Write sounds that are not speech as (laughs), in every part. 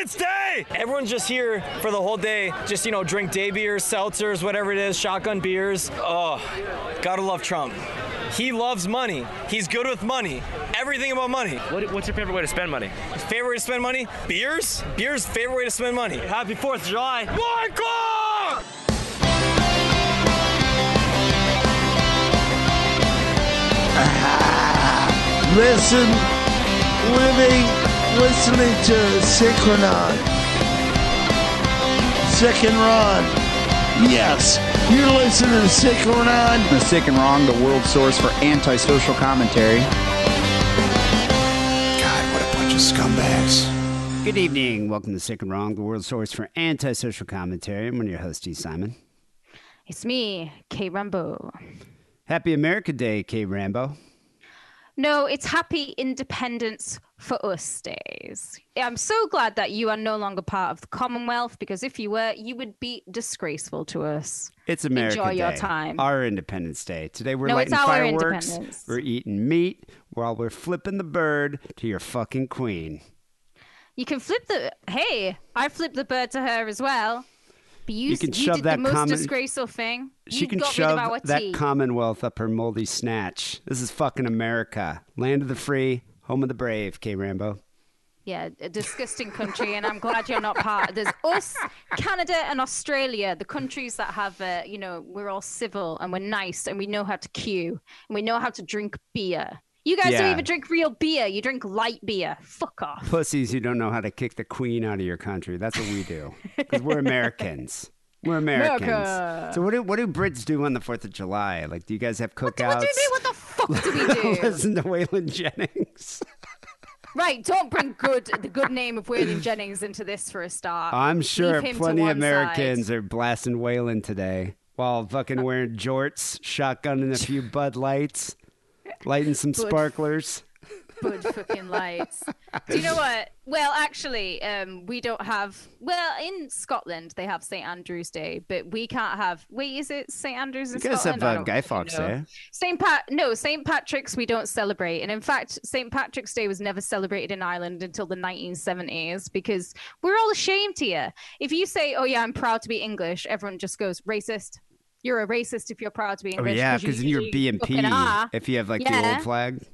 Independence Day! Everyone's just here for the whole day. Just, you know, drink day beers, seltzers, whatever it is, shotgun beers. Oh, gotta love Trump. He loves money. He's good with money. Everything about money. What, what's your favorite way to spend money? Favorite way to spend money? Beers? Beers, favorite way to spend money. Happy 4th of July. One clock! Listen, living, listening to Sick and Wrong. Sick and Wrong. Yes, you're listening to Sick and Wrong. The Sick and Wrong, the world source for antisocial commentary. God, what a bunch of scumbags. Good evening. Welcome to Sick and Wrong, the world source for antisocial commentary. I'm one of your hosts, Steve Simon. It's me, Kay Rambo. Happy America Day, Kay Rambo. No, it's Happy Independence for Us Days. I'm so glad that you are no longer part of the Commonwealth because if you were, you would be disgraceful to us. It's America Enjoy Day. your time. Our Independence Day. Today we're No, lighting fireworks. We're eating meat while we're flipping the bird to your fucking queen. You can flip the. Hey, I flipped the bird to her as well. But you, You can you shove did that the most comment- disgraceful thing. She you can shove rid of our that tea. Commonwealth up her moldy snatch. This is fucking America. Land of the free, home of the brave, Kay Rambo. Yeah, a disgusting country, and I'm glad you're not part. Of there's us, Canada, and Australia, the countries that have, uh, you know, we're all civil and we're nice, and we know how to queue, and we know how to drink beer. You guys Yeah. don't even drink real beer. You drink light beer. Fuck off. Pussies who don't know how to kick the queen out of your country. That's what we do. Because we're Americans. We're Americans. America. So what do what do Brits do on the Fourth of July? Like, do you guys have What do cookouts? we do? What the do we (laughs) do? Listen to Waylon Jennings. right, don't bring good the good name of Waylon Jennings into this for a start. I'm sure Leave him to plenty of Americans side. are blasting Waylon today while fucking wearing jorts, shotgunning a few Bud Lights, lighting some sparklers. Bud fucking lights. (laughs) Do you know what? Well, actually, um, we don't have. Well, in Scotland they have St Andrew's Day, but we can't have. Wait, is it St Andrews in You guys Scotland? have uh, Guy Fawkes. Day. St. Pat, no, St. Patrick's we don't celebrate, and in fact, St. Patrick's Day was never celebrated in Ireland until the 1970s because we're all ashamed here. If you say, "Oh yeah, I'm proud to be English," everyone just goes racist. You're a racist if you're proud to be English. Oh English. yeah, because in your usually fucking BNP, if you have like the old flag,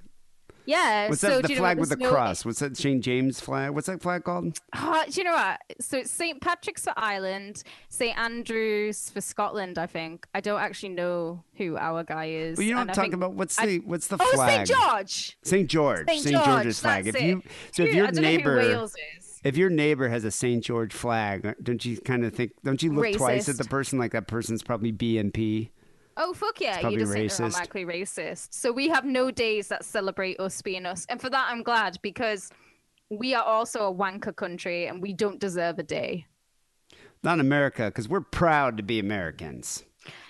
yeah. what's so that? do The flag with the no- cross. What's that? St. James flag. What's that flag called? Oh, do you know what? So it's St. Patrick's for Ireland, St. Andrews for Scotland, I think. I don't actually know who our guy is. Well, you know what I'm talking about. What's I- the what's the Oh, flag? St. George. St. George. St. George, George's flag. If you so if your I don't know who neighbor Wales is. if your neighbor has a St. George flag, don't you kind of think? Don't you look twice at the person like that person's probably BNP? Oh fuck yeah! You just think racist. they're automatically racist. So we have no days that celebrate us being us, and for that I'm glad because we are also a wanker country and we don't deserve a day. Not America, because we're proud to be Americans.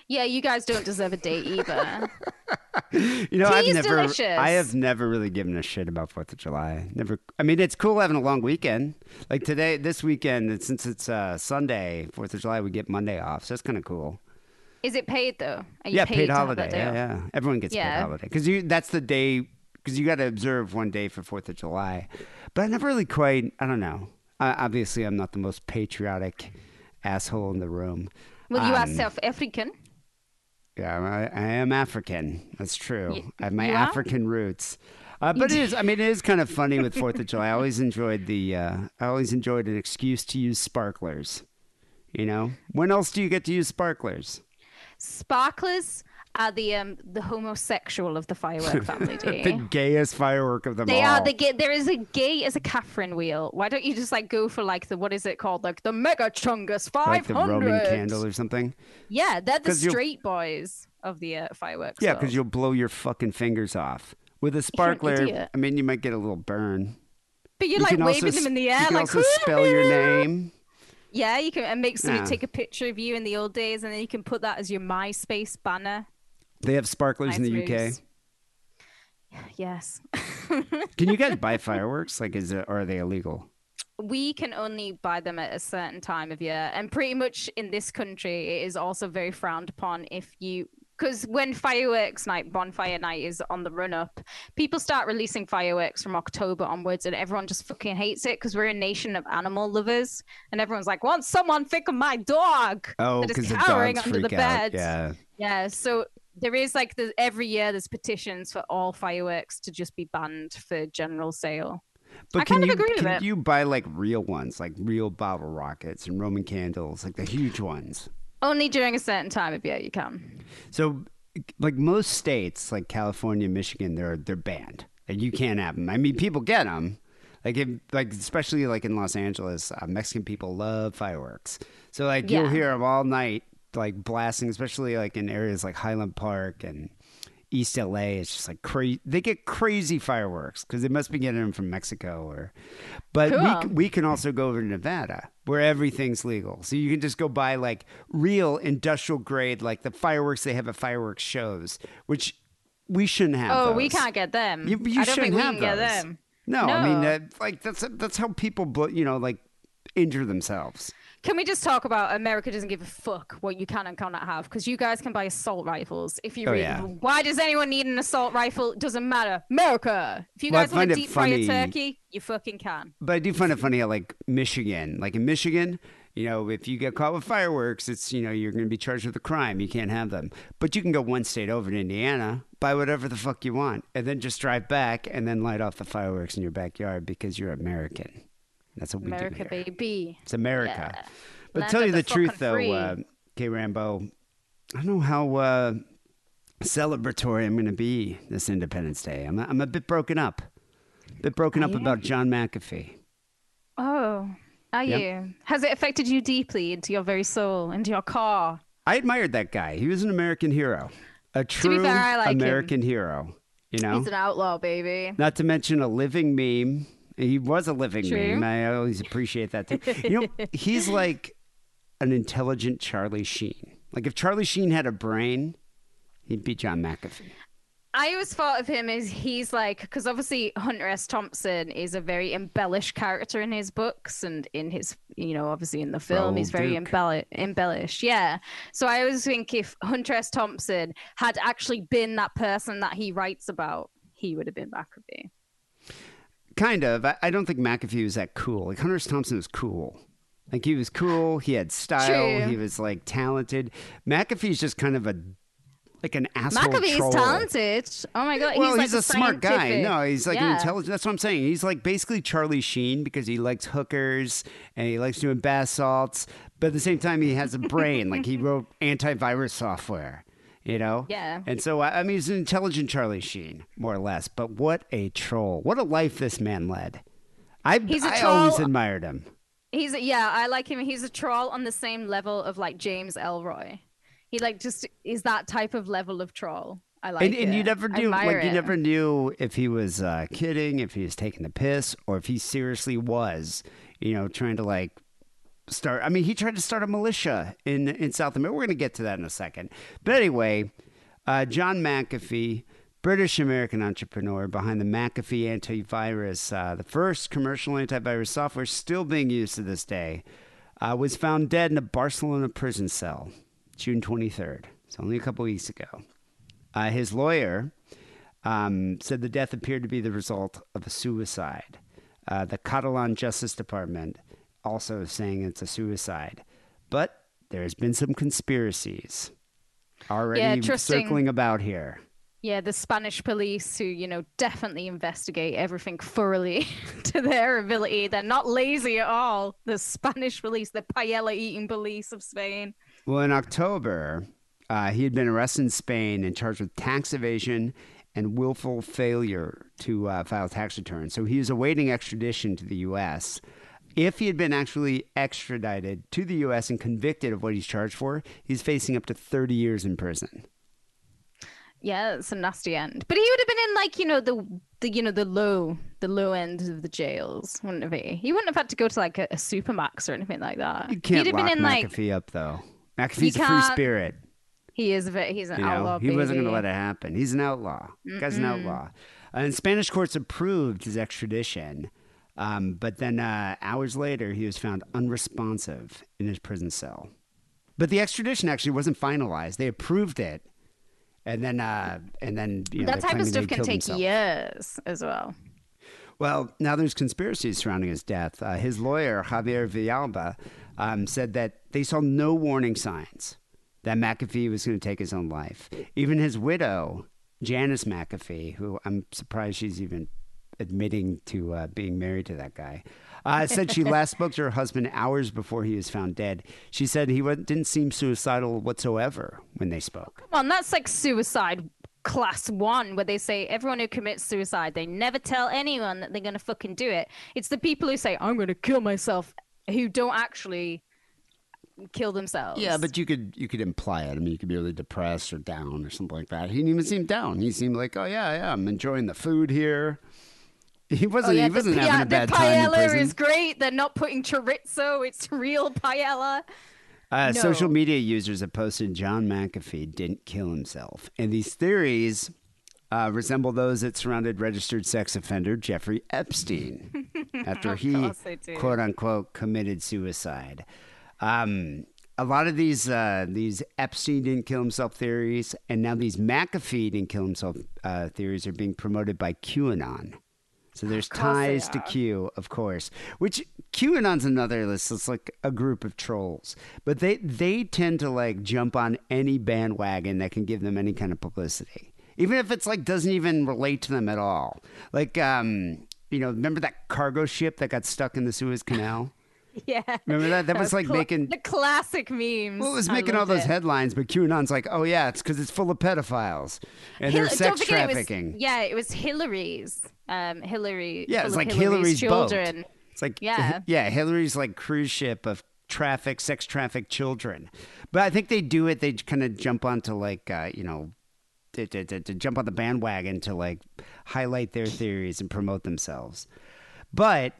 Yeah, you guys don't deserve a day either. (laughs) You know, I've never, delicious. I have never really given a shit about Fourth of July. Never. I mean, it's cool having a long weekend. Like today, this weekend, since it's uh, Sunday, Fourth of July, we get Monday off, so that's kind of cool. Is it paid though? Are you yeah, paid, paid holiday. Yeah, yeah. Everyone gets paid holiday because you. That's the day because you got to observe one day for Fourth of July. But I never really quite. I don't know. Uh, obviously, I'm not the most patriotic asshole in the room. Well, you are Um, South African. Yeah, I, I am African. That's true. I have my? African roots. Uh, but it is. I mean, it is kind of funny with Fourth of July. I always enjoyed the. Uh, I always enjoyed an excuse to use sparklers. You know, when else do you get to use sparklers? Sparklers are the um the homosexual of the firework (laughs) family. the gayest firework of them They all. are the gay. There is a gay as a Catherine wheel. Why don't you just like go for like the what is it called like the Mega Chungus like the Roman candle or something. Yeah, they're the straight boys of the uh, fireworks. Yeah, because you'll blow your fucking fingers off with a sparkler. I mean, you might get a little burn. But you're You like waving also them in the air, You can like also spell your name. Yeah, you can and make somebody Yeah. take a picture of you in the old days, and then you can put that as your MySpace banner. They have sparklers in the Nice UK. Yes. (laughs) Can you guys buy fireworks? Like, is it are they illegal? we can only buy them at a certain time of year and pretty much in this country it is also very frowned upon if you because when fireworks night, bonfire night is on the run up, people start releasing fireworks from October onwards, and everyone just fucking hates it because we're a nation of animal lovers, and everyone's like, "Want someone of my dog Oh, that because cowering under the freak out. bed?" Yeah. Yeah, so there is like the every year there's petitions for all fireworks to just be banned for general sale. But I can kind of you agree with can it. you buy like real ones, like real bottle rockets and Roman candles, like the huge ones? Only during a certain time of year you can. So, like most states, like California, Michigan, they're they're banned. Like you can't have them. I mean, people get them. Like, if, like especially like in Los Angeles, uh, Mexican people love fireworks. So like you'll hear them all night, like blasting, especially like in areas like Highland Park and East LA. It's just like crazy. They get crazy fireworks because they must be getting them from Mexico or. But we Cool. c- we can also go over to Nevada where everything's legal. So you can just go buy like real industrial grade, like the fireworks they have at fireworks shows, which we shouldn't have. Oh, we can't get them. You, you shouldn't we have those. them. No, I mean, uh, like that's that's how people, blo- you know, like injure themselves. Can we just talk about America doesn't give a fuck what you can and cannot have? Because you guys can buy assault rifles. If you Oh, read, yeah. why does anyone need an assault rifle? It doesn't matter. America. If you Well, guys want to deep fry a turkey, you fucking can. But I do find it funny like Michigan, like in Michigan, you know, if you get caught with fireworks, it's you know you're going to be charged with a crime. You can't have them. But you can go one state over to Indiana, buy whatever the fuck you want, and then just drive back and then light off the fireworks in your backyard because you're American. That's what we America, do here. baby. It's America. Yeah. But Land tell you the the truth, though, uh, K. Rambo, I don't know how uh, celebratory I'm going to be this Independence Day. I'm, I'm a bit broken up. A bit broken up about John McAfee. Oh, are Yep. you? Has it affected you deeply into your very soul, into your core? I admired that guy. He was an American hero, a true fair, like him. American hero. You know, He's an outlaw, baby. not to mention a living meme. He was a living True. I always appreciate that too. You know, (laughs) he's like an intelligent Charlie Sheen. Like if Charlie Sheen had a brain, he'd be John McAfee. I always thought of him as he's like because obviously Hunter S. Thompson is a very embellished character in his books and in his you know obviously in the film he's Raoul very Duke. embell- embellished yeah so I always think if Hunter S. Thompson had actually been that person that he writes about he would have been McAfee Kind of. I, I don't think McAfee was that cool. Like Hunter Thompson was cool. Like he was cool. He had style. True. He was like talented. McAfee's just kind of a like an asshole McAfee's troll. talented oh my god Well, he's, he's, like a smart guy. No, he's like an intelligent. That's what I'm saying. He's like basically Charlie Sheen because he likes hookers and he likes doing bath salts, but at the same time he has a brain. like he wrote antivirus software, you know. Yeah. And so I mean, he's an intelligent Charlie Sheen, more or less. But what a troll! What a life this man led. I He's a I always troll. admired him. He's a, yeah, I like him. He's a troll on the same level of like James Ellroy. He like just is that type of level of troll. I like and, and you never knew, like you never knew if he was uh, kidding, if he was taking the piss, or if he seriously was, you know, trying to like start. I mean, he tried to start a militia in in South America. We're going to get to that in a second. But anyway, uh, John McAfee, British American entrepreneur behind the McAfee antivirus, uh, the first commercial antivirus software still being used to this day, uh, was found dead in a Barcelona prison cell, June twenty third. It's only a couple weeks ago. Uh, his lawyer um, said the death appeared to be the result of a suicide. Uh, the Catalan Justice Department also saying it's a suicide. But there's been some conspiracies already trusting- circling about here. Yeah, the Spanish police who, you know, definitely investigate everything thoroughly (laughs) to their ability. They're not lazy at all. The Spanish police, the paella eating police of Spain. Well, in October, uh, he had been arrested in Spain and charged with tax evasion and willful failure to uh, file tax returns. So he was awaiting extradition to the U.S. If he had been actually extradited to the U.S. and convicted of what he's charged for, he's facing up to 30 years in prison. Yeah, it's a nasty end. But he would have been in like, you know, the the you know, the low the low end of the jails, wouldn't he? He wouldn't have had to go to like a, a supermax or anything like that. You can't He'd have lock been in like McAfee up, though. McAfee's a free spirit. he is a bit he's an You know, outlaw. he wasn't going to let it happen. He's an outlaw. Guy's an outlaw. Uh, and Spanish courts approved his extradition, um, but then uh, hours later, he was found unresponsive in his prison cell. But the extradition actually wasn't finalized. They approved it, and then uh, and then you know, that type of stuff can take himself. years as well. Well, now there's conspiracies surrounding his death. Uh, his lawyer, Javier Villalba, um, said that they saw no warning signs that McAfee was going to take his own life. Even his widow, Janice McAfee, who I'm surprised she's even admitting to uh, being married to that guy, uh, said she last spoke to her husband hours before he was found dead. She said he didn't seem suicidal whatsoever when they spoke. Come on, that's like suicide class one, where they say everyone who commits suicide, they never tell anyone that they're going to fucking do it. It's the people who say, I'm going to kill myself, who don't actually kill themselves. Yeah, but you could you could imply it. I mean, you could be really depressed or down or something like that. He didn't even seem down. He seemed like, oh yeah, yeah, I'm enjoying the food here. He Oh, wasn't. yeah, he wasn't the, having a bad the time paella is great. They're not putting chorizo. It's real paella. Uh, No. Social media users have posted John McAfee didn't kill himself, and these theories uh, resemble those that surrounded registered sex offender Jeffrey Epstein (laughs) after he course they do. quote unquote committed suicide. Um, a lot of these uh, these Epstein didn't kill himself theories, and now these McAfee didn't kill himself uh, theories are being promoted by QAnon. So there's ties to. Q, of course. Which QAnon's another list. It's like a group of trolls, but they they tend to like jump on any bandwagon that can give them any kind of publicity, even if it's like doesn't even relate to them at all. Like, um, you know, remember that cargo ship that got stuck in the Suez Canal? (laughs) Yeah. Remember that? That was like cla- making the classic memes. well, it was making all those it. headlines, but QAnon's like, oh yeah, it's because it's full of pedophiles and Hil- they're don't sex forget it was- trafficking. yeah, it was Hillary's. Um, Hillary. Yeah, it's like Hillary's, Hillary's boat. children. It's like Yeah. yeah, Hillary's like cruise ship of traffic, sex traffic children. But I think they do it. They kind of jump onto like uh, you know. To, to, to, to jump on the bandwagon to like highlight their theories and promote themselves. But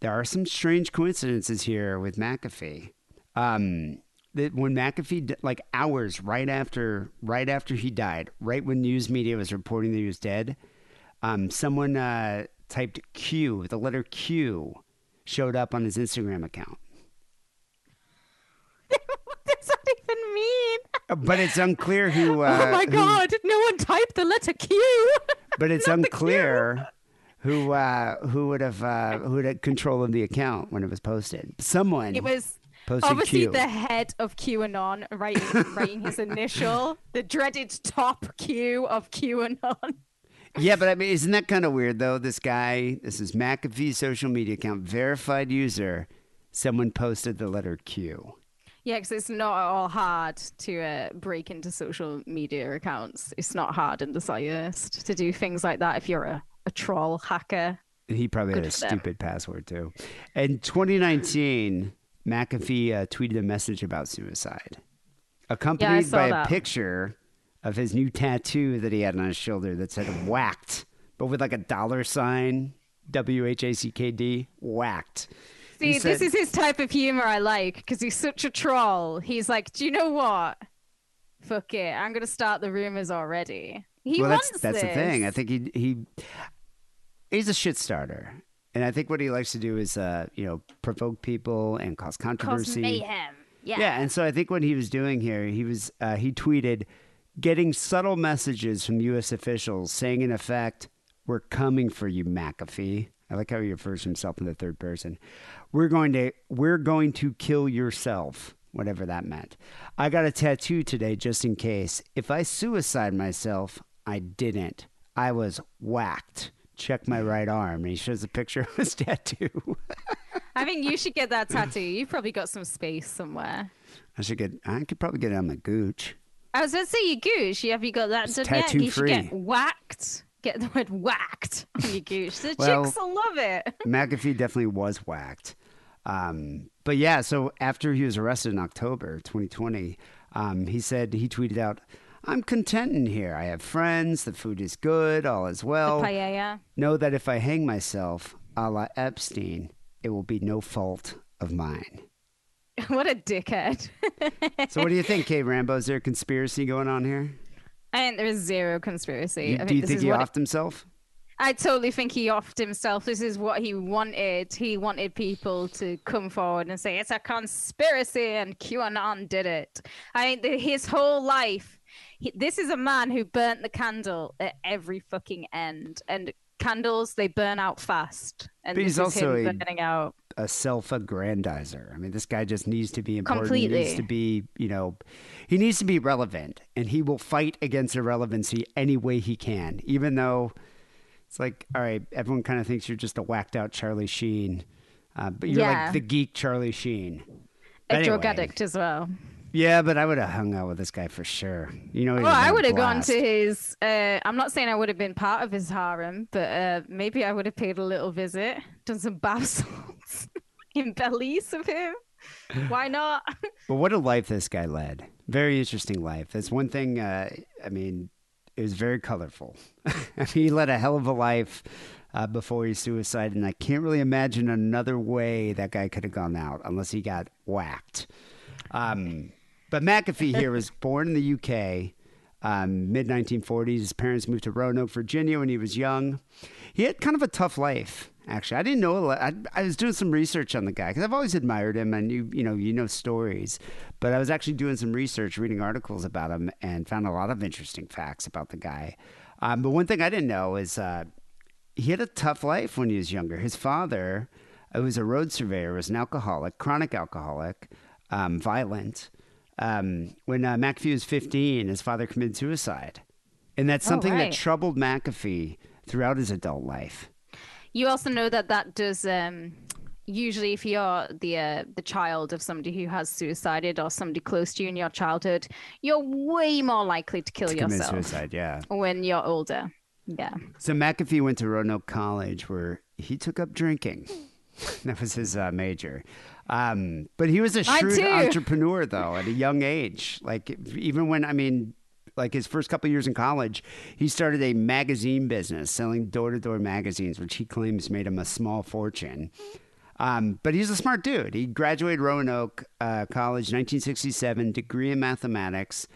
there are some strange coincidences here with McAfee. Um, that when McAfee, like hours right after, right after he died, right when news media was reporting that he was dead, um, someone uh, typed Q, the letter Q, showed up on his Instagram account. (laughs) what does that even mean? Uh, But it's unclear who. (laughs) Uh, oh my who- god! No one typed the letter Q. but it's (laughs) Not unclear who uh, who would have uh, who would have control of the account when it was posted. Someone. It was Posted obviously Q. the head of QAnon writing writing his initial, the dreaded top Q of QAnon. Yeah, but I mean, isn't that kind of weird though? This guy, this is McAfee's social media account, verified user. Someone posted the letter Q. Yeah, because it's not at all hard to uh, break into social media accounts. It's not hard in the slightest to do things like that if you're a, a troll hacker. He probably had a stupid password too. In 2019, McAfee uh, tweeted a message about suicide, accompanied saw by a picture of his new tattoo that he had on his shoulder that said "whacked," but with like a dollar sign, W H A C K D, whacked. See, He this is his type of humor I like because he's such a troll. He's like, do you know what? Fuck it, I'm gonna start the rumors already. He well, that's that's the thing. I think he he he's a shit starter, and I think what he likes to do is uh you know provoke people and cause Cause controversy. mayhem. Yeah. Yeah, and so I think what he was doing here, he was uh, he tweeted, getting subtle messages from U.S. officials saying, in effect, "We're coming for you, McAfee." I like how he refers to himself in the third person. We're going to we're going to kill yourself, whatever that meant. I got a tattoo today just in case. If I suicide myself, I didn't. I was whacked. Check my right arm, and he shows a picture of his (laughs) tattoo. I think you should get that (laughs) tattoo. You've probably got some space somewhere. I should get. I could probably get it on my gooch. I was going to say you goosh. Have you got that done yet? You should tattoo-free. get whacked. Get the word whacked on your goosh. The (laughs) Well- chicks will love it. McAfee definitely was whacked. Um, but yeah, so after he was arrested in October 2020, um, he said he tweeted out, "I'm content in here. I have friends. The food is good. All is well. Paella. Know that if I hang myself, a la Epstein, it will be no fault of mine." (laughs) what a dickhead. So, what do you think, Kay Rambo? Is there a conspiracy going on here? I think there is zero conspiracy. You- I think do you this think is he what offed himself? I totally think he offed himself. This is what he wanted. He wanted people to come forward and say it's a conspiracy and QAnon did it. I his whole life he, this is a man who burnt the candle at every fucking end, and candles they burn out fast, and But he's also a- burning out. a self-aggrandizer. I mean, this guy just needs to be important. He needs to be, you know, he needs to be relevant, and he will fight against irrelevancy any way he can. Even though it's like, all right, everyone kind of thinks you're just a whacked-out Charlie Sheen, uh, but you're Yeah. like the geek Charlie Sheen. A Anyway. drug addict as well. Yeah, but I would have hung out with this guy for sure. You know, Well, I would have gone to his. Uh, I'm not saying I would have been part of his harem, but uh, maybe I would have paid a little visit, done some (laughs) bath salts in Belize of him. Why not? (laughs) But what a life this guy led. Very interesting life. That's one thing. Uh, I mean, it was very colorful. I (laughs) mean, he led a hell of a life uh, before he suicided, and I can't really imagine another way that guy could have gone out unless he got whacked. Um, but McAfee here was born in the UK, um, mid 1940s. His parents moved to Roanoke, Virginia when he was young. He had kind of a tough life, actually. I didn't know. a lot- I, I was doing some research on the guy because I've always admired him, and you, you know, you know stories. But I was actually doing some research, reading articles about him, and found a lot of interesting facts about the guy. Um, but one thing I didn't know is uh, he had a tough life when he was younger. His father, who was a road surveyor, was an alcoholic, chronic alcoholic, um, violent. Um, when uh, McAfee was 15, his father committed suicide. And that's Oh, something that troubled McAfee throughout his adult life. You also know that that does. Um, usually, if you're the uh, the child of somebody who has suicided or somebody close to you in your childhood, you're way more likely to kill to commit yourself suicide, yeah. when you're older. Yeah. So McAfee went to Roanoke College where he took up drinking. (laughs) that was his uh, major. Um, but he was a shrewd entrepreneur, though, at a young age. Like, even when, I mean, like his first couple years in college, he started a magazine business selling door to door magazines, which he claims made him a small fortune. Um, but he's a smart dude. He graduated Roanoke uh, College 1967, degree in mathematics.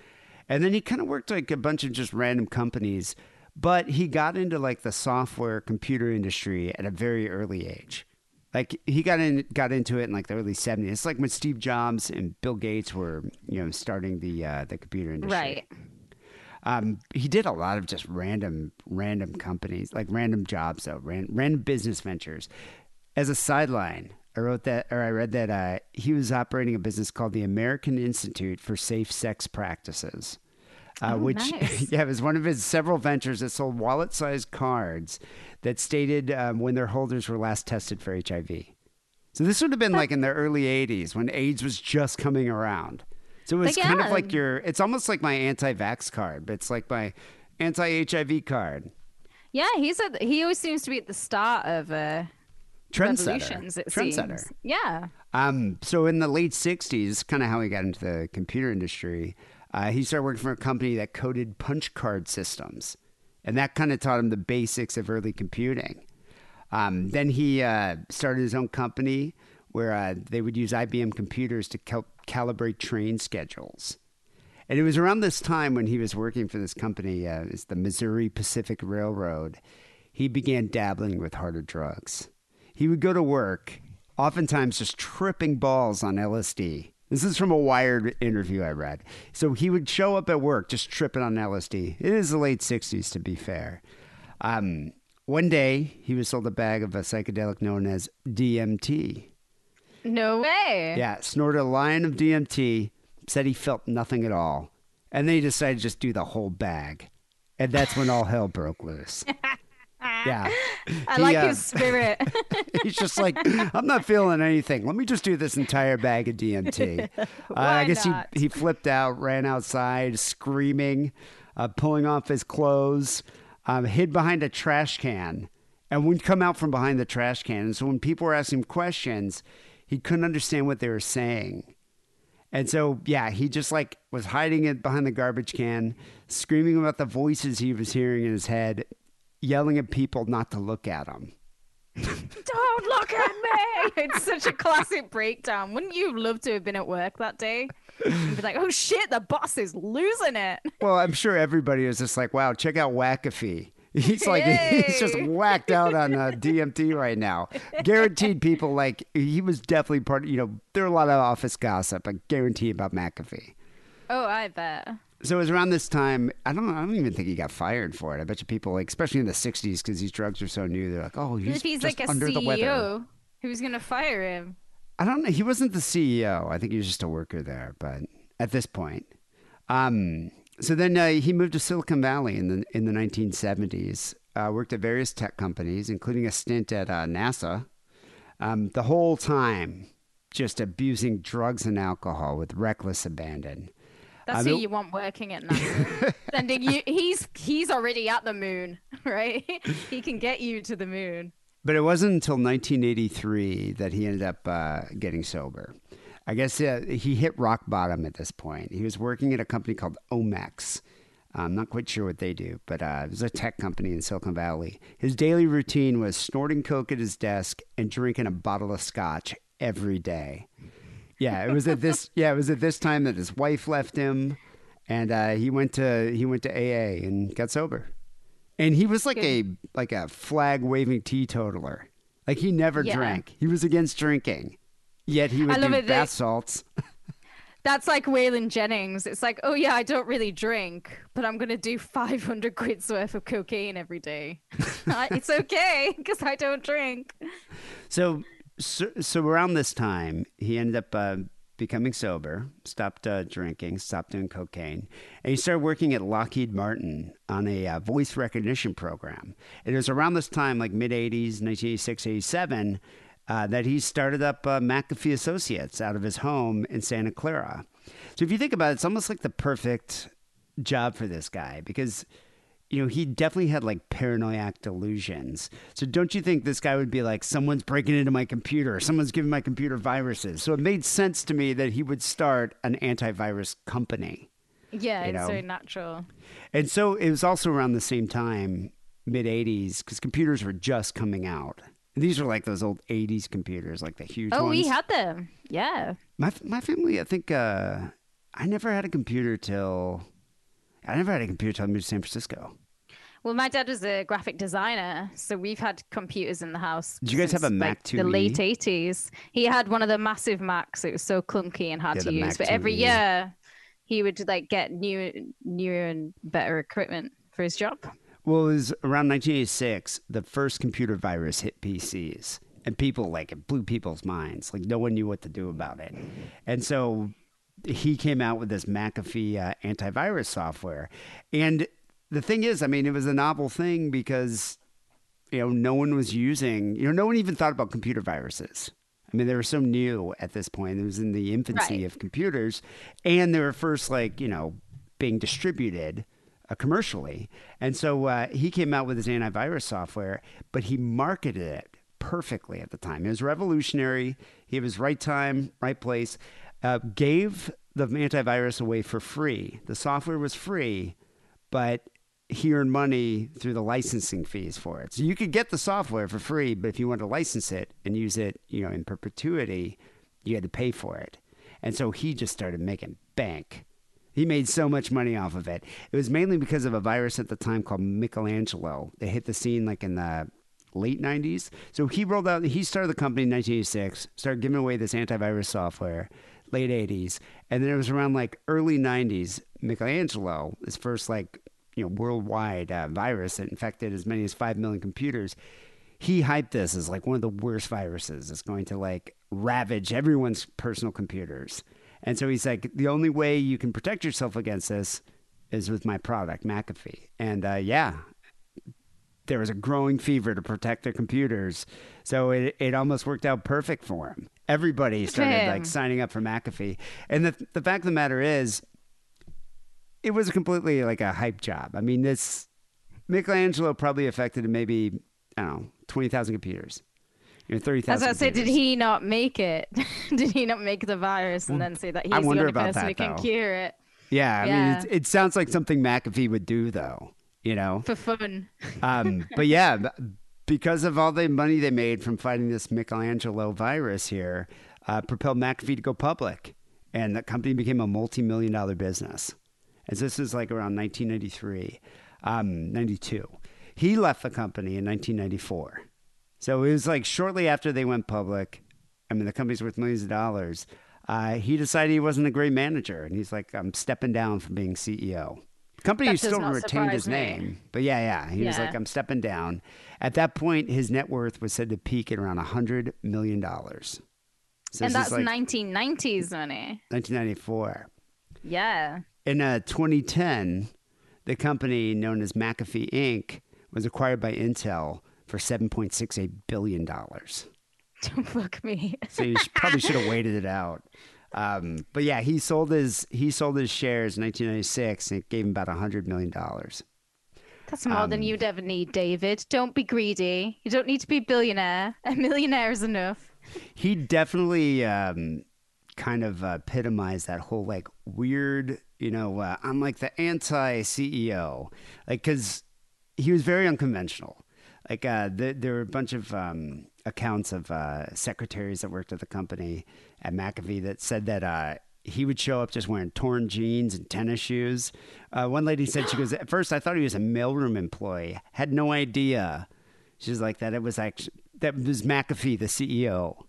And then he kind of worked like a bunch of just random companies, but he got into like the software computer industry at a very early age. Like he got in, got into it in like the early 70s. It's like when Steve Jobs and Bill Gates were, you know, starting the uh, the computer industry. Right. Um, he did a lot of just random, random companies, like random jobs, though, ran, random business ventures. As a sideline, I wrote that, or I read that uh, he was operating a business called the American Institute for Safe Sex Practices, uh, Oh, which, (laughs) nice. yeah, it was one of his several ventures that sold wallet-sized cards that stated um, when their holders were last tested for HIV. So this would have been like in the early '80s when AIDS was just coming around. So it's Like, kind of like your, it's almost like my anti-vax card, but it's like my anti-HIV card. Yeah, he's a he always seems to be at the start of uh, Trendsetter. It Trendsetter. seems. Yeah. Um, so in the late '60s, kind of how he got into the computer industry, uh, he started working for a company that coded punch card systems, and that kind of taught him the basics of early computing. Um, then he uh, started his own company where uh, they would use IBM computers to cal- calibrate train schedules. And it was around this time when he was working for this company, uh, it's the Missouri Pacific Railroad, he began dabbling with harder drugs. He would go to work, oftentimes just tripping balls on LSD. This is from a Wired interview I read. So he would show up at work just tripping on LSD. It is the late 60s, to be fair. Um, one day, he was sold a bag of a psychedelic known as DMT. No way. Yeah, snorted a line of DMT, said he felt nothing at all. And then he decided to just do the whole bag. And that's when all hell broke loose. (laughs) Yeah. (laughs) I He, like uh, his spirit. (laughs) He's just like, (laughs) I'm not feeling anything. Let me just do this entire bag of DMT. Uh, I guess not? he he flipped out, ran outside, screaming, uh, pulling off his clothes, um, hid behind a trash can, and would come out from behind the trash can. And so when people were asking him questions, he couldn't understand what they were saying. And so, yeah, he just like was hiding it behind the garbage can, screaming about the voices he was hearing in his head, yelling at people not to look at him. (laughs) Don't look at me. (laughs) It's such a classic breakdown. Wouldn't you love to have been at work that day? And be like, oh shit, the boss is losing it. (laughs) Well, I'm sure everybody is just like, wow, check out Wackafee. He's like, he's just whacked out on uh, DMT right now. Guaranteed people, like, he was definitely part, Of, you know, there are a lot of office gossip, I guarantee about McAfee. Oh, I bet. So it was around this time. I don't. I don't even think he got fired for it. I bet you people, like, especially in the '60s, because these drugs are so new, they're like, "Oh, he's, if he's just like a under the weather." CEO, who's gonna fire him? I don't know. He wasn't the CEO. I think he was just a worker there. But at this point, um, so then uh, he moved to Silicon Valley in the in the 1970s. Uh, worked at various tech companies, including a stint at uh, NASA. Um, the whole time, just abusing drugs and alcohol with reckless abandon. That's who you want working at NASA. (laughs) Sending you, he's he's already at the moon, (laughs) right? he can get you to the moon. But it wasn't until 1983 that he ended up uh, getting sober. I guess uh, he hit rock bottom at this point. He was working at a company called Omex. I'm not quite sure what they do, but uh, it was a tech company in Silicon Valley. His daily routine was snorting coke at his desk and drinking a bottle of scotch every day. Yeah, it was at this. (laughs) Yeah, it was at this time that his wife left him, and uh, he went to he went to AA and got sober. And he was like a like a flag waving teetotaler. Like he never Yeah. drank. He was against drinking. Yet he would I love do it bath salts. (laughs) That's like Waylon Jennings. It's like, oh yeah, I don't really drink, but I'm gonna do 500 quid's worth of cocaine every day. (laughs) It's okay because I don't drink. So, so so around this time, he ended up uh, becoming sober, stopped uh, drinking, stopped doing cocaine, and he started working at Lockheed Martin on a uh, voice recognition program. It was around this time, like mid 80s, 1986, 87, uh, that he started up uh, McAfee Associates out of his home in Santa Clara. So if you think about it, it's almost like the perfect job for this guy because you know, he definitely had like paranoid delusions. So don't you think this guy would be like, someone's breaking into my computer, someone's giving my computer viruses? So it made sense to me that he would start an antivirus company. Yeah, You it's know. so natural. And so it was also around the same time, mid 80s, because computers were just coming out. And these are like those old 80s computers, like the huge Oh, ones. we had them. Yeah. My my family, I think, uh, I never had a computer till I never had a computer till I moved to San Francisco. Well, my dad was a graphic designer, so we've had computers in the house. Did you guys have a Mac like, The 2E? late eighties. He had one of the massive Macs. It was so clunky and hard Yeah, to use. Mac But every 2E. year, he would like get new, newer and better equipment for his job. Well, it was around 1986, the first computer virus hit PCs. And people, like, it blew people's minds. Like, no one knew what to do about it. And so he came out with this McAfee uh, antivirus software. And the thing is, I mean, it was a novel thing because, you know, no one was using, you know, no one even thought about computer viruses. I mean, they were so new at this point. It was in the infancy Right. of computers. And they were first, like, you know, being distributed uh, commercially. And so uh, he came out with his antivirus software, but he marketed it perfectly at the time. It was revolutionary. He was right time, right place. Uh, gave the antivirus away for free. The software was free, but he earned money through the licensing fees for it. So you could get the software for free, but if you wanted to license it and use it, you know, in perpetuity, you had to pay for it. And so he just started making bank. He made so much money off of it. It was mainly because of a virus at the time called Michelangelo. They hit the scene like in the late 90s. So he rolled out, he started the company in 1986, started giving away this antivirus software, late 80s. And then it was around like early 90s, Michelangelo, his first like, you know, worldwide uh, virus that infected as many as 5 million computers. He hyped this as like one of the worst viruses. It's going to like ravage everyone's personal computers. And so he's like, the only way you can protect yourself against this is with my product, McAfee. And uh, yeah, there was a growing fever to protect their computers. So it, it almost worked out perfect for him. Everybody started like signing up for McAfee. And the, the fact of the matter is, it was completely like a hype job. I mean, this Michelangelo probably affected maybe, I don't know, 20,000 computers. You know, 30,000. As I said, did he not make it? (laughs) did he not make the virus and then say that he's the only person that, who can though. cure it Yeah, I mean, it, it sounds like something McAfee would do, though. You know, for fun? um, but yeah, because of all the money they made from fighting this Michelangelo virus here, uh, propelled McAfee to go public, and the company became a multi-million dollar business. As this is like around 1993, um, 92. He left the company in 1994. So it was like shortly after they went public. I mean, the company's worth millions of dollars. uh, he decided he wasn't a great manager, and he's like, "I'm stepping down from being CEO." The company That still retained his me. name, but yeah, yeah, he was like, "I'm stepping down." At that point, his net worth was said to peak at around hundred million dollars. So and that's like 1990s money. 1994. Yeah. In uh, 2010, the company known as McAfee Inc. was acquired by Intel for 7.68 billion dollars. Don't fuck me. So you sh- probably should have waited it out. Um, but yeah, he sold his he sold his shares in 1996, and it gave him about 100 million dollars. That's more than Um, you'd ever need, David. Don't be greedy. You don't need to be a billionaire. A millionaire is enough. He definitely um, kind of uh, epitomized that whole like weird, you know, uh, I'm like the anti CEO, like because he was very unconventional. Like uh, th- there were a bunch of um, accounts of uh, secretaries that worked at the company at McAfee that said that uh, he would show up just wearing torn jeans and tennis shoes. Uh, one lady said she goes, at first I thought he was a mailroom employee, had no idea. She's like that. It was actually that was McAfee, the CEO.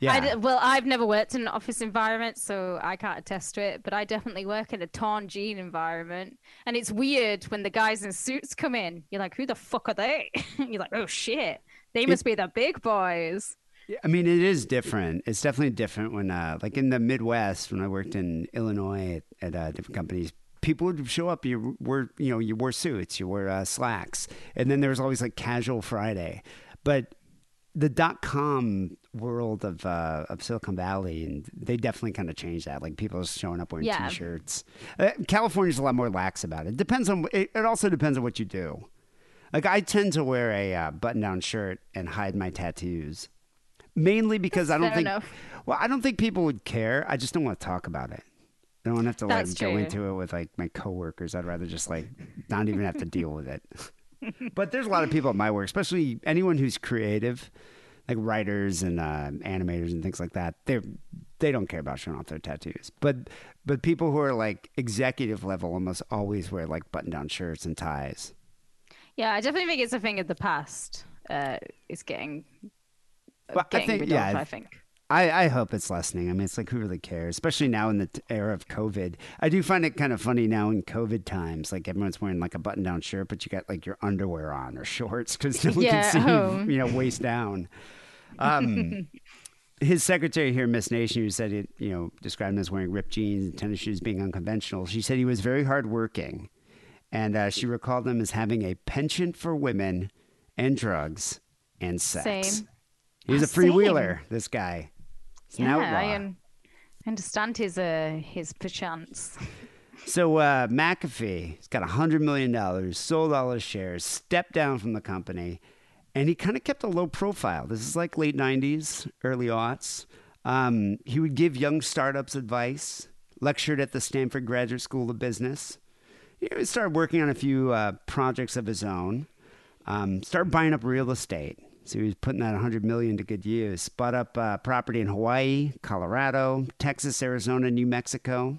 Yeah, I d- well, I've never worked in an office environment, so I can't attest to it. But I definitely work in a torn jean environment, and it's weird when the guys in suits come in. You're like, who the fuck are they? (laughs) You're like, oh shit, they must be the big boys. I mean, it is different. It's definitely different when, uh, like in the Midwest, when I worked in Illinois at, at uh, different companies, people would show up. You wore, you know, you wore suits, you wore uh, slacks, and then there was always like casual Friday. But the dot com world of uh, of Silicon Valley, and they definitely kind of changed that. Like people are showing up wearing Yeah. t-shirts. Uh, California's a lot more lax about it. Depends on. It, it also depends on what you do. Like I tend to wear a uh, button-down shirt and hide my tattoos, mainly because I don't think. enough. Well, I don't think people would care. I just don't want to talk about it. I don't want to have to like That's go true. into it with like my coworkers. I'd rather just like not even have to deal with it. (laughs) but there's a lot of people at my work, especially anyone who's creative, like writers and uh, animators and things like that. They they don't care about showing off their tattoos. But but people who are like executive level almost always wear like button down shirts and ties. Yeah, I definitely think it's a thing of the past. Uh, it's getting, Well, I getting think- rid yeah, I think. I, I hope it's lessening. I mean, it's like who really cares, especially now in the era of COVID. I do find it kind of funny now in COVID times. Like everyone's wearing like a button down shirt, but you got like your underwear on or (laughs) shorts because no one Yeah, can see oh. you, you know, waist down. Um, (laughs) his secretary here, Miss Nation, who said it, you know, described him as wearing ripped jeans and tennis shoes being unconventional. She said he was very hardworking, and uh, she recalled him as having a penchant for women and drugs and sex. Same. He was Oh, a freewheeler. This guy. He's Yeah. I un- understand his uh his perchance. (laughs) So uh, McAfee, he's got hundred million dollars, sold all his shares, stepped down from the company, and he kind of kept a low profile. This is like late '90s, early aughts. Um, he would give young startups advice, lectured at the Stanford Graduate School of Business. He started working on a few uh, projects of his own. Um, started buying up real estate. So he was putting that 100 million to good use. Bought up uh, property in Hawaii, Colorado, Texas, Arizona, New Mexico.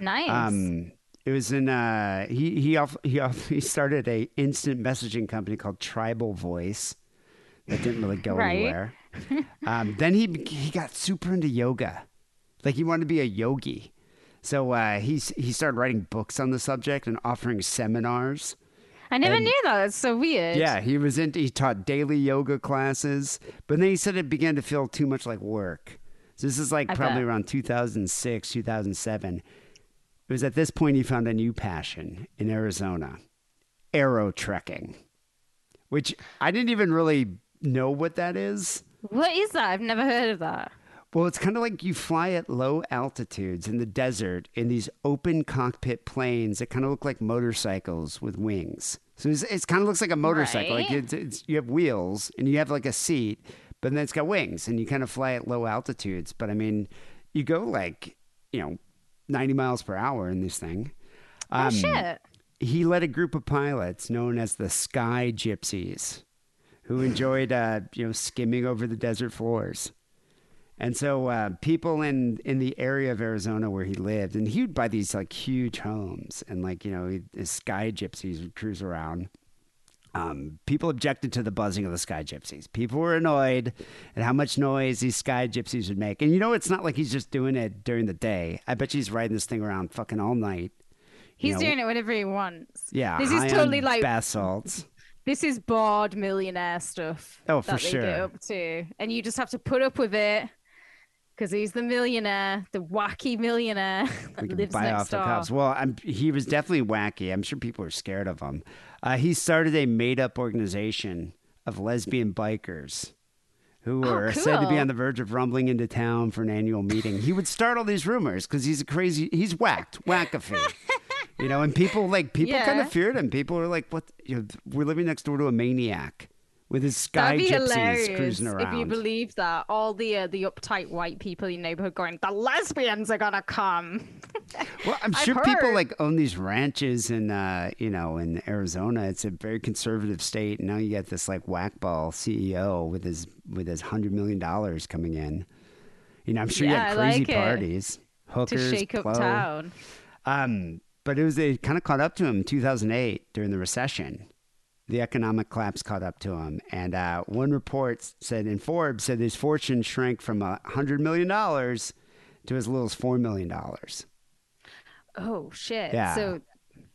Nice. Um, it was in uh, he he off, he off, (laughs) he started a instant messaging company called Tribal Voice that didn't really go Right. anywhere. (laughs) Um, then he he got super into yoga, like he wanted to be a yogi. So uh, he he started writing books on the subject and offering seminars. I never and- knew that. It's so weird. Yeah, he was into he taught daily yoga classes, but then he said it began to feel too much like work. So this is like I probably bet. around 2006, 2007. It was at this point he found a new passion in Arizona, aero trekking, which I didn't even really know what that is. What is that? I've never heard of that. Well, it's kind of like you fly at low altitudes in the desert in these open cockpit planes that kind of look like motorcycles with wings. So it's, it's kind of looks like a motorcycle. Like Right. it's, it's, you have wheels and you have like a seat, but then it's got wings and you kind of fly at low altitudes. But I mean, you go like, you know, 90 miles per hour in this thing. Oh Um, shit. he led a group of pilots known as the Sky Gypsies, who enjoyed, uh, you know, skimming over the desert floors. And so uh, people in in the area of Arizona where he lived, and he would buy these like huge homes, and like you know, his Sky Gypsies would cruise around. Um, people objected to the buzzing of the Sky Gypsies. People were annoyed at how much noise these Sky Gypsies would make. And you know, it's not like he's just doing it during the day. I bet you he's riding this thing around fucking all night. He's know, doing it whenever he wants. Yeah, This is totally like bath salts. this is bored millionaire stuff. Oh, for that they sure. get up to, and you just have to put up with it because he's the millionaire, the wacky millionaire (laughs) that we can lives buy next off door. the cops. Well, I'm, he was definitely wacky. I'm sure people are scared of him. Uh, he started a made-up organization of lesbian bikers who Oh, were said to be on the verge of rumbling into town for an annual meeting. He would start all these rumors because he's a crazy. He's whacked, wackafee. you know, and people like people kind of feared him. People were like, "What? You know, we're living next door to a maniac with his sky gypsies cruising if you believe that. All the uh, the uptight white people in your neighborhood going, the lesbians are gonna come. (laughs) Well, I'm sure people like own these ranches in, uh, you know, in Arizona. It's a very conservative state, and now you get this like whackball CEO with his with his hundred million dollars coming in. You know, I'm sure you Yeah, had crazy like parties, to hookers, shake up blow. town. Um, but it was it kind of caught up to him in 2008 during the recession. The economic collapse caught up to him, and uh, one report said in Forbes said his fortune shrank from a hundred million dollars to as little as four million dollars. Oh shit! Yeah. So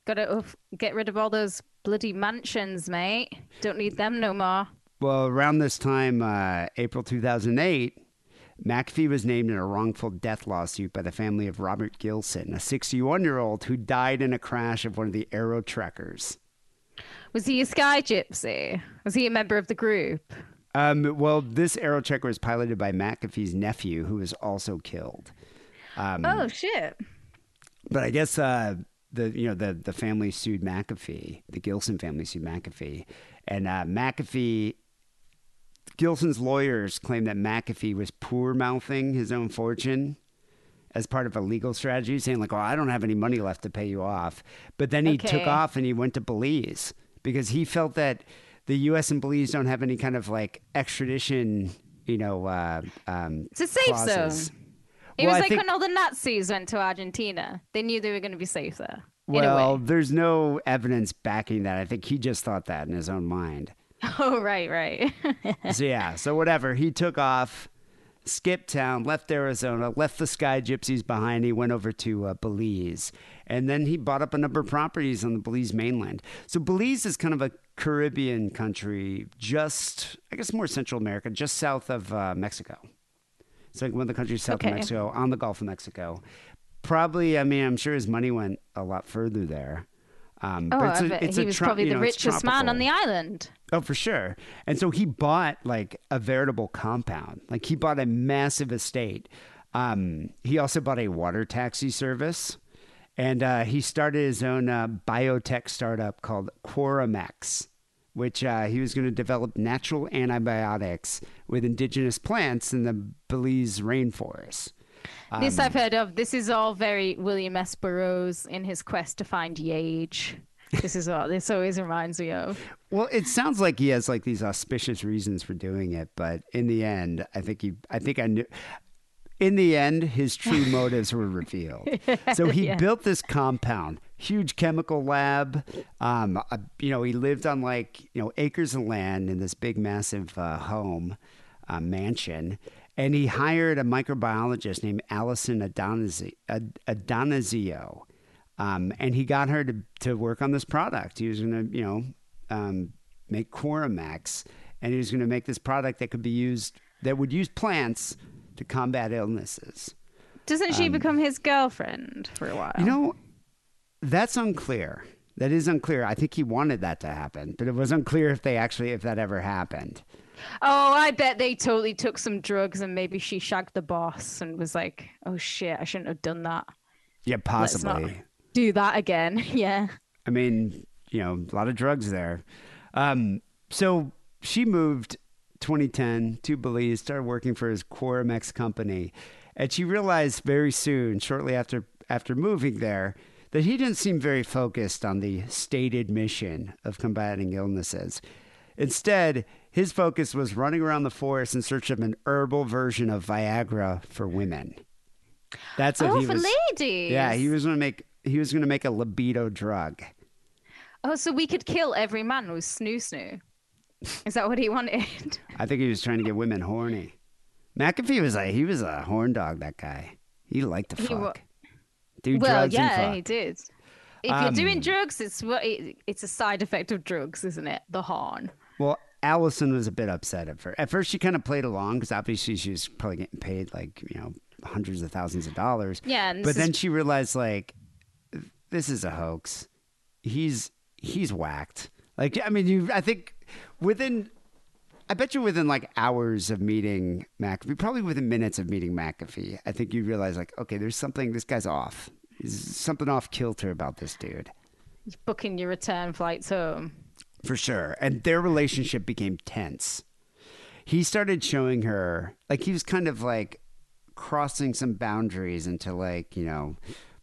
gotta get rid of all those bloody mansions, mate. Don't need them no more. Well, around this time, uh, April 2008, McAfee was named in a wrongful death lawsuit by the family of Robert Gilson, a 61 year old who died in a crash of one of the Aero Trekkers. Was he a sky gypsy? Was he a member of the group? Um, well, this Aero Trekker was piloted by McAfee's nephew, who was also killed. Um, oh shit! But I guess uh, the you know the the family sued McAfee. The Gilson family sued McAfee, and uh, McAfee. Gilson's lawyers claim that McAfee was poor mouthing his own fortune as part of a legal strategy, saying like, "Oh, I don't have any money left to pay you off." But then he took off and he went to Belize because he felt that the U.S. and Belize don't have any kind of like extradition, you know, uh, um, It's a safe clauses. zone. It Well, was I like think- when all the Nazis went to Argentina. They knew they were going to be safe there. Well, there's no evidence backing that. I think he just thought that in his own mind. (laughs) Oh right, right. (laughs) so yeah, so whatever. He took off, skipped town, left Arizona, left the Sky Gypsies behind. He went over to uh, Belize, and then he bought up a number of properties on the Belize mainland. So Belize is kind of a Caribbean country, just I guess more Central America, just south of uh, Mexico. It's like one of the countries south Okay. of Mexico, on the Gulf of Mexico. Probably, I mean, I'm sure his money went a lot further there. Um, oh, but it's a- it's he was tro- probably you the know, it's richest man on the island. Oh, for sure. And so he bought like a veritable compound. Like he bought a massive estate. Um, he also bought a water taxi service. And uh, he started his own uh, biotech startup called QuorumEx, which uh, he was going to develop natural antibiotics with indigenous plants in the Belize rainforest. this Um, I've heard of. This is all very William S. Burroughs in his quest to find Yage. This is what this always reminds me of. Well, it sounds like he has like these auspicious reasons for doing it, but in the end, I think he, I think I knew. In the end, his (laughs) true motives were revealed. So he Yeah. built this compound, huge chemical lab. Um, uh, you know, he lived on like you know acres of land in this big, massive uh, home, uh, mansion, and he hired a microbiologist named Allison Adonizio. Ad- Adonizio. Um, and he got her to, to work on this product. He was going to, you know, um, make QuorumEx, and he was going to make this product that could be used, that would use plants to combat illnesses. Doesn't she become his girlfriend for a while? Um, You know, that's unclear. That is unclear. I think he wanted that to happen, but it was unclear if they actually, if that ever happened. Oh, I bet they totally took some drugs and maybe she shagged the boss and was like, "Oh shit, I shouldn't have done that. Yeah, possibly. do that again." (laughs) yeah. I mean, you know, a lot of drugs there. Um, so she moved 2010 to Belize, started working for his QuorumEx company, and she realized very soon, shortly after after moving there, that he didn't seem very focused on the stated mission of combating illnesses. Instead, his focus was running around the forest in search of an herbal version of Viagra for women. That's what Oh, he for was. ladies. Yeah, he was to make he was going to make a libido drug. Oh, so we could kill every man with snoo snoo. Is that what he wanted? (laughs) I think he was trying to get women horny. McAfee was like he was a horn dog. That guy. He liked to He fuck. wa- Do well, drugs and yeah, he did. If Um, you're doing drugs, it's what it, it's a side effect of drugs, isn't it? The horn. Well, Allison was a bit upset at first. At first, she kind of played along because obviously she was probably getting paid like you know hundreds of thousands of dollars. Yeah, but this then she realized like this is a hoax. He's he's whacked. Like I mean, you. I think within. I bet you within like hours of meeting McAfee, probably within minutes of meeting McAfee, I think you realize like, okay, there's something. This guy's off. There's something off kilter about this dude. He's booking your return flights home. For sure. And their relationship became tense. He started showing her, like, he was kind of like crossing some boundaries into, like, you know,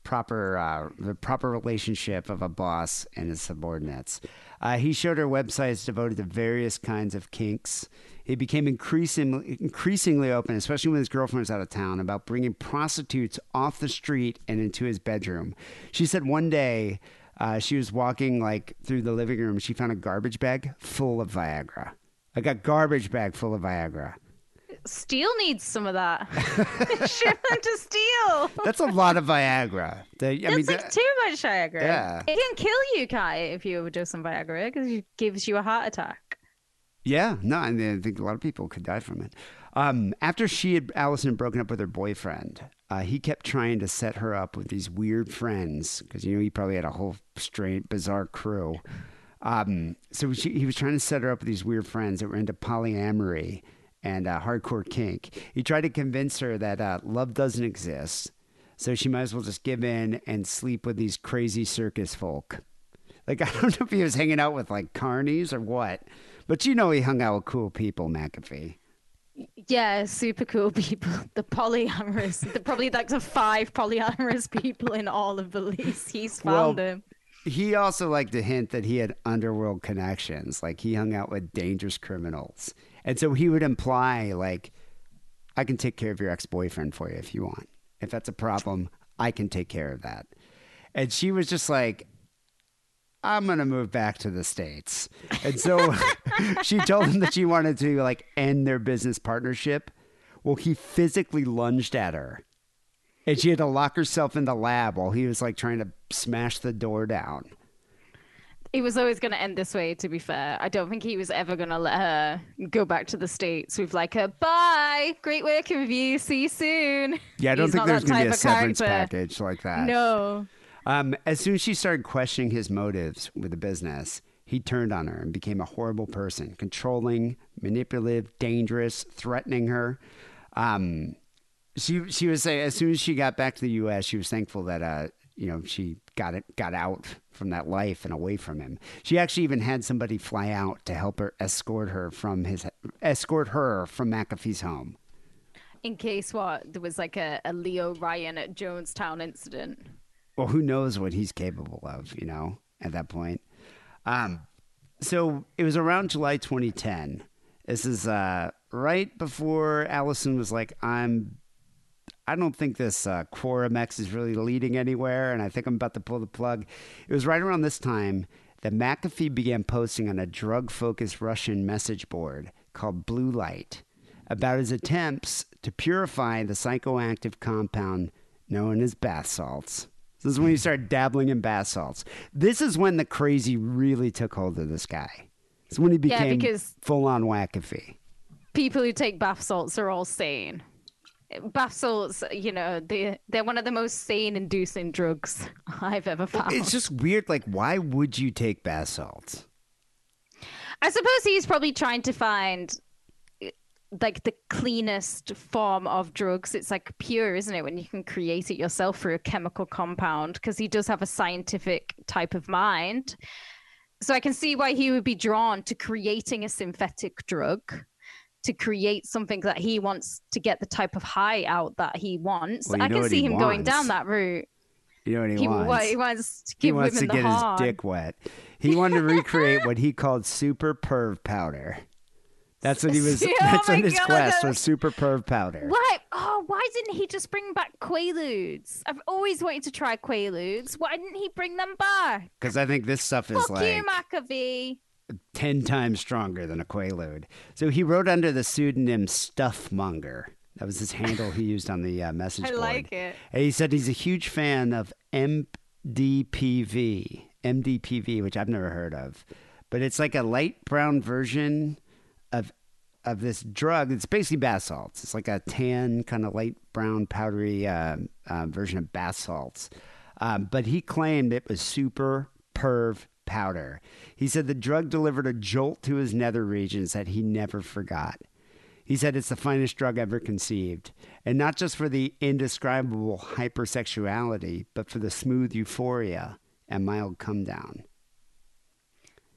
proper, uh, the proper relationship of a boss and his subordinates. Uh, he showed her websites devoted to various kinds of kinks. He became increasingly, increasingly open, especially when his girlfriend was out of town, about bringing prostitutes off the street and into his bedroom. She said one day uh, she was walking like through the living room. She found a garbage bag full of Viagra. Like a garbage bag full of Viagra. Steel needs some of that. (laughs) (laughs) Ship them to Steel. That's a lot of Viagra. The- I That's mean, like the- too much Viagra. Yeah. It can kill you, Kai, if you overdose on Viagra because it gives you a heart attack. Yeah, no, I, mean, I think a lot of people could die from it. Um, after she had Allison had broken up with her boyfriend, uh, he kept trying to set her up with these weird friends because you know he probably had a whole strange, bizarre crew. Um, so she, he was trying to set her up with these weird friends that were into polyamory and uh, hardcore kink. He tried to convince her that uh, love doesn't exist, so she might as well just give in and sleep with these crazy circus folk. Like (laughs) I don't know if he was hanging out with like carnies or what, but you know he hung out with cool people, McAfee. Yeah, super cool people. (laughs) The polyamorous. the, probably like the five polyamorous (laughs) people in all of Belize. He's found Well, them. He also liked to hint that he had underworld connections, like he hung out with dangerous criminals, and so he would imply like, "I can take care of your ex-boyfriend for you if you want. If that's a problem, I can take care of that." And she was just like, I'm gonna move back to the states, and so (laughs) she told him that she wanted to like end their business partnership. Well, he physically lunged at her, and she had to lock herself in the lab while he was like trying to smash the door down. It was always going to end this way, to be fair. I don't think he was ever going to let her go back to the States with like a bye, great working with you, see you soon. Yeah, I don't He's think there's gonna be a severance character. package like that. No. Um, as soon as she started questioning his motives with the business, he turned on her and became a horrible person, controlling, manipulative, dangerous, threatening her. Um, she she was saying as soon as she got back to the U.S., she was thankful that uh, you know she got it got out from that life and away from him. She actually even had somebody fly out to help her escort her from his escort her from McAfee's home. In case what? There was like a, a Leo Ryan at Jonestown incident. well, who knows what he's capable of, you know, at that point. Um, so it was around July 2010. This is uh, right before Allison was like, I'm, I don't think this uh, QuorumEx is really leading anywhere, and I think I'm about to pull the plug. It was right around this time that McAfee began posting on a drug focused Russian message board called Bluelight about his attempts to purify the psychoactive compound known as bath salts. This is when he started dabbling in bath salts. This is when the crazy really took hold of this guy. It's when he became because- full on wackafee. People who take bath salts are all sane. Bath salts, you know, they they're one of the most sane inducing drugs (laughs) I've ever found. It's just weird. Like, why would you take bath salts? I suppose he's probably trying to find eh, like the cleanest form of drugs. It's like pure, isn't it? When you can create it yourself through a chemical compound, because he does have a scientific type of mind. So I can see why he would be drawn to creating a synthetic drug to create something that he wants to get the type of high out that he wants. Well, I can see him going down that route. You know what he, He, wants? what, he wants to he wants to get his dick wet. He wanted to recreate what he called super perv powder. That's what he was. (laughs) Oh that's on his God, quest was super perv powder. Why? Oh, why didn't he just bring back Quaaludes? I've always wanted to try Quaaludes. Why didn't he bring them back? Because I think this stuff is Fuck like you, McAfee. 10 times stronger than a Quaalude. So he wrote under the pseudonym Stuffmonger. That was his handle he used on the uh, (laughs) message I board. like it. And he said he's a huge fan of MDPV, MDPV, which I've never heard of, but it's like a light brown version of of this drug. It's basically bath salts. It's like a tan, kind of light brown, powdery uh, uh, version of bath salts. Um, but he claimed it was super perv powder. He said the drug delivered a jolt to his nether regions that he never forgot. He said it's the finest drug ever conceived, and not just for the indescribable hypersexuality, but for the smooth euphoria and mild come down.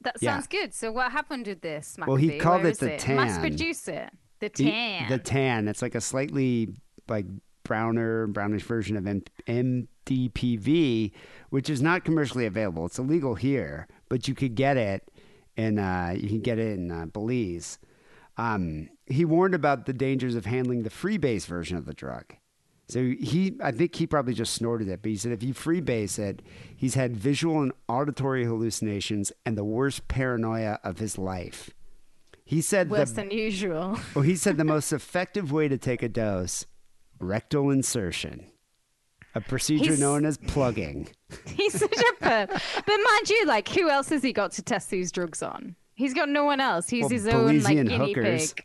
That Yeah. sounds good. So what happened with this, McAfee? Well, he called Where it the Mass tan. produce it. The The- tan. The tan. It's like a slightly like browner, brownish version of M- MDPV, which is not commercially available. It's illegal here, but you could get it in uh, you can get it in uh, Belize. Um, he warned about the dangers of handling the freebase version of the drug. So he, I think he probably just snorted it, but he said if you freebase it, he's had visual and auditory hallucinations and the worst paranoia of his life. He said Worse the, than usual. well, he said the most effective way to take a dose, rectal insertion, a procedure He's- known as plugging. (laughs) He's such a perv. But mind you, like, who else has he got to test these drugs on? He's got no one else. He's Well, his own like guinea hookers. pig.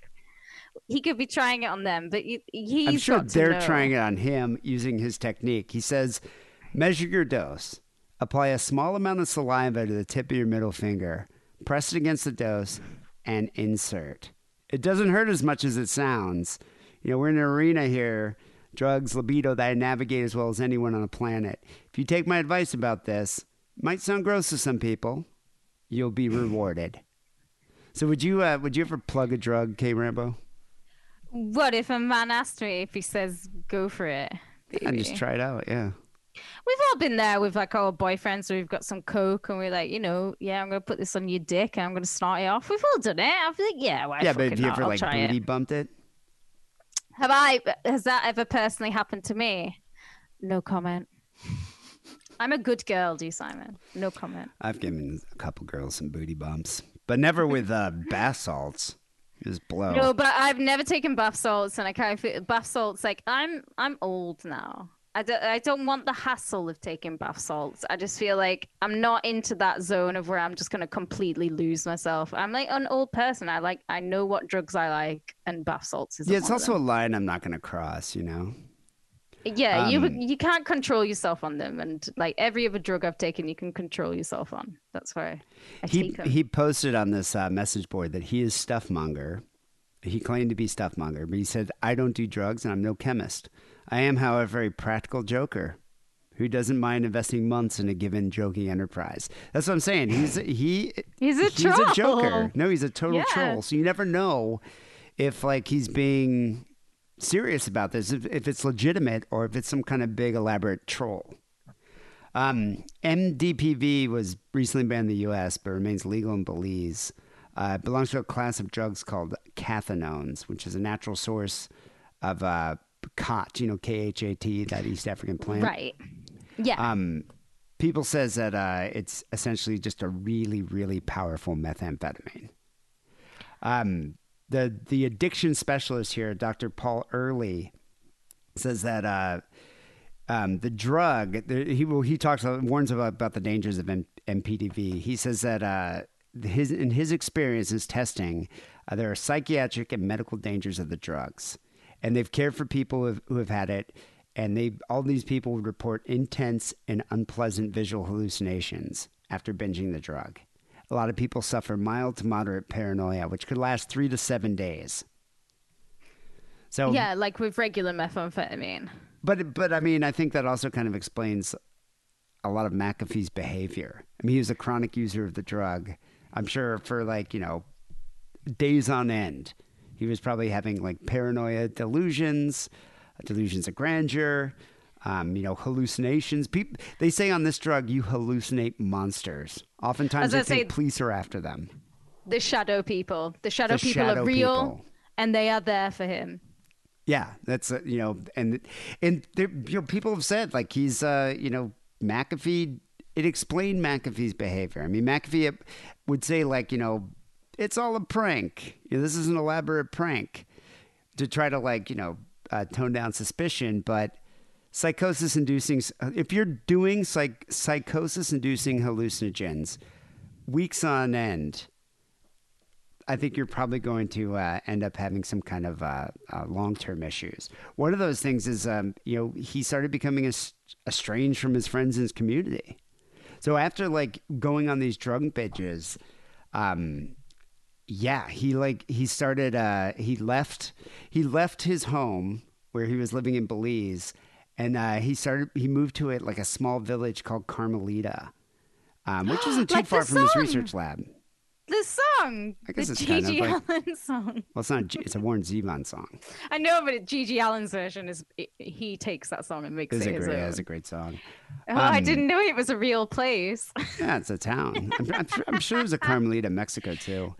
He could be trying it on them, but he's I'm sure got they're know. trying it on him using his technique. He says, measure your dose, apply a small amount of saliva to the tip of your middle finger, press it against the dose, and insert. It doesn't hurt as much as it sounds. You know, we're in an arena here, drugs, libido that I navigate as well as anyone on the planet. If you take my advice about this, might sound gross to some people, you'll be rewarded. So would you uh, would you ever plug a drug, K Rambo? What if a man asked me if he says go for it? And just try it out, yeah. We've all been there with like our boyfriends where we've got some coke and we're like, you know, yeah, I'm gonna put this on your dick and I'm gonna start it off. We've all done it. I think, yeah, why Yeah, but have you ever I'll like booty it. bumped it? Have I? Has that ever personally happened to me? No comment. I'm a good girl, D. Simon. No comment. I've given a couple girls some booty bumps, but never with uh, bath salts. Just blow. No, but I've never taken bath salts, and I kind of feel bath salts. Like I'm, I'm old now. I don't, I don't want the hassle of taking bath salts. I just feel like I'm not into that zone of where I'm just gonna completely lose myself. I'm like an old person. I like, I know what drugs I like, and bath salts is. yeah, it's also a line I'm not going to cross. You know. Yeah, you Um, you can't control yourself on them, and like every other drug I've taken, you can control yourself on. That's why I He he posted on this uh, message board that he is stuffmonger. He claimed to be stuffmonger, but he said, "I don't do drugs and I'm no chemist. I am, however, a practical joker." Who doesn't mind investing months in a given joking enterprise? That's what I'm saying. He's he (laughs) He's a he's troll. a joker. No, he's a total Yeah. troll. So you never know if like he's being serious about this, if, if it's legitimate or if it's some kind of big elaborate troll. Um, MDPV was recently banned in the U.S. but remains legal in Belize. Uh, it belongs to a class of drugs called cathinones, which is a natural source of uh, khat, you know, K-H-A-T, that East African plant. right. Yeah. Um, people says that uh, it's essentially just a really, really powerful methamphetamine. Um, the the addiction specialist here, Dr. Paul Earley, says that uh, um, the drug the, he well, he talks about warns about, about the dangers of M- MPDV. He says that uh, his in his experience his testing, uh, there are psychiatric and medical dangers of the drugs, and they've cared for people who have, who have had it, and they all these people would report intense and unpleasant visual hallucinations after binging the drug. A lot of people suffer mild to moderate paranoia, which could last three to seven days. So yeah, like with regular methamphetamine. but but I mean, I think that also kind of explains a lot of McAfee's behavior. I mean, he was a chronic user of the drug. I'm sure for like you know days on end, he was probably having like paranoia delusions, delusions of grandeur. Um, you know, hallucinations. People, they say on this drug, you hallucinate monsters. Oftentimes, they I think police are after them. The shadow people. The shadow The people shadow are real, people. and they are there for him. Yeah, that's uh, you know, and and there, you know, people have said like he's uh, you know, McAfee. It explained McAfee's behavior. I mean, McAfee would say like you know, it's all a prank. This is an elaborate prank to try to like you know uh, tone down suspicion, but psychosis inducing if you're doing psych, psychosis inducing hallucinogens weeks on end I think you're probably going to uh, end up having some kind of uh, uh, long term issues. One of those things is, um, you know, he started becoming estranged from his friends in his community. So after like going on these drug binges, um, yeah, he like he started. Uh, he left. He left his home where he was living in Belize, and uh, he started. He moved to it like a small village called Carmelita, um, which isn't (gasps) too like far from his research lab. The song, I guess the it's GG kind of like- Allin (laughs) song. Well, it's not. It's a Warren Zevon song. I know, but it, GG Allin's version is he takes that song and makes it a his great. own. It's a great song. oh, I um, didn't know it was a real place. Yeah, it's a town. I'm, I'm, sure- I'm sure there's a (laughs) Carmelita, Mexico too.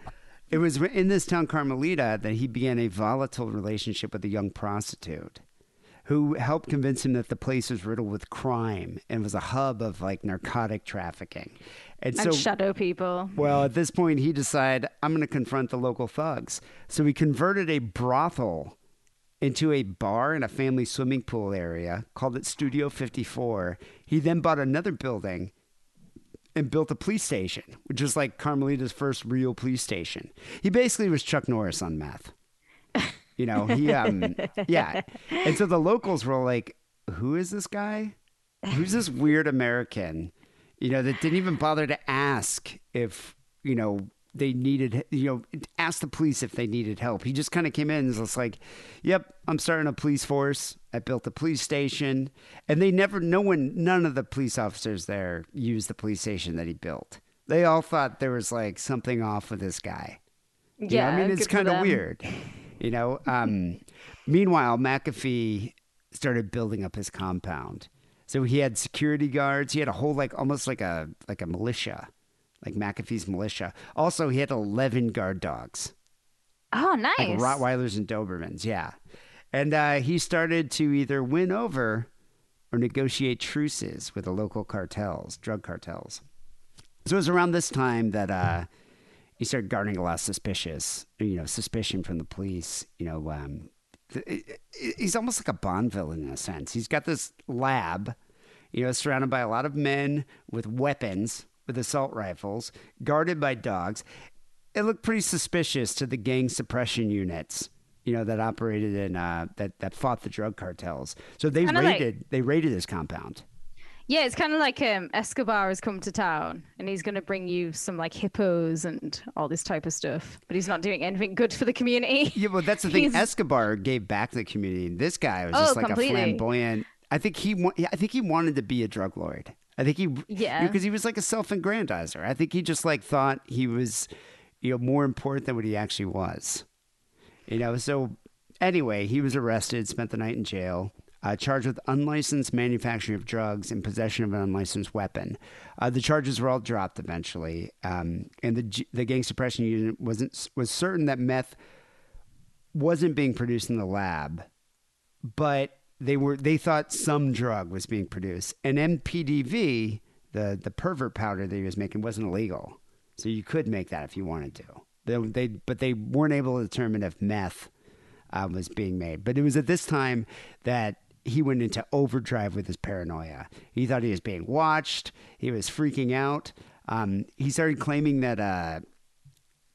It was in this town, Carmelita, that he began a volatile relationship with a young prostitute who helped convince him that the place was riddled with crime and was a hub of like narcotic trafficking. And so, shadow people. well, at this point, he decided, I'm going to confront the local thugs. So he converted a brothel into a bar and a family swimming pool area, called it Studio 54. He then bought another building and built a police station, which was like Carmelita's first real police station. He basically was Chuck Norris on meth. You know, he, um, (laughs) yeah. And so the locals were like, who is this guy? Who's this weird American? You know, that didn't even bother to ask if, you know, they needed, you know, ask the police if they needed help. He just kind of came in and was just like, yep, I'm starting a police force. I built a police station. And they never, no one, none of the police officers there used the police station that he built. They all thought there was like something off with this guy. You know, Yeah, I mean, it's kind of weird, you know. Um, meanwhile, McAfee started building up his compound, so he had security guards. He had a whole like almost like a like a militia, like McAfee's militia. Also, he had eleven guard dogs, Oh, nice. like Rottweilers and Dobermans. Yeah, and uh, he started to either win over or negotiate truces with the local cartels, drug cartels. So it was around this time that uh, he started garnering a lot of suspicious, you know, suspicion from the police. You know, um, th- he's almost like a Bond villain in a sense. He's got this lab, you know, surrounded by a lot of men with weapons, with assault rifles, guarded by dogs. It looked pretty suspicious to the gang suppression units. You know that operated in uh, that that fought the drug cartels. So they Kinda like- raided they raided his compound. Yeah, it's kind of like um, Escobar has come to town and he's going to bring you some like hippos and all this type of stuff, but he's not doing anything good for the community. (laughs) Yeah, well, that's the thing. Escobar gave back to the community. This guy was Oh, just like completely. a flamboyant. I think he. wa- I think he wanted to be a drug lord. I think he. Yeah. Because he was like a self-aggrandizer. I think he just like thought he was, you know, more important than what he actually was. You know. So anyway, he was arrested, spent the night in jail. Uh, charged with unlicensed manufacturing of drugs and possession of an unlicensed weapon. Uh, the charges were all dropped eventually, um, and the the gang suppression unit wasn't was certain that meth wasn't being produced in the lab, but they were they thought some drug was being produced. And MPDV, the the pervert powder that he was making, wasn't illegal, so you could make that if you wanted to. They, they but they weren't able to determine if meth uh, was being made. But it was at this time that he went into overdrive with his paranoia. He thought he was being watched. He was freaking out. Um, he started claiming that uh,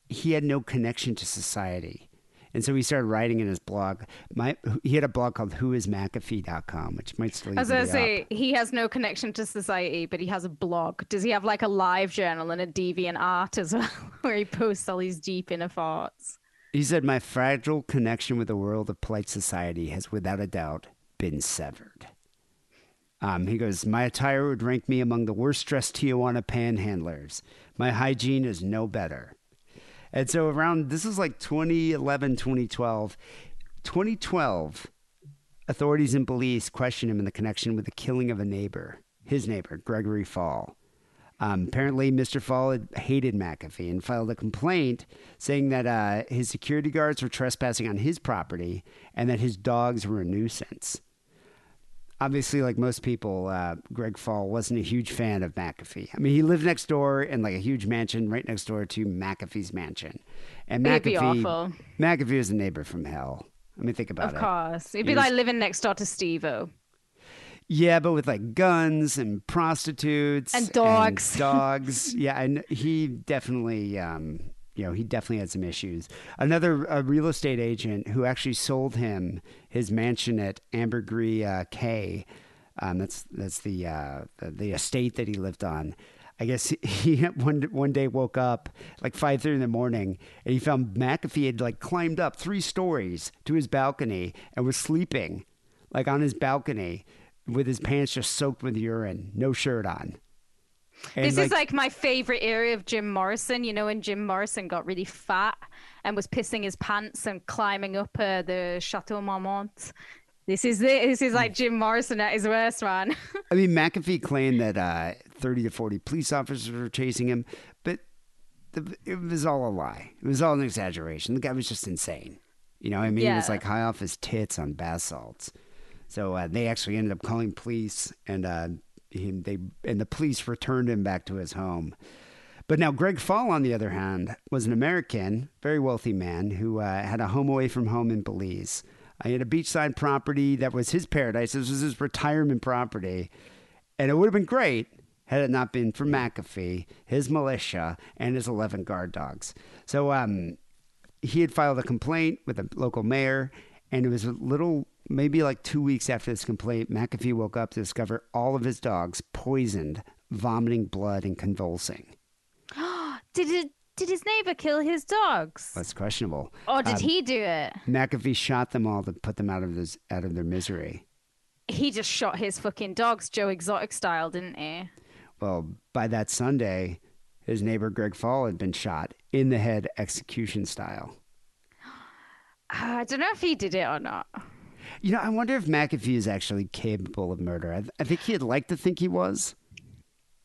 he had no connection to society. And so he started writing in his blog. My, he had a blog called whoismcafee.com, which might still I was even gonna say, up. he has no connection to society, but he has a blog. Does he have like a live journal and a deviant art as well, (laughs) where he posts all these deep inner thoughts? He said, My fragile connection with the world of polite society has without a doubt been severed. Um, he goes, My attire would rank me among the worst dressed Tijuana panhandlers. My hygiene is no better. And so around, this is like 2011, 2012. 2012, authorities in Belize questioned him in the connection with the killing of a neighbor, his neighbor, Gregory Faull. Um, apparently, Mr. Faull hated McAfee and filed a complaint saying that uh, his security guards were trespassing on his property and that his dogs were a nuisance. Obviously, like most people, uh, Greg Faull wasn't a huge fan of McAfee. I mean, he lived next door in like a huge mansion right next door to McAfee's mansion, and It'd McAfee. McAfee was a neighbor from hell. I mean, think about Of it. Of course. It'd be Yes. like living next door to Steve-O. Yeah, but with like guns and prostitutes And dogs. (laughs) dogs. Yeah, and he definitely, um, you know, he definitely had some issues. Another a real estate agent who actually sold him his mansion at Ambergris uh, Caye. Um, that's that's the, uh, the the estate that he lived on. I guess (laughs) he one one day woke up like five thirty in the morning and he found McAfee had like climbed up three stories to his balcony and was sleeping like on his balcony with his pants just soaked with urine, no shirt on. And, This is like my favorite area of Jim Morrison. You know, when Jim Morrison got really fat and was pissing his pants and climbing up uh, the Chateau Marmont. This is it. This is like Jim Morrison at his worst, man. (laughs) I mean, McAfee claimed that uh, 30 to 40 police officers were chasing him, but the, it was all a lie. It was all an exaggeration. The guy was just insane. You know, what I mean, he was like high off his tits on bath salts. So uh, they actually ended up calling police, and he, they and the police returned him back to his home. But now Greg Faull, on the other hand, was an American, very wealthy man who uh, had a home away from home in Belize. Uh, he had a beachside property that was his paradise. This was his retirement property. And it would have been great had it not been for McAfee, his militia, and his 11 guard dogs. So um, he had filed a complaint with a local mayor, and it was a little, maybe like two weeks after this complaint, McAfee woke up to discover all of his dogs poisoned, vomiting blood, and convulsing. (gasps) did it? Did his neighbor kill his dogs? That's questionable. Or did Um, he do it? McAfee shot them all to put them out of this, out of their misery. He just shot his fucking dogs, Joe Exotic style, didn't he? Well, by that Sunday, his neighbor Greg Faull had been shot in the head, execution style. (gasps) I don't know if he did it or not. You know, I wonder if McAfee is actually capable of murder. I, I think he'd like to think he was.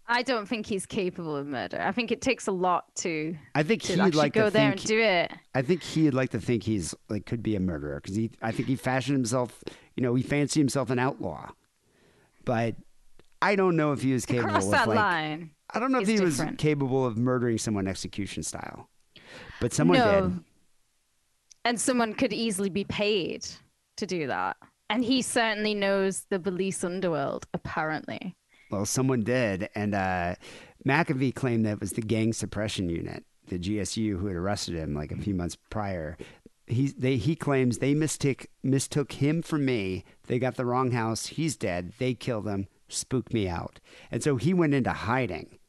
I don't think he's capable of murder. I think it takes a lot to, I think to he'd like go to there think. and do it. I think he'd like to think he's like could be a murderer because he. I think he fashioned himself. You know, he fancied himself an outlaw, but I don't know if he was capable of that like. line. I don't know if he was capable of murdering someone execution style, but someone No. did. And someone could easily be paid to do that. And he certainly knows the Belize underworld, apparently. Well, someone did, and uh, McAfee claimed that it was the gang suppression unit, the GSU, who had arrested him like a few months prior. He they he claims they mistook mistook him for me. They got the wrong house. He's dead. They killed him. Spooked me out, and so he went into hiding.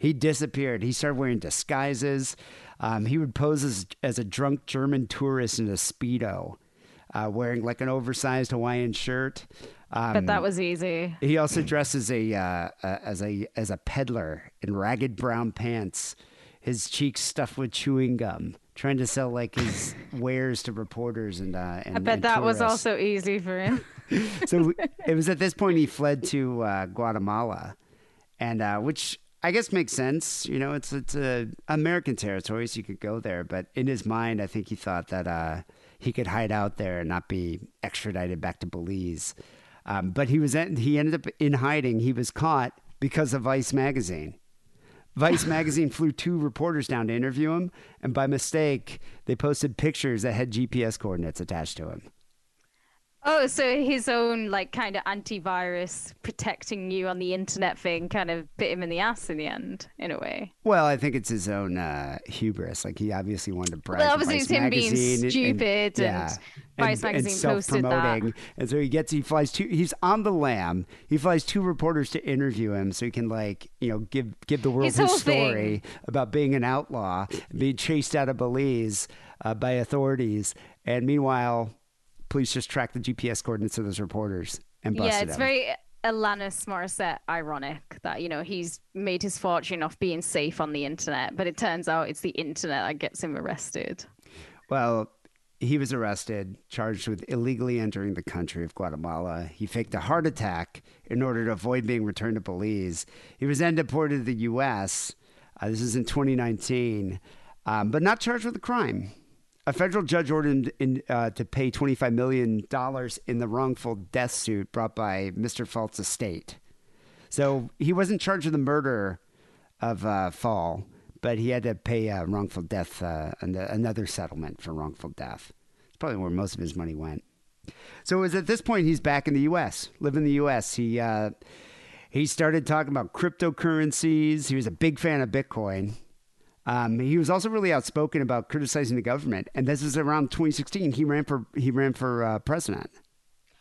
He disappeared. He started wearing disguises. Um, he would pose as, as a drunk German tourist in a speedo, uh, wearing like an oversized Hawaiian shirt. Um, But that was easy. he also dresses as a uh, uh, as a as a peddler in ragged brown pants, his cheeks stuffed with chewing gum, trying to sell like his (laughs) wares to reporters and. Uh, and I bet and that was also easy for him. (laughs) so. It was at this point he fled to uh, Guatemala, and uh, which I guess makes sense. You know, it's it's a American territory, so you could go there. But in his mind, I think he thought that uh, he could hide out there and not be extradited back to Belize. Um, but he was he ended up in hiding. He was caught because of Vice magazine. Vice (laughs) magazine flew two reporters down to interview him, and by mistake, they posted pictures that had GPS coordinates attached to him. Oh, so his own like kind of antivirus protecting you on the internet thing kind of bit him in the ass in the end, in a way. Well, I think it's his own uh, hubris. Like he obviously wanted to brag. Well, obviously Vice it's him being magazine and- stupid and yeah, Vice magazine posted that. self-promoting. And so he gets he flies two. He's on the lam. He flies two reporters to interview him, so he can like you know give give the world His his, story about being an outlaw, being chased out of Belize uh, by authorities, and meanwhile, police just track the GPS coordinates of those reporters and busted Yeah, it's very Alanis Morissette ironic that, you know, he's made his fortune off being safe on the internet, but it turns out it's the internet that gets him arrested. Well, he was arrested, charged with illegally entering the country of Guatemala. He faked a heart attack in order to avoid being returned to Belize. He was then deported to the U.S. Uh, this is in 2019, um, but not charged with a crime. A federal judge ordered in, uh, to pay $25 million in the wrongful death suit brought by Mr. Faull's estate. So he wasn't charged with the murder of uh, Faull, but he had to pay uh, wrongful death, uh, an- another settlement for wrongful death. It's probably where most of his money went. So it was at this point he's back in the U.S., live in the U.S. He uh, he started talking about cryptocurrencies. He was a big fan of Bitcoin. Um, he was also really outspoken about criticizing the government. And this is around 2016. He ran for he ran for uh, president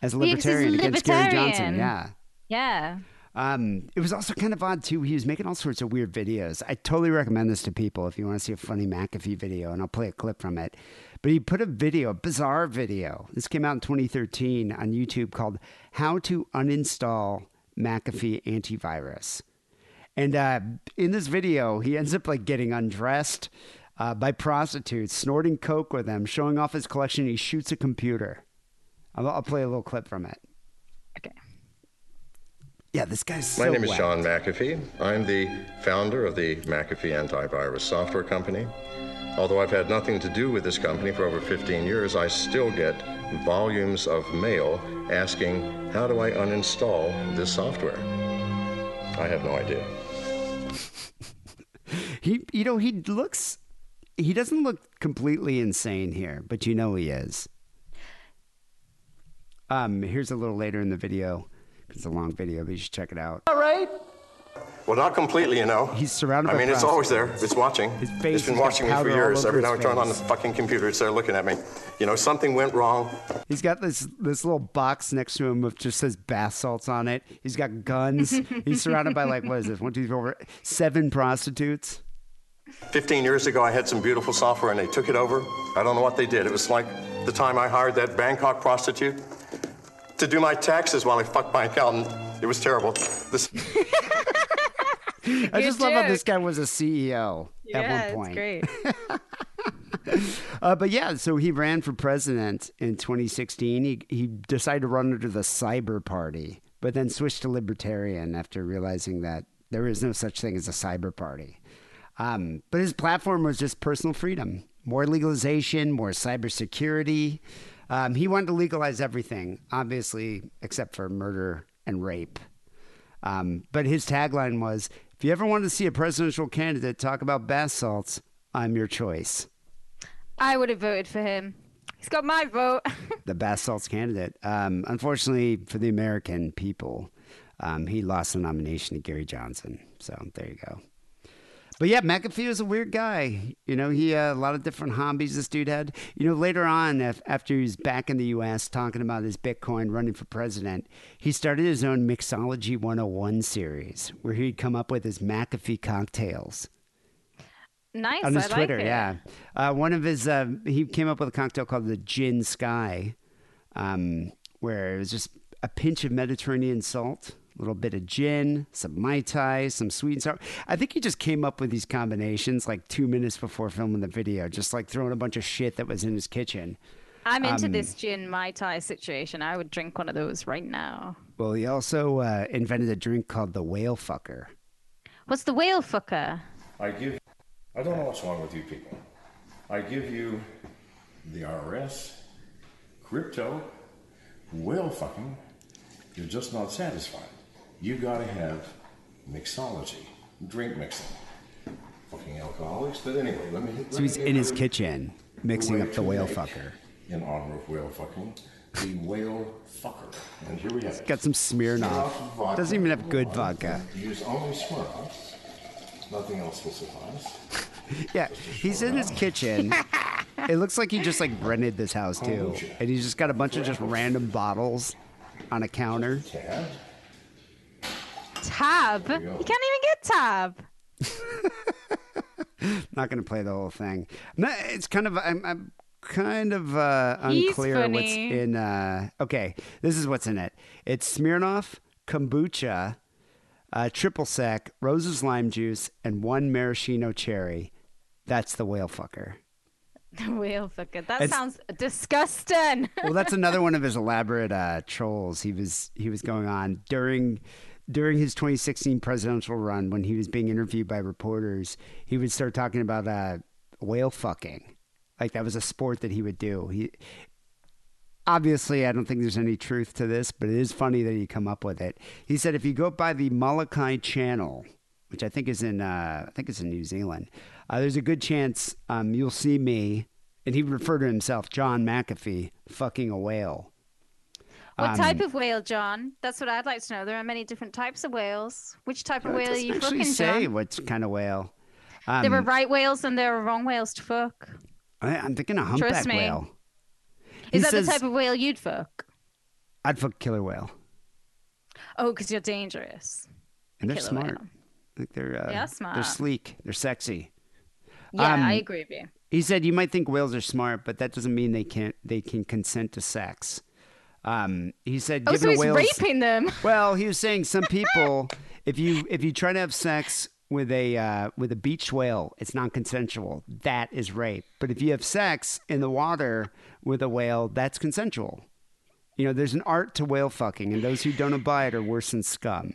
as a Yeah, 'cause he's a libertarian against Gary Johnson. Yeah. Yeah. Um, it was also kind of odd too. He was making all sorts of weird videos. I totally recommend this to people if you want to see a funny McAfee video, and I'll play a clip from it. But he put a video, a bizarre video. This came out in 2013 on YouTube called "How to Uninstall McAfee Antivirus." And uh, in this video, he ends up like getting undressed uh, by prostitutes, snorting coke with them, showing off his collection. He shoots a computer. I'll, I'll play a little clip from it. Okay. Yeah, this guy's My name is whacked. John McAfee. I'm the founder of the McAfee Antivirus Software Company. Although I've had nothing to do with this company for over 15 years, I still get volumes of mail asking, how do I uninstall this software? I have no idea. (laughs) He, you know, he looks, he doesn't look completely insane here, but you know he is. Um, here's a little later in the video. It's a long video, but you should check it out. Well, not completely, you know. He's surrounded I by mean, it's always there. It's watching. His face it's been watching me for years. Every time I turn on the fucking computer, it's there looking at me. You know, something went wrong. He's got this this little box next to him with just says bath salts on it. He's got guns. (laughs) He's surrounded by like what is this? One, two, three, four, seven prostitutes. 15 years ago, I had some beautiful software and they took it over. I don't know what they did. It was like the time I hired that Bangkok prostitute to do my taxes while I fucked my accountant. It was terrible. This, (laughs) (laughs) I just love how this guy was a CEO at one point. Yeah, that's great. (laughs) Uh, but yeah, so he ran for president in 2016. He he decided to run under the Cyber Party, but then switched to Libertarian after realizing that there is no such thing as a Cyber Party. Um, but his platform was just personal freedom, more legalization, more cybersecurity. Um, he wanted to legalize everything, obviously, except for murder and rape. Um, but his tagline was if you ever wanted to see a presidential candidate talk about bath salts, I'm your choice. I would have voted for him. He's got my vote. (laughs) the bath salts candidate. Um, unfortunately for the American people, um, he lost the nomination to Gary Johnson. So there you go. But yeah, McAfee was a weird guy. You know, he had a lot of different hobbies this dude had. You know, later on, af- after he was back in the U.S. talking about his Bitcoin running for president, he started his own Mixology 101 series where he'd come up with his McAfee cocktails nice. on his I like Twitter. it. yeah, uh, one of his uh, he came up with a cocktail called the Gin Sky, um, where it was just a pinch of Mediterranean salt, little bit of gin, some mai tai, some sweet and sour. I think he just came up with these combinations like two minutes before filming the video, just like throwing a bunch of shit that was in his kitchen. I'm into Um, this gin mai tai situation. I would drink one of those right now. Well, he also uh, invented a drink called the Whale Fucker. What's the whale fucker? I give. I don't know what's wrong with you people. I give you the IRS, crypto, whale fucking. You're just not satisfied. You gotta have mixology, drink mixing. Fucking alcoholics. But anyway, let me. let So he's in his kitchen mixing up the whale fucker. In honor of whale fucking, the whale fucker. And here we have it. Got some Smirnoff. Doesn't even have good vodka. Use only Smirnoff. Nothing else will suffice. (laughs) Yeah, he's in his kitchen. It looks like he just like rented this house too, and he's just got a bunch of just random bottles on a counter. Tad. Tab. You can't even get tab. (laughs) Not gonna play the whole thing. No, it's kind of I'm, I'm kind of uh, unclear what's in. Uh, okay, this is what's in it. It's Smirnoff, kombucha, uh, triple sec, roses lime juice, and one maraschino cherry. That's the whale fucker. The whale fucker. That It's- sounds disgusting. well, that's another (laughs) one of his elaborate uh, trolls. He was he was going on during during his 2016 presidential run when he was being interviewed by reporters. He would start talking about uh, whale fucking, like that was a sport that he would do. He obviously, I don't think there's any truth to this, but it is funny that he come up with it. He said if you go by the Molokai Channel, which I think is in uh, I think it's in New Zealand, uh, there's a good chance um, you'll see me, and he would refer to himself, John McAfee, fucking a whale. What Um, type of whale, John? That's what I'd like to know. There are many different types of whales. Which type of whale are you actually fucking, say John? what kind of whale. Um, there are right whales and there are wrong whales to fuck. I, I'm thinking a humpback Trust me. whale. Is He that says, the type of whale you'd fuck? I'd fuck killer whale, Oh, because you're dangerous. and they're killer smart. whale. I they're uh, They are They're sleek. They're sexy. Yeah, Um, I agree with you. He said you might think whales are smart, but that doesn't mean they can't. They can consent to sex. Um, he said, Oh, so he's whale's- raping them. (laughs) Well, he was saying some people, if you if you try to have sex with a uh, with a beach whale, it's non consensual. That is rape. But if you have sex in the water with a whale, that's consensual. You know, there's an art to whale fucking, and those who don't abide are worse than scum.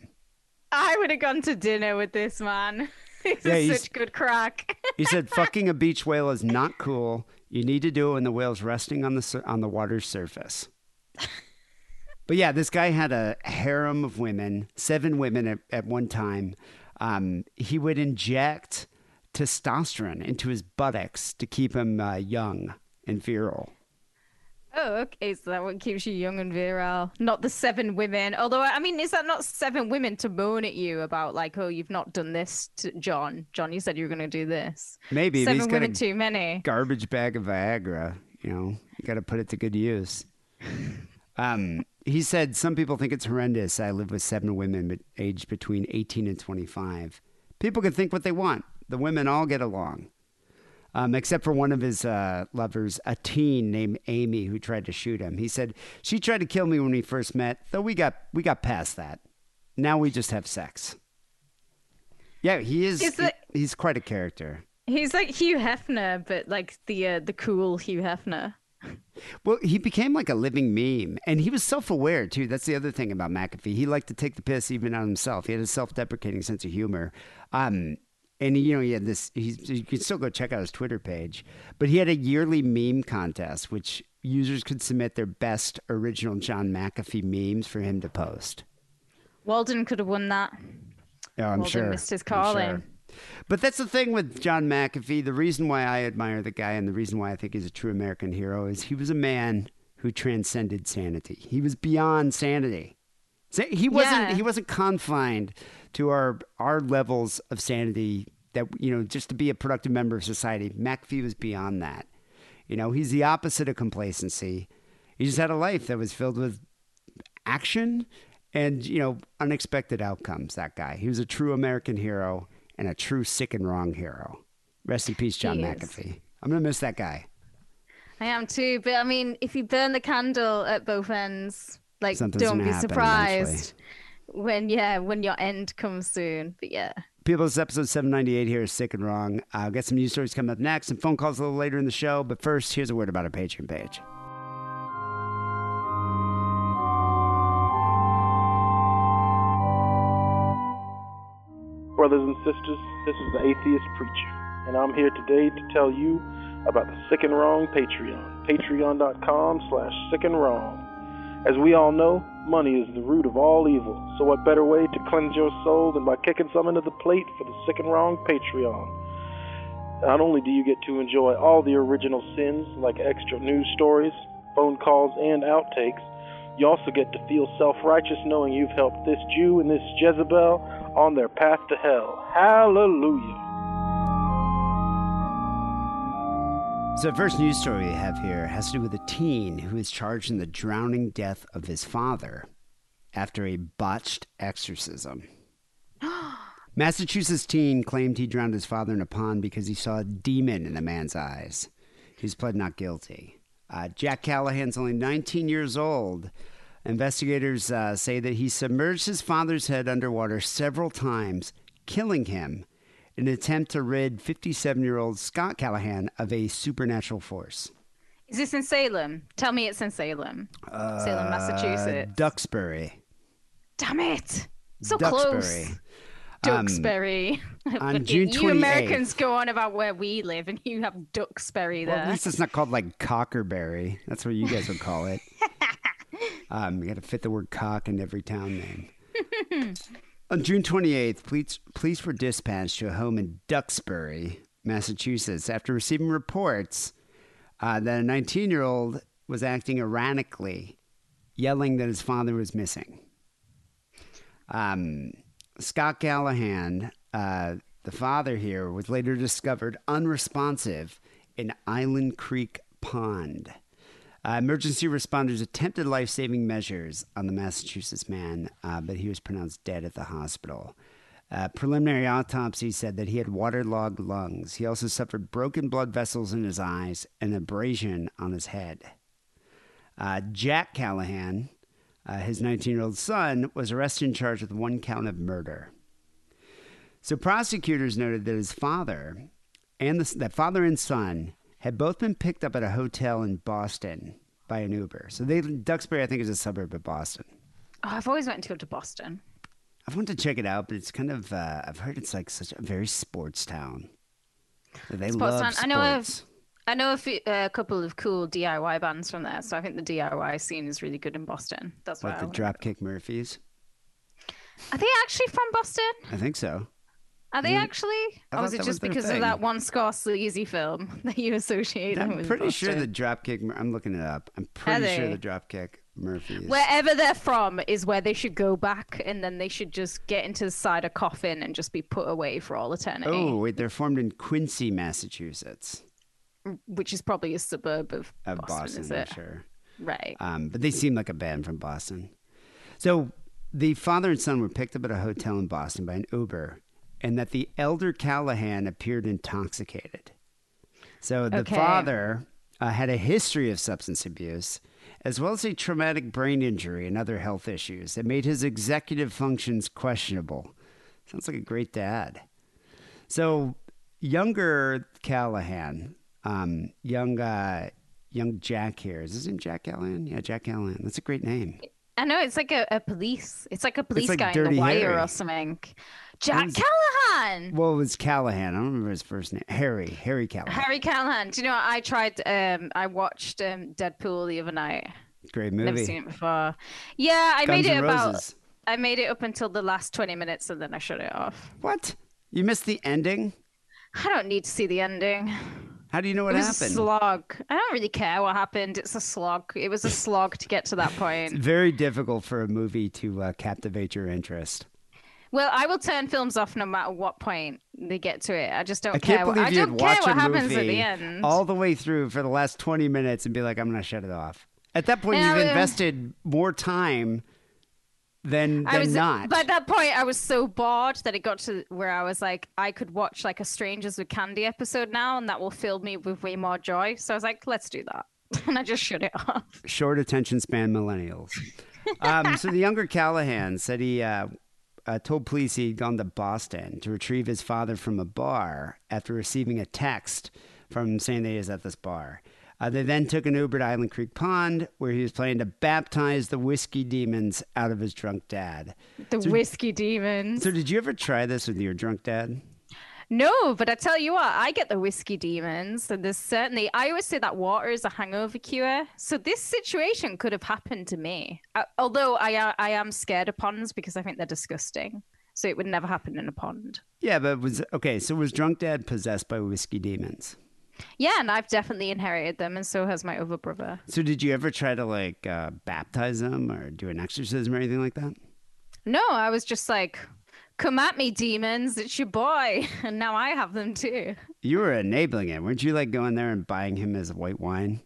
I would have gone to dinner with this man. (laughs) This Yeah, he's- such good crack. (laughs) He said, "Fucking a beach whale is not cool. You need to do it when the whale's resting on the on the water's surface." (laughs) But yeah, this guy had a harem of women, seven women at, at one time. Um, he would inject testosterone into his buttocks to keep him uh, young and virile. Oh, okay. So that what keeps you young and virile. Not the seven women. Although, I mean, is that not seven women to moan at you about, like, oh, you've not done this to John? John, you said you were going to do this. Maybe seven got women too many. garbage bag of Viagra. You know, you got to put it to good use. Um, he said some people think it's horrendous. I live with seven women but aged between 18 and 25. People can think what they want. The women all get along. Um, except for one of his uh, lovers, a teen named Amy, who tried to shoot him. He said she tried to kill me when we first met, though we got we got past that. Now we just have sex. Yeah, he is. Is he- he's quite a character. He's like Hugh Hefner, but like the uh, the cool Hugh Hefner. Well, he became like a living meme, and he was self-aware too. That's the other thing about McAfee. He liked to take the piss even on himself. He had a self-deprecating sense of humor. Um, and you know, he had this. He's, you can still go check out his Twitter page, but he had a yearly meme contest, which users could submit their best original John McAfee memes for him to post. Walden could have won that. Oh, I'm Walden sure. missed his calling. But that's the thing with John McAfee. The reason why I admire the guy and the reason why I think he's a true American hero is he was a man who transcended sanity. He was beyond sanity. He wasn't. Yeah. He wasn't confined to our our levels of sanity. That you know, just to be a productive member of society. McAfee was beyond that. You know, he's the opposite of complacency. He just had a life that was filled with action and you know unexpected outcomes that guy he was a true american hero and a true sick and wrong hero rest in peace john He is. mcafee i'm gonna miss that guy I am too, but I mean, if you burn the candle at both ends, like, Something's don't be surprised when yeah, when your end comes soon. But yeah. people this is episode 798 here is sick and wrong i'll get some news stories coming up next and phone calls a little later in the show but first here's a word about our patreon page Brothers and sisters, this is the Atheist Preacher, and I'm here today to tell you about the Sick and Wrong Patreon. Patreon.com slash sick and wrong. As we all know, money is the root of all evil, so what better way to cleanse your soul than by kicking some into the plate for the Sick and Wrong Patreon? Not only do you get to enjoy all the original sins, like extra news stories, phone calls, and outtakes, you also get to feel self righteous knowing you've helped this Jew and this Jezebel on their path to hell. Hallelujah. So, the first news story we have here has to do with a teen who is charged in the drowning death of his father after a botched exorcism. (gasps) Massachusetts teen claimed he drowned his father in a pond because he saw a demon in the man's eyes. He's pled not guilty. Uh, Jack Callahan's only 19 years old. Investigators uh, say that he submerged his father's head underwater several times, killing him, in an attempt to rid 57 year old Scott Callahan of a supernatural force. Is this in Salem? Tell me it's in Salem. Salem, Uh, Massachusetts. Duxbury. Damn it. So Duxbury. close. Duxbury. (laughs) on Look, June you Americans go on about where we live and you have Duxbury Well, there. at least it's not called like Cockerberry. That's what you guys would call it. (laughs) um, you got to fit the word cock in every town name. On June 28th, police, police were dispatched to a home in Duxbury, Massachusetts, after receiving reports uh, that a 19 year old was acting erratically, yelling that his father was missing. Um, Scott Callahan, uh, the father here, was later discovered unresponsive in Island Creek Pond. Uh, emergency responders attempted life saving measures on the Massachusetts man, uh, but he was pronounced dead at the hospital. Uh, preliminary autopsy said that he had waterlogged lungs. He also suffered broken blood vessels in his eyes and abrasion on his head. Uh, Jack Callahan, uh, his 19 year old son, was arrested and charged with one count of murder. So prosecutors noted that his father and the, that father and son had both been picked up at a hotel in Boston by an Uber. So they Duxbury, I think, is a suburb of Boston. Oh, I've always wanted to go to Boston. I've wanted to check it out, but it's kind of uh, I've heard it's like such a very sports town. They Sports love town. sports. I know of- I know a, few, a couple of cool DIY bands from there, so I think the DIY scene is really good in Boston. That's why like the Dropkick Murphys. Are they actually from Boston? I think so. Are they actually? I Or was it that was just because thing. of that one Scorsese film (laughs) that you associate them with? I'm pretty sure the Dropkick. I'm looking it up. I'm pretty sure the Dropkick Murphys. Wherever they're from is where they should go back, and then they should just get into the side of coffin and just be put away for all eternity. Oh wait, they're formed in Quincy, Massachusetts, Which is probably a suburb of, of Boston, Boston. is I'm sure. Right. Um, but they seem like a band from Boston. So the father and son were picked up at a hotel in Boston by an Uber, and that the elder Callahan appeared intoxicated. So the Okay. father uh, had a history of substance abuse, as well as a traumatic brain injury and other health issues that made his executive functions questionable. Sounds like a great dad. So younger Callahan, um, young uh, young Jack here. Is his name Jack Callahan? Yeah, Jack Callahan. That's a great name. I know it's like a, a police. It's like a police like guy in the wire Harry. or something. Jack was- Callahan. Well, it was Callahan. I don't remember his first name. Harry. Harry Callahan. Harry Callahan. Do you know? I tried. Um, I watched um, Deadpool the other night. Great movie. Never seen it before. Yeah, I Guns made it about. I made it up until the last twenty minutes, and then I shut it off. What? You missed the ending? I don't need to see the ending. How do you know what it was happened? a slog. I don't really care what happened. It's a slog. It was a slog to get to that (laughs) point. Very difficult for a movie to uh, captivate your interest. Well, I will turn films off no matter what point they get to it. I just don't I care. can't what- believe I don't care what happens at the end. all the way through for the last 20 minutes and be like, I'm going to shut it off. At that point, Yeah, you've invested more time than, I than was not. by that point I was so bored that it got to where I was like I could watch like a Strangers with Candy episode now and that will fill me with way more joy. So I was like, let's do that. (laughs) And I just shut it off. short attention span millennials. um, so the younger Callahan said he uh, uh, told police he'd gone to Boston to retrieve his father from a bar after receiving a text from him saying that he was at this bar. Uh, they then took an Uber to Island Creek Pond, where he was planning to baptize the whiskey demons out of his drunk dad. The whiskey demons. So, did you ever try this with your drunk dad? No, but I tell you what, I get the whiskey demons, and there's certainly. I always say that water is a hangover cure. So this situation could have happened to me. Uh, although I uh, I am scared of ponds because I think they're disgusting. So it would never happen in a pond. Yeah, but was okay. So, was drunk dad possessed by whiskey demons? Yeah, and I've definitely inherited them, and so has my other brother. So, did you ever try to like uh, baptize them or do an exorcism or anything like that? No, I was just like, "Come at me, demons! It's your boy!" (laughs) And now I have them too. You were enabling it, weren't you? Like going there and buying him his white wine,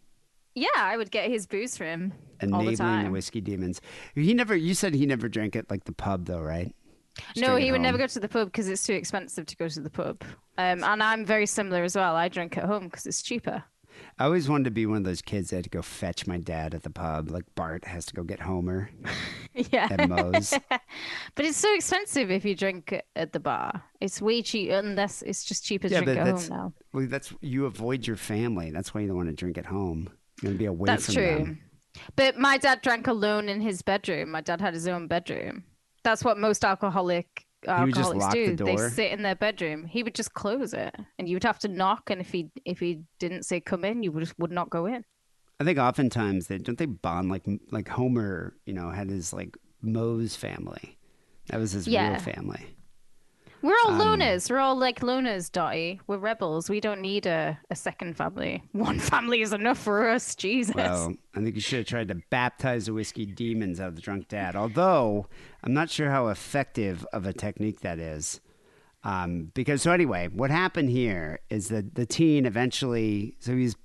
Yeah, I would get his booze for him all enabling the the, time. whiskey demons. He never. You said he never drank at like the pub, though, right? No, he would never go to the pub because it's too expensive to go to the pub. Um, and I'm very similar as well. I drink at home because it's cheaper. I always wanted to be one of those kids that had to go fetch my dad at the pub, like Bart has to go get Homer. (laughs) yeah. at Moe's. (laughs) but it's so expensive if you drink at the bar. It's way cheap, unless it's just cheaper to yeah, drink but at that's home now. well, that's you avoid your family. That's why you don't want to drink at home. You're gonna be away That's from true. them. But my dad drank alone in his bedroom. My dad had his own bedroom. That's what most alcoholic would just alcoholics lock the do. They sit in their bedroom. He would just close it, and you would have to knock. And if he if he didn't say come in, you would would not go in. I think oftentimes they don't they bond like like Homer, you know, had his like Moe's family. That was his Yeah. real family. We're all Um, loners. We're all like loners, Dottie. We're rebels. We don't need a, a second family. (laughs) One family is enough for us. Jesus. Well, I think you should have tried to baptize the whiskey demons out of the drunk dad. Although I'm not sure how effective of a technique that is. Um, because so anyway, what happened here is that the teen eventually, so he's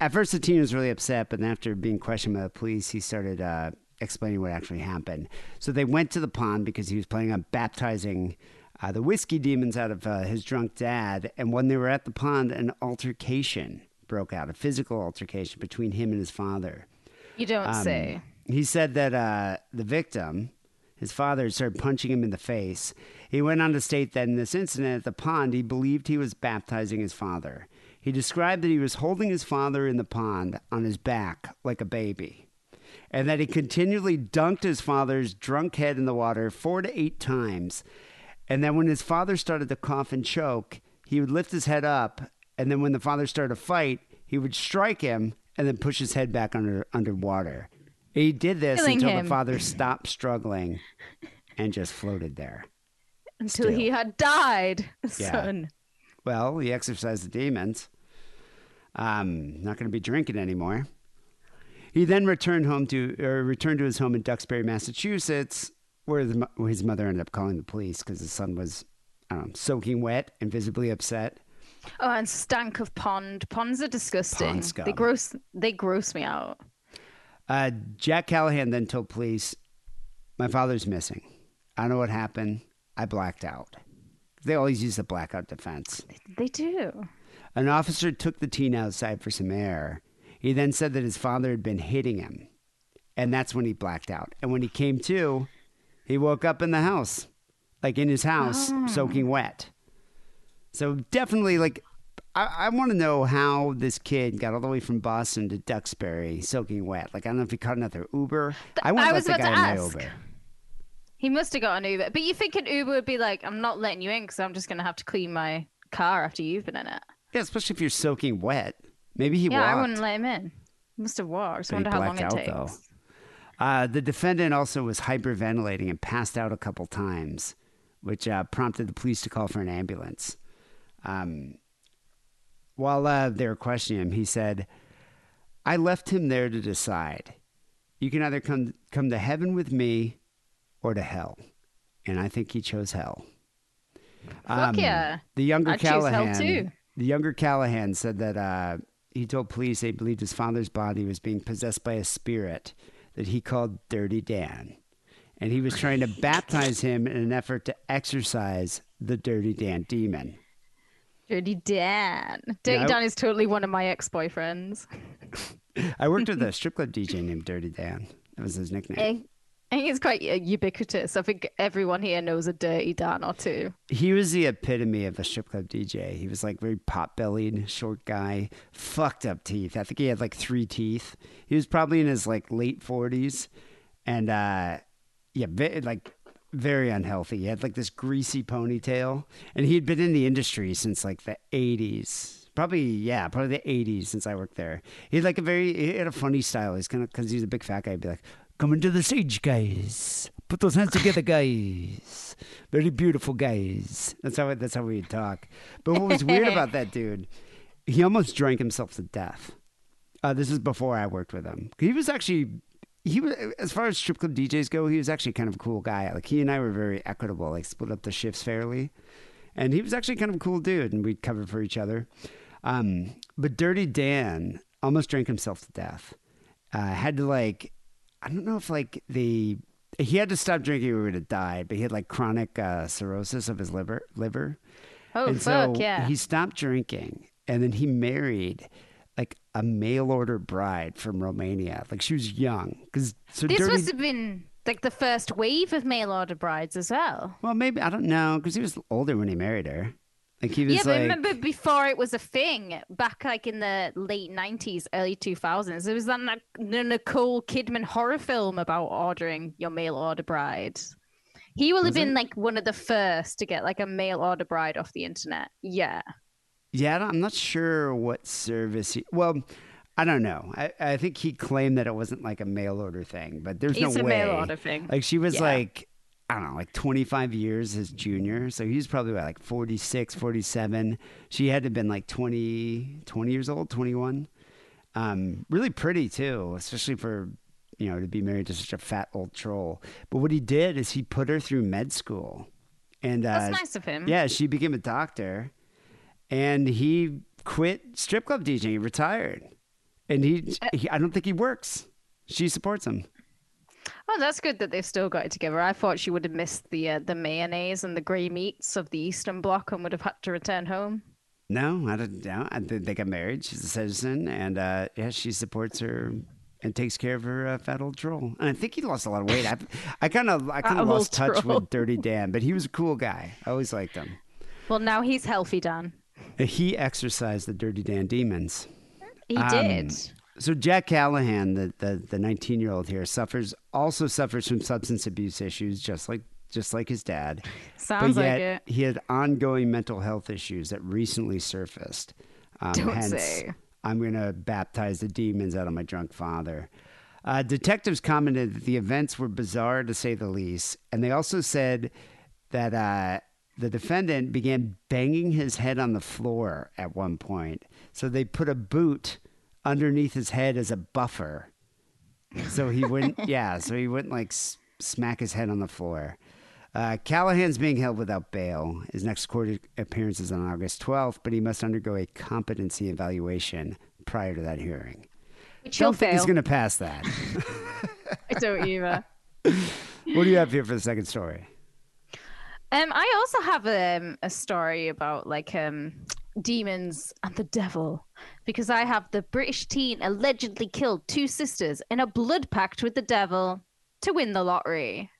at first the teen was really upset, but then after being questioned by the police, he started uh, explaining what actually happened. So they went to the pond because he was planning on baptizing uh, the whiskey demons out of uh, his drunk dad. And when they were at the pond, an altercation broke out, a physical altercation between him and his father. you don't Um, say. He said that uh, the victim, his father, started punching him in the face. He went on to state that in this incident at the pond, he believed he was baptizing his father. He described that he was holding his father in the pond on his back like a baby, and that he continually dunked his father's drunk head in the water four to eight times. And then when his father started to cough and choke, he would lift his head up, and then when the father started to fight, he would strike him and then push his head back under underwater. He did this Killing until him. the father stopped struggling and just floated there. Until he had died, Yeah. son. Well, he exorcised the demons. Um, not going to be drinking anymore. He then returned home to or returned to his home in Duxbury, Massachusetts, where, the, where his mother ended up calling the police because his son was, I soaking wet and visibly upset. Oh, and stank of pond. Ponds are disgusting. Pond scum. They gross. They gross me out. Uh, Jack Callahan then told police, "My father's missing. I don't know what happened. I blacked out." They always use the blackout defense. They do. An officer took the teen outside for some air. He then said that his father had been hitting him, and that's when he blacked out. And when he came to, he woke up in the house, like in his house, oh. soaking wet. So definitely, like, I, I want to know how this kid got all the way from Boston to Duxbury soaking wet. Like, I don't know if he caught another Uber. I I was about to ask. Uber. He must have got an Uber. But you think an Uber would be like, I'm not letting you in because I'm just going to have to clean my car after you've been in it. Yeah, especially if you're soaking wet. Maybe he yeah, I wouldn't let him in. He must have walked. I wonder how long it takes. though. Uh, the defendant also was hyperventilating and passed out a couple times, which uh, prompted the police to call for an ambulance. Um, while uh, they were questioning him, he said, "I left him there to decide. You can either come come to heaven with me, or to hell." And I think he chose hell. Fuck yeah. The younger hell Callahan, too. the younger Callahan said that uh, he told police they believed his father's body was being possessed by a spirit that he called Dirty Dan, and he was trying to baptize him in an effort to exorcise the Dirty Dan demon. Dirty Dan. Dirty No. Dan is totally one of my ex boyfriends. (laughs) I worked with a strip club DJ named Dirty Dan. That was his nickname. I think it's quite uh, ubiquitous. I think everyone here knows a Dirty Dan or two. He was the epitome of a strip club DJ. He was like very pot bellied, short guy, fucked up teeth. I think he had like three teeth. He was probably in his like late forties, and uh, yeah, like very unhealthy. He had like this greasy ponytail, and he had been in the industry since like the eighties. Probably yeah, probably the eighties since I worked there. He had like a very he had a funny style. He's kind of because he's a big fat guy. He'd be like, "Coming to the stage, guys. Put those hands together, guys. Very beautiful guys." That's how that's how we'd talk. But what was weird about that (laughs) dude? He almost drank himself to death. Uh, this is before I worked with him. He was actually he was as far as strip club DJs go, he was actually kind of a cool guy. Like he and I were very equitable, like split up the shifts fairly. And he was actually kind of a cool dude and we'd cover for each other. Um, but Dirty Dan almost drank himself to death. Uh, had to like I don't know if like the he had to stop drinking or he would have died, but he had like chronic uh, cirrhosis of his liver liver. Oh, and fuck, so yeah. he stopped drinking and then he married like a mail order bride from Romania. Like she was young because so This dirty. must have been Like the first wave of mail order brides as well. Well, maybe I don't know because he was older when he married her. Like he was Yeah, but like, remember before it was a thing, back like in the late nineties, early two thousands, there was that Nicole Kidman horror film about ordering your mail order bride. He will have been it? like one of the first to get like a mail order bride off the internet. Yeah. yeah, I'm not sure what service. He, well, I don't know. I, I think he claimed that it wasn't like a mail order thing, but there's It's no a way. mail order thing. Like she was Yeah. like, I don't know, like 25 years his junior. So he's probably what, like 46, 47. She had to have been like 20, 20 years old, 21. Um, really pretty too, especially for, you know, to be married to such a fat old troll. But what he did is he put her through med school. And uh, That's nice of him. yeah, she became a doctor, and he quit strip club DJing. He retired, and he, Uh, he I don't think he works. She supports him. Oh, that's good that they've still got it together. I thought she would have missed the uh, the mayonnaise and the grey meats of the Eastern Bloc and would have had to return home. No, I don't know. I think they got married. She's a citizen, and uh, yeah, she supports her and takes care of her uh, fat old troll. And I think he lost a lot of weight. I, I kind of, I kind of lost touch troll. with Dirty Dan, but he was a cool guy. I always liked him. Well, now he's healthy, Dan. He exorcised the Dirty Dan demons. He Um, did. So Jack Callahan, the the the 19 year old here, suffers also suffers from substance abuse issues, just like just like his dad. Sounds but like it. he had ongoing mental health issues that recently surfaced. Um, Don't hence, say. I'm going to baptize the demons out of my drunk father. Uh, detectives commented that the events were bizarre to say the least, and they also said that uh, the defendant began banging his head on the floor at one point. So they put a boot underneath his head as a buffer, so he wouldn't. (laughs) yeah, so he wouldn't like s- smack his head on the floor. Uh, Callahan's being held without bail. His next court appearance is on August 12th, but he must undergo a competency evaluation prior to that hearing. Which Don't think he's going to pass that. (laughs) I don't either. (laughs) what do you have here for the second story? Um, I also have um, a story about like um demons and the devil because I have the British teen allegedly killed two sisters in a blood pact with the devil to win the lottery.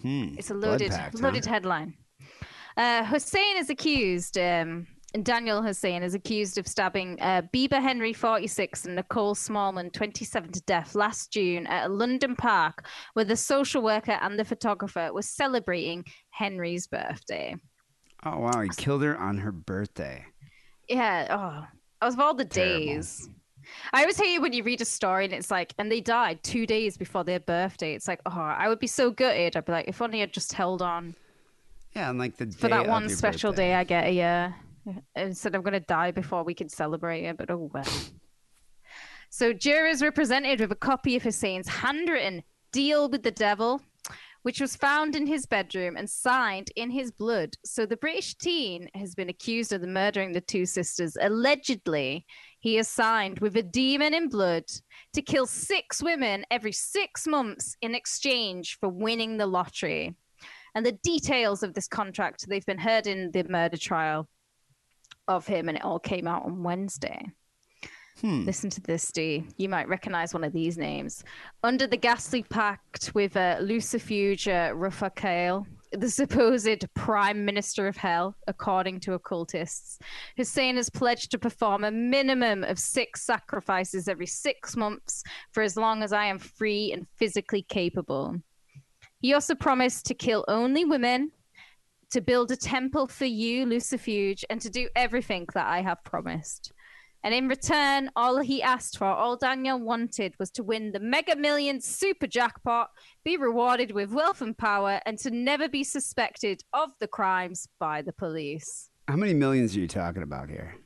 Hmm. It's a loaded pact, huh? loaded headline. Uh, Hussein is accused. Um, Daniel Hussein is accused of stabbing uh, Bibaa Henry, 46, and Nicole Smallman, 27, to death last June at a London park where the social worker and the photographer were celebrating Henry's birthday. Oh, wow. He killed her on her birthday. Yeah. Oh, of all the Terrible. days. I always hate when you read a story and it's like, and they died two days before their birthday. It's like, oh, I would be so gutted. I'd be like, if only I'd just held on. Yeah, and like the for that one special birthday. day I get a year. Uh, Instead, I'm going to die before we can celebrate it, but oh well. so, jurors were presented with a copy of Hussein's handwritten Deal with the Devil, which was found in his bedroom and signed in his blood. So, the British teen has been accused of the murdering the two sisters. Allegedly, he has signed with a demon in blood to kill six women every six months in exchange for winning the lottery. And the details of this contract, they've been heard in the murder trial of him, and it all came out on Wednesday. Hmm. Listen to this, D. You might recognize one of these names. Under the ghastly pact with uh, Lucifuge uh, Rofocale, the supposed prime minister of hell, according to occultists, Hussein has pledged to perform a minimum of six sacrifices every six months for as long as I am free and physically capable. He also promised to kill only women, to build a temple for you, Lucifuge, and to do everything that I have promised. And in return, all he asked for, all Daniel wanted, was to win the Mega Millions super jackpot, be rewarded with wealth and power, and to never be suspected of the crimes by the police. How many millions are you talking about here?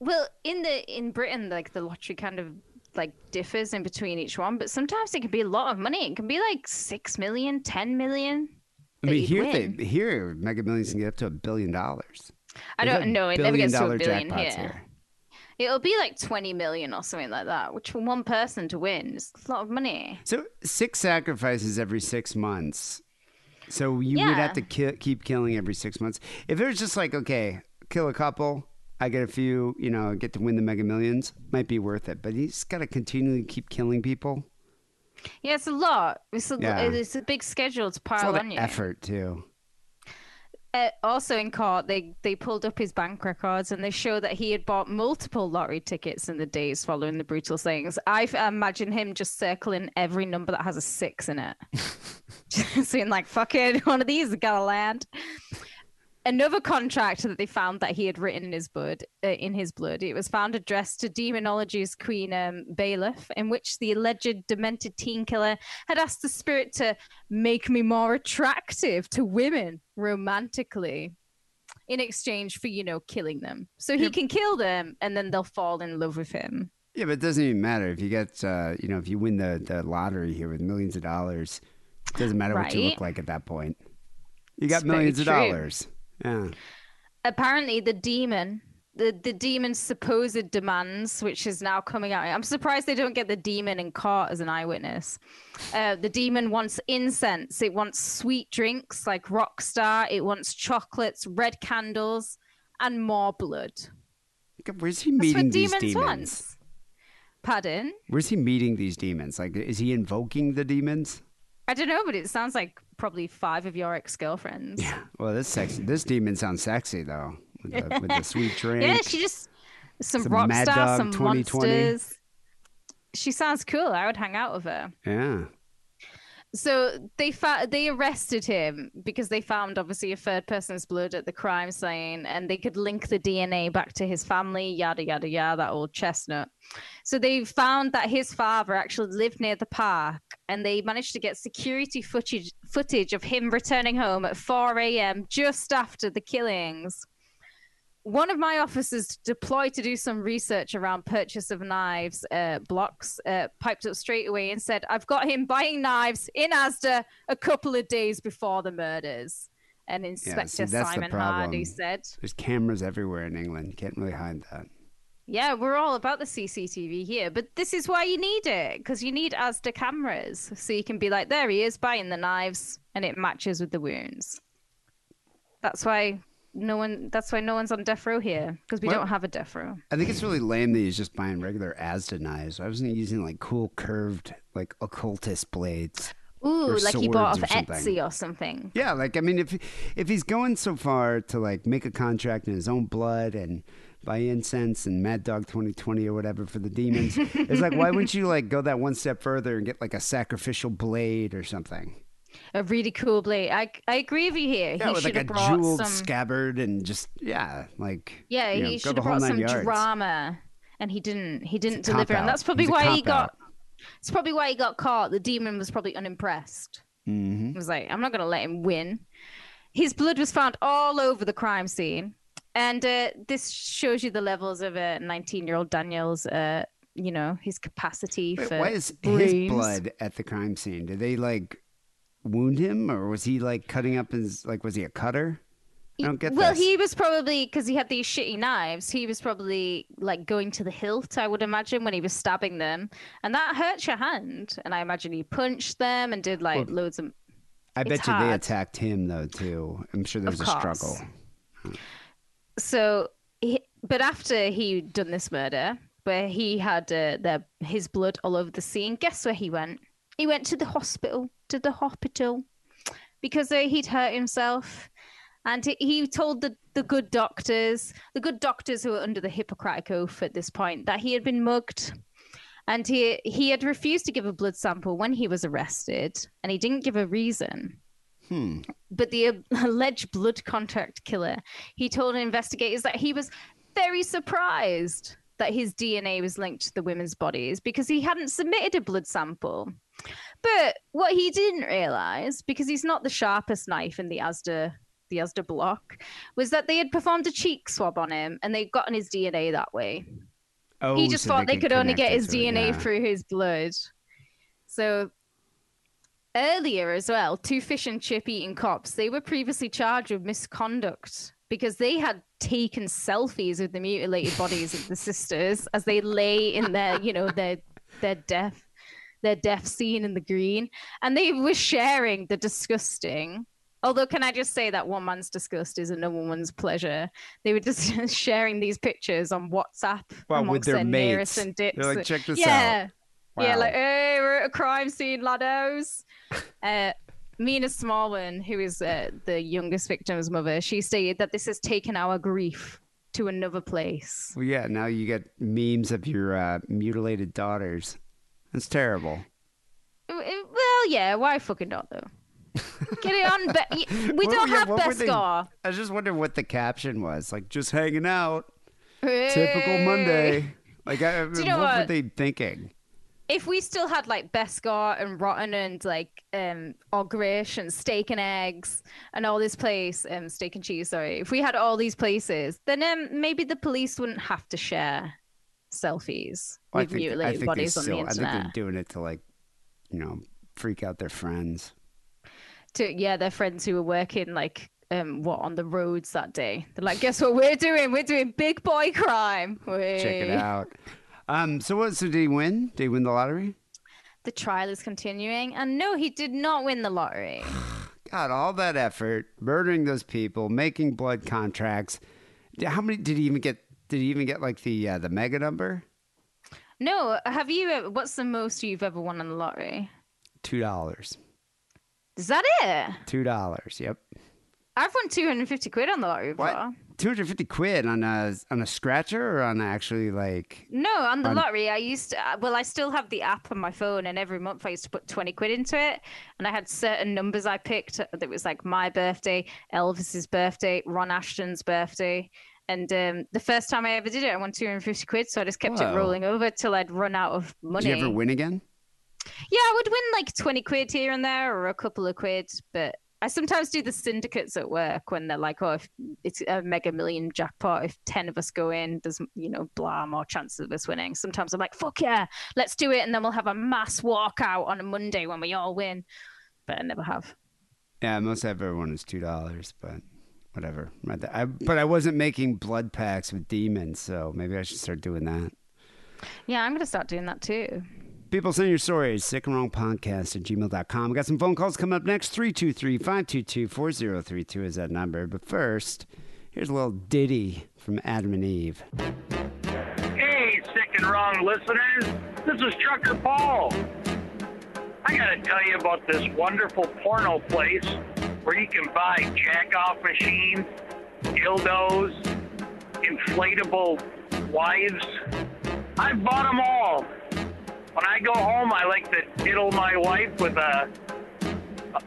Well, in the in Britain, like the lottery kind of like differs in between each one, but sometimes it can be a lot of money. It can be like six million, ten million. I mean, here win. they here Mega Millions can get up to a billion dollars. I don't know. It never gets to a billion jackpots here. It'll be like 20 million or something like that, which for one person to win is a lot of money. So six sacrifices every six months. So you would have to ki- keep killing every six months. If it was just like, okay, kill a couple, I get a few, you know, get to win the Mega Millions, might be worth it. But he's got to continually keep killing people. Yeah, it's a lot. It's a, Yeah. it's a big schedule to It's all pile the on you. effort too. Uh, also in court, they they pulled up his bank records and they show that he had bought multiple lottery tickets in the days following the brutal things. I imagine him just circling every number that has a six in it, (laughs) (laughs) saying like, "Fuck it, (laughs) one of these is gonna land." Another contract that they found that he had written in his blood, uh, in his blood, it was found addressed to demonology's queen um, bailiff, in which the alleged demented teen killer had asked the spirit to make me more attractive to women romantically in exchange for you know killing them so he can kill them and then they'll fall in love with him Yeah, but it doesn't even matter if you get, uh, you know, if you win the, the lottery here with millions of dollars. It doesn't matter what you look like at that point. You got It's millions of true. dollars. Yeah. apparently the demon the, the demon's supposed demands which is now coming out i'm surprised they don't get the demon in court as an eyewitness uh, the demon wants incense it wants sweet drinks like rockstar it wants chocolates red candles and more blood Where's he that's meeting what these demons demons? pardon Where's he meeting these demons? Like, is he invoking the demons? I don't know, but it sounds like probably five of your ex girlfriends. Yeah. Well, this sexy. This demon sounds sexy though, with the, with the (laughs) sweet drink. yeah, she just some, Some rock stars, some 2020. monsters. She sounds cool. I would hang out with her. yeah. So they fa- they arrested him because they found obviously a third person's blood at the crime scene, and they could link the DNA back to his family. Yada yada yada. That old chestnut. So they found that his father actually lived near the park, and they managed to get security footage footage of him returning home at 4 a.m. just after the killings. One of my officers deployed to do some research around purchase of knives uh, blocks uh, piped up straight away and said, "I've got him buying knives in Asda a couple of days before the murders." And Inspector see, Simon. Hardy said, There's cameras everywhere in England. You can't really hide that. Yeah, we're all about the CCTV here, but this is why you need it because you need Asda cameras so you can be like, there he is buying the knives, and it matches with the wounds. That's why no one. That's why no one's on death row here because we What? don't have a death row. I think it's really lame that he's just buying regular Asda knives. I wasn't using like cool curved like occultist blades. Ooh, like he bought off. Etsy or something. Yeah, like I mean, if if he's going so far to like make a contract in his own blood and buy incense and Mad Dog 2020 or whatever for the demons, it's like why wouldn't you like go that one step further and get like a sacrificial blade or something? A really cool blade. I, I agree with you here. Yeah, he with like a jeweled some. scabbard and just yeah, like Yeah, you know, he should have brought some yards. drama, and he didn't. He didn't deliver, and that's probably why he got. It's probably why he got caught. The demon was probably unimpressed. Mm-hmm. He was like, "I'm not going to let him win." His blood was found all over the crime scene, and uh, this shows you the levels of a 19-year-old Daniel's. Uh, you know his capacity Wait, for why is his blood at the crime scene? Did they like wound him, or was he like cutting up his like? Was he a cutter? I don't get well, this. he was probably because he had these shitty knives. He was probably like going to the hilt, I would imagine, when he was stabbing them, and that hurts your hand. And I imagine he punched them and did like Well, loads of. I it's bet you they attacked him though too. I'm sure there was a struggle. So, he, but after he'd done this murder, where he had uh, the his blood all over the scene, guess where he went? He went to the hospital, to the hospital, because he'd hurt himself. And he, told the, the good doctors, the good doctors who were under the Hippocratic Oath at this point, that he had been mugged. And he, he had refused to give a blood sample when he was arrested, and he didn't give a reason. Hmm. But the alleged blood contact killer, he told investigators that he was very surprised that his DNA was linked to the women's bodies because he hadn't submitted a blood sample. But what he didn't realize, because he's not the sharpest knife in the Asda the Asda block, was that they had performed a cheek swab on him and they'd gotten his DNA that way. Oh, he just so thought they, could could only get his to it, DNA yeah. through his blood. So earlier as well, two fish and chip eating cops, they were previously charged with misconduct because they had taken selfies with the mutilated bodies of the sisters as they lay in their, you know, their their death their death scene in the green. And they were sharing the disgusting. Although, can I just say that one man's disgust is another woman's pleasure? They were just (laughs) sharing these pictures on WhatsApp Well, with their their mates. and dips. They're like, "Check this yeah. out." Yeah, like, hey, we're at a crime scene, laddos. (laughs) uh, Mina Smallman, who is uh, the youngest victim's mother, she stated that this has taken our grief to another place. Well, yeah. Now you get memes of your uh, mutilated daughters. That's terrible. Well, yeah, why fucking not, though? Get it on. Be- (laughs) we don't yeah, have what were they- I was just wondering what the caption was. Like, just hanging out. Typical Monday. Like, I, Do you know what, were what? they thinking? if we still had like Beskar and Rotten and like um Ogrish and Steak and Eggs and all this place, um Steak and Cheese, sorry, if we had all these places, then um maybe the police wouldn't have to share selfies Well, with think, mutilated bodies on the still, I think internet. they're doing it to like, you know, freak out their friends. To yeah, their friends who were working like um what on the roads that day. They're like, guess what we're doing? We're doing big boy crime. Check it out. Um. So what? So did he win? Did he win the lottery? The trial is continuing, and no, he did not win the lottery. (sighs) God, all that effort, murdering those people, making blood contracts. How many did he even get? Did you even get like the uh, the mega number? No, have you? What's the most you've ever won on the lottery? Two dollars. Is that it? Two dollars. Yep. I've won 250 quid on the lottery before. Two hundred fifty quid on a on a scratcher or on actually like No, on the On- lottery, I used to, uh, well, I still have the app on my phone, and every month I used to put 20 quid into it. And I had certain numbers I picked that was like my birthday, Elvis's birthday, Ron Asheton's birthday. And um, the first time I ever did it, I won 250 quid. So I just kept Whoa. it rolling over till I'd run out of money. Did you ever win again? Yeah, I would win like 20 quid here and there or a couple of quid, but I sometimes do the syndicates at work when they're like, oh, if it's a mega million jackpot, if 10 of us go in, there's, you know, blah, more chances of us winning. Sometimes I'm like, fuck yeah, let's do it. And then we'll have a mass walkout on a Monday when we all win. But I never have. Yeah, most I've ever won is two dollars, but whatever. Right. I, but I wasn't making blood packs with demons, so maybe I should start doing that. Yeah, I'm going to start doing that too. People send your stories, sick and wrong podcast at gmail.com. We got some phone calls coming up next. 323 522 4032 is that number. But first, here's a little ditty from Adam and Eve. Hey, sick and wrong listeners. This is Trucker Paul. I gotta tell you about this wonderful porno place where you can buy jack off machines, dildos, inflatable wives. I've bought them all. When I go home, I like to diddle my wife with a, a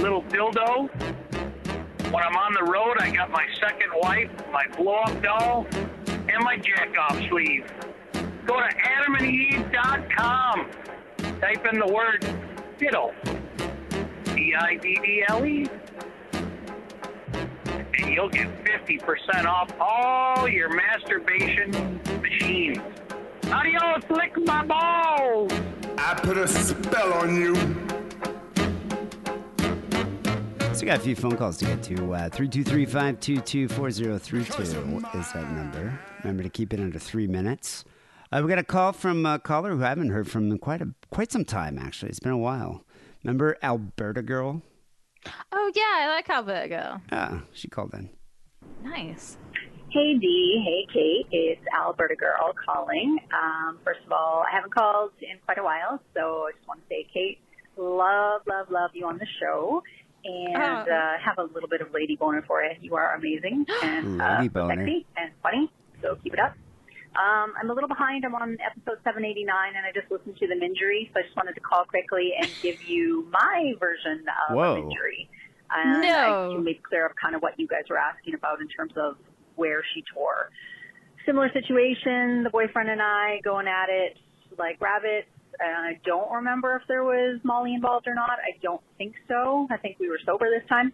little dildo. When I'm on the road, I got my second wife, my blow up doll, and my jack off sleeve. Go to adamandeve.com. Type in the word diddle. D I D D L E. And you'll get 50% off all your masturbation machines. Adios, lick my balls! I put a spell on you. So we got a few phone calls to get to. Uh, 323 522 4032 is that number. Remember to keep it under three minutes. Uh, we got a call from a caller who I haven't heard from in quite, a, quite some time, actually. It's been a while. Remember Alberta Girl? Oh, yeah, I like Alberta Girl. Ah, she called in. Nice. Hey Dee, hey Kate, it's Alberta Girl calling. Um, first of all, I haven't called in quite a while, so I just want to say, Kate, love, love, love you on the show, and Oh. uh, have a little bit of lady boner for you. You are amazing (gasps) and uh, boner. sexy and funny, so keep it up. Um, I'm a little behind. I'm on episode 789, and I just listened to the injury, so I just wanted to call quickly and give you my version of Whoa. injury. And No. I made clear of kind of what you guys were asking about in terms of where she tore. Similar situation, the boyfriend and I going at it like rabbits. And I don't remember if there was Molly involved or not. I don't think so. I think we were sober this time.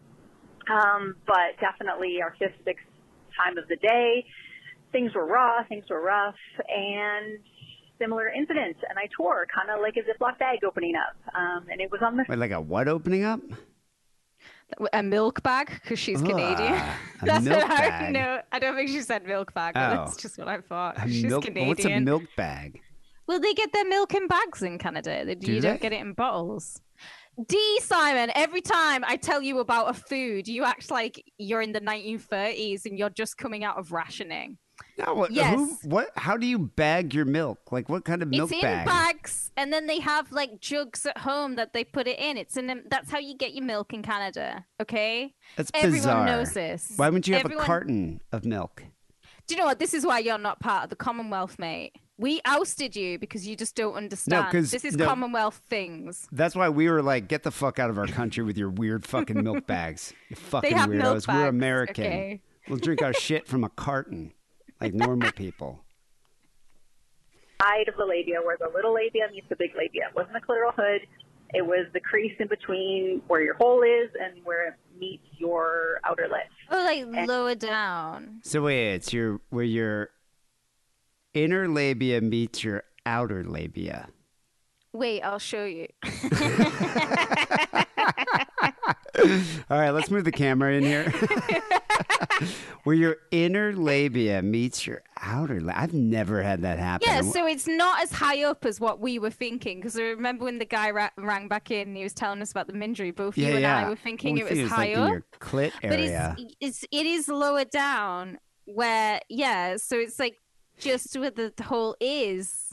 Um, but definitely our fifth, sixth time of the day. Things were raw, things were rough, and similar incidents. And I tore kind of like a Ziploc bag opening up. Um, and it was on the Wait, like a what opening up? A milk bag because she's Canadian. Ah, (laughs) That's what I bag. No, I don't think she said milk bag. But Oh. That's just what I thought. A she's milk, Canadian. what's a milk bag? Well, they get their milk in bags in Canada. They, Do you they? don't get it in bottles. D Simon, every time I tell you about a food, you act like you're in the 1930s and you're just coming out of rationing. No, what, Yes. who, what? How do you bag your milk? Like, what kind of milk it's in bag? bags, and then they have like jugs at home that they put it in. It's in. A, that's how you get your milk in Canada. Okay. That's Everyone bizarre. knows this. Why wouldn't you have Everyone- a carton of milk? Do you know what? This is why you're not part of the Commonwealth, mate. We ousted you because you just don't understand. 'cause- this is no. Commonwealth things. That's why we were like, get the fuck out of our country with your weird fucking milk bags. You (laughs) fucking weirdos. We're American. okay. We'll drink our shit from a carton like normal people. side of the labia where the little labia meets the big labia. It wasn't the clitoral hood. It was the crease in between where your hole is and where it meets your outer lip. Oh, like lower down. So wait, it's your where your inner labia meets your outer labia. Wait, I'll show you. (laughs) (laughs) (laughs) All right, let's move the camera in here. (laughs) where your inner labia meets your outer. La- I've never had that happen. Yeah, so it's not as high up as what we were thinking. Because I remember when the guy ra- rang back in and he was telling us about the Mindry, both yeah, you and yeah. I were thinking We it think was like high in up. your clit but area. it's, it's it is lower down where yeah, so it's like just where the hole is.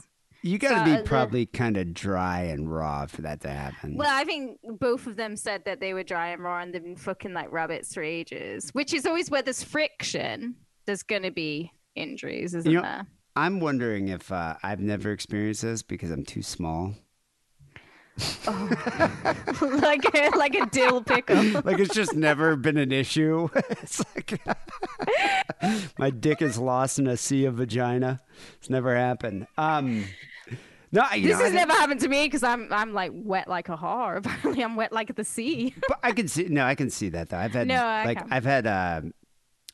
You got to So, be uh, probably kind of dry and raw for that to happen. Well, I think both of them said that they were dry and raw and they've been fucking like rabbits for ages, which is always where there's friction. There's gonna be injuries, isn't You know, there? I'm wondering if uh, I've never experienced this because I'm too small. (laughs) like a, like a dill pickle. (laughs) like it's just never been an issue. (laughs) it's like my dick is lost in a sea of vagina. It's never happened. Um, no, you this know, has I- never happened to me because I'm I'm like wet like a whore. (laughs) Apparently, I'm wet like the sea. But I can see. No, I can see that though. I've had No, I like can't. I've had uh,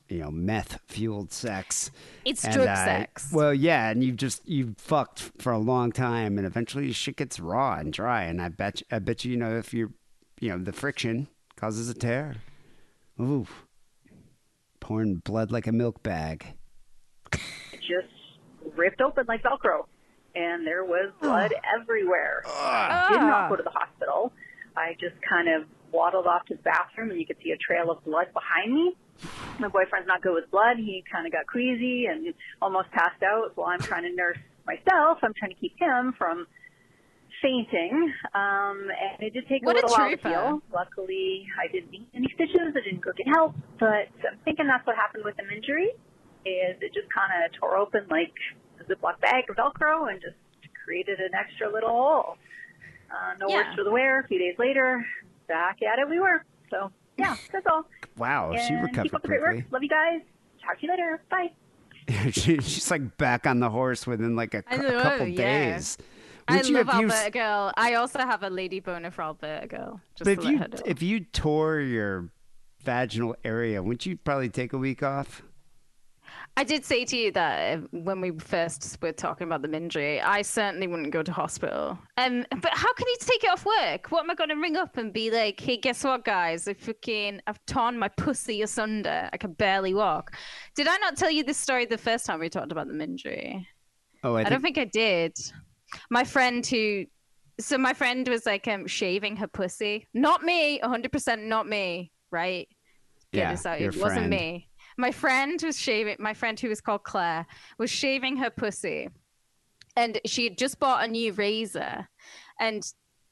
you know meth fueled sex. It's And, drug uh, sex. Well, yeah, and you've just you've fucked for a long time, and eventually shit gets raw and dry. And I bet I bet you, you know if you're you know the friction causes a tear. Ooh, pouring blood like a milk bag. just ripped open like Velcro, and there was blood everywhere. I did Ah. not go to the hospital. I just kind of waddled off to the bathroom, and you could see a trail of blood behind me. My boyfriend's not good with blood. He kind of got queasy and almost passed out. While I'm trying to nurse myself, I'm trying to keep him from fainting. Um, and it did take What a a little while to heal. Luckily, I didn't need any stitches. I didn't go get help. But I'm thinking that's what happened with the injury is it just kind of tore open like a Ziploc bag of Velcro and just created an extra little hole. Uh, no Yeah. worse for the wear. A few days later, back at it we were. So, yeah, (laughs) that's all. Wow, she recovered keep up the great work. quickly. Love you guys. Talk to you later. Bye. (laughs) she, she's like back on the horse within like a, I cou- know, couple yeah. days. I you- love if you Alberta Girl. I also have a lady boner for Alberta Girl. Just But if you if you tore your vaginal area, wouldn't you probably take a week off? I did say to you that uh, when we first were talking about the Mindry, I certainly wouldn't go to hospital. Um, but how can you take it off work? What am I going to ring up and be like, hey, guess what, guys? I fucking, I've torn my pussy asunder. I can barely walk. Did I not tell you this story the first time we talked about the Mindry? Oh, I, I, don't think I did. My friend who, so my friend was like um shaving her pussy. Not me, 100% not me, right? Get Yeah, this out. It wasn't me. My friend was shaving. My friend who was called Claire was shaving her pussy, and she had just bought a new razor, and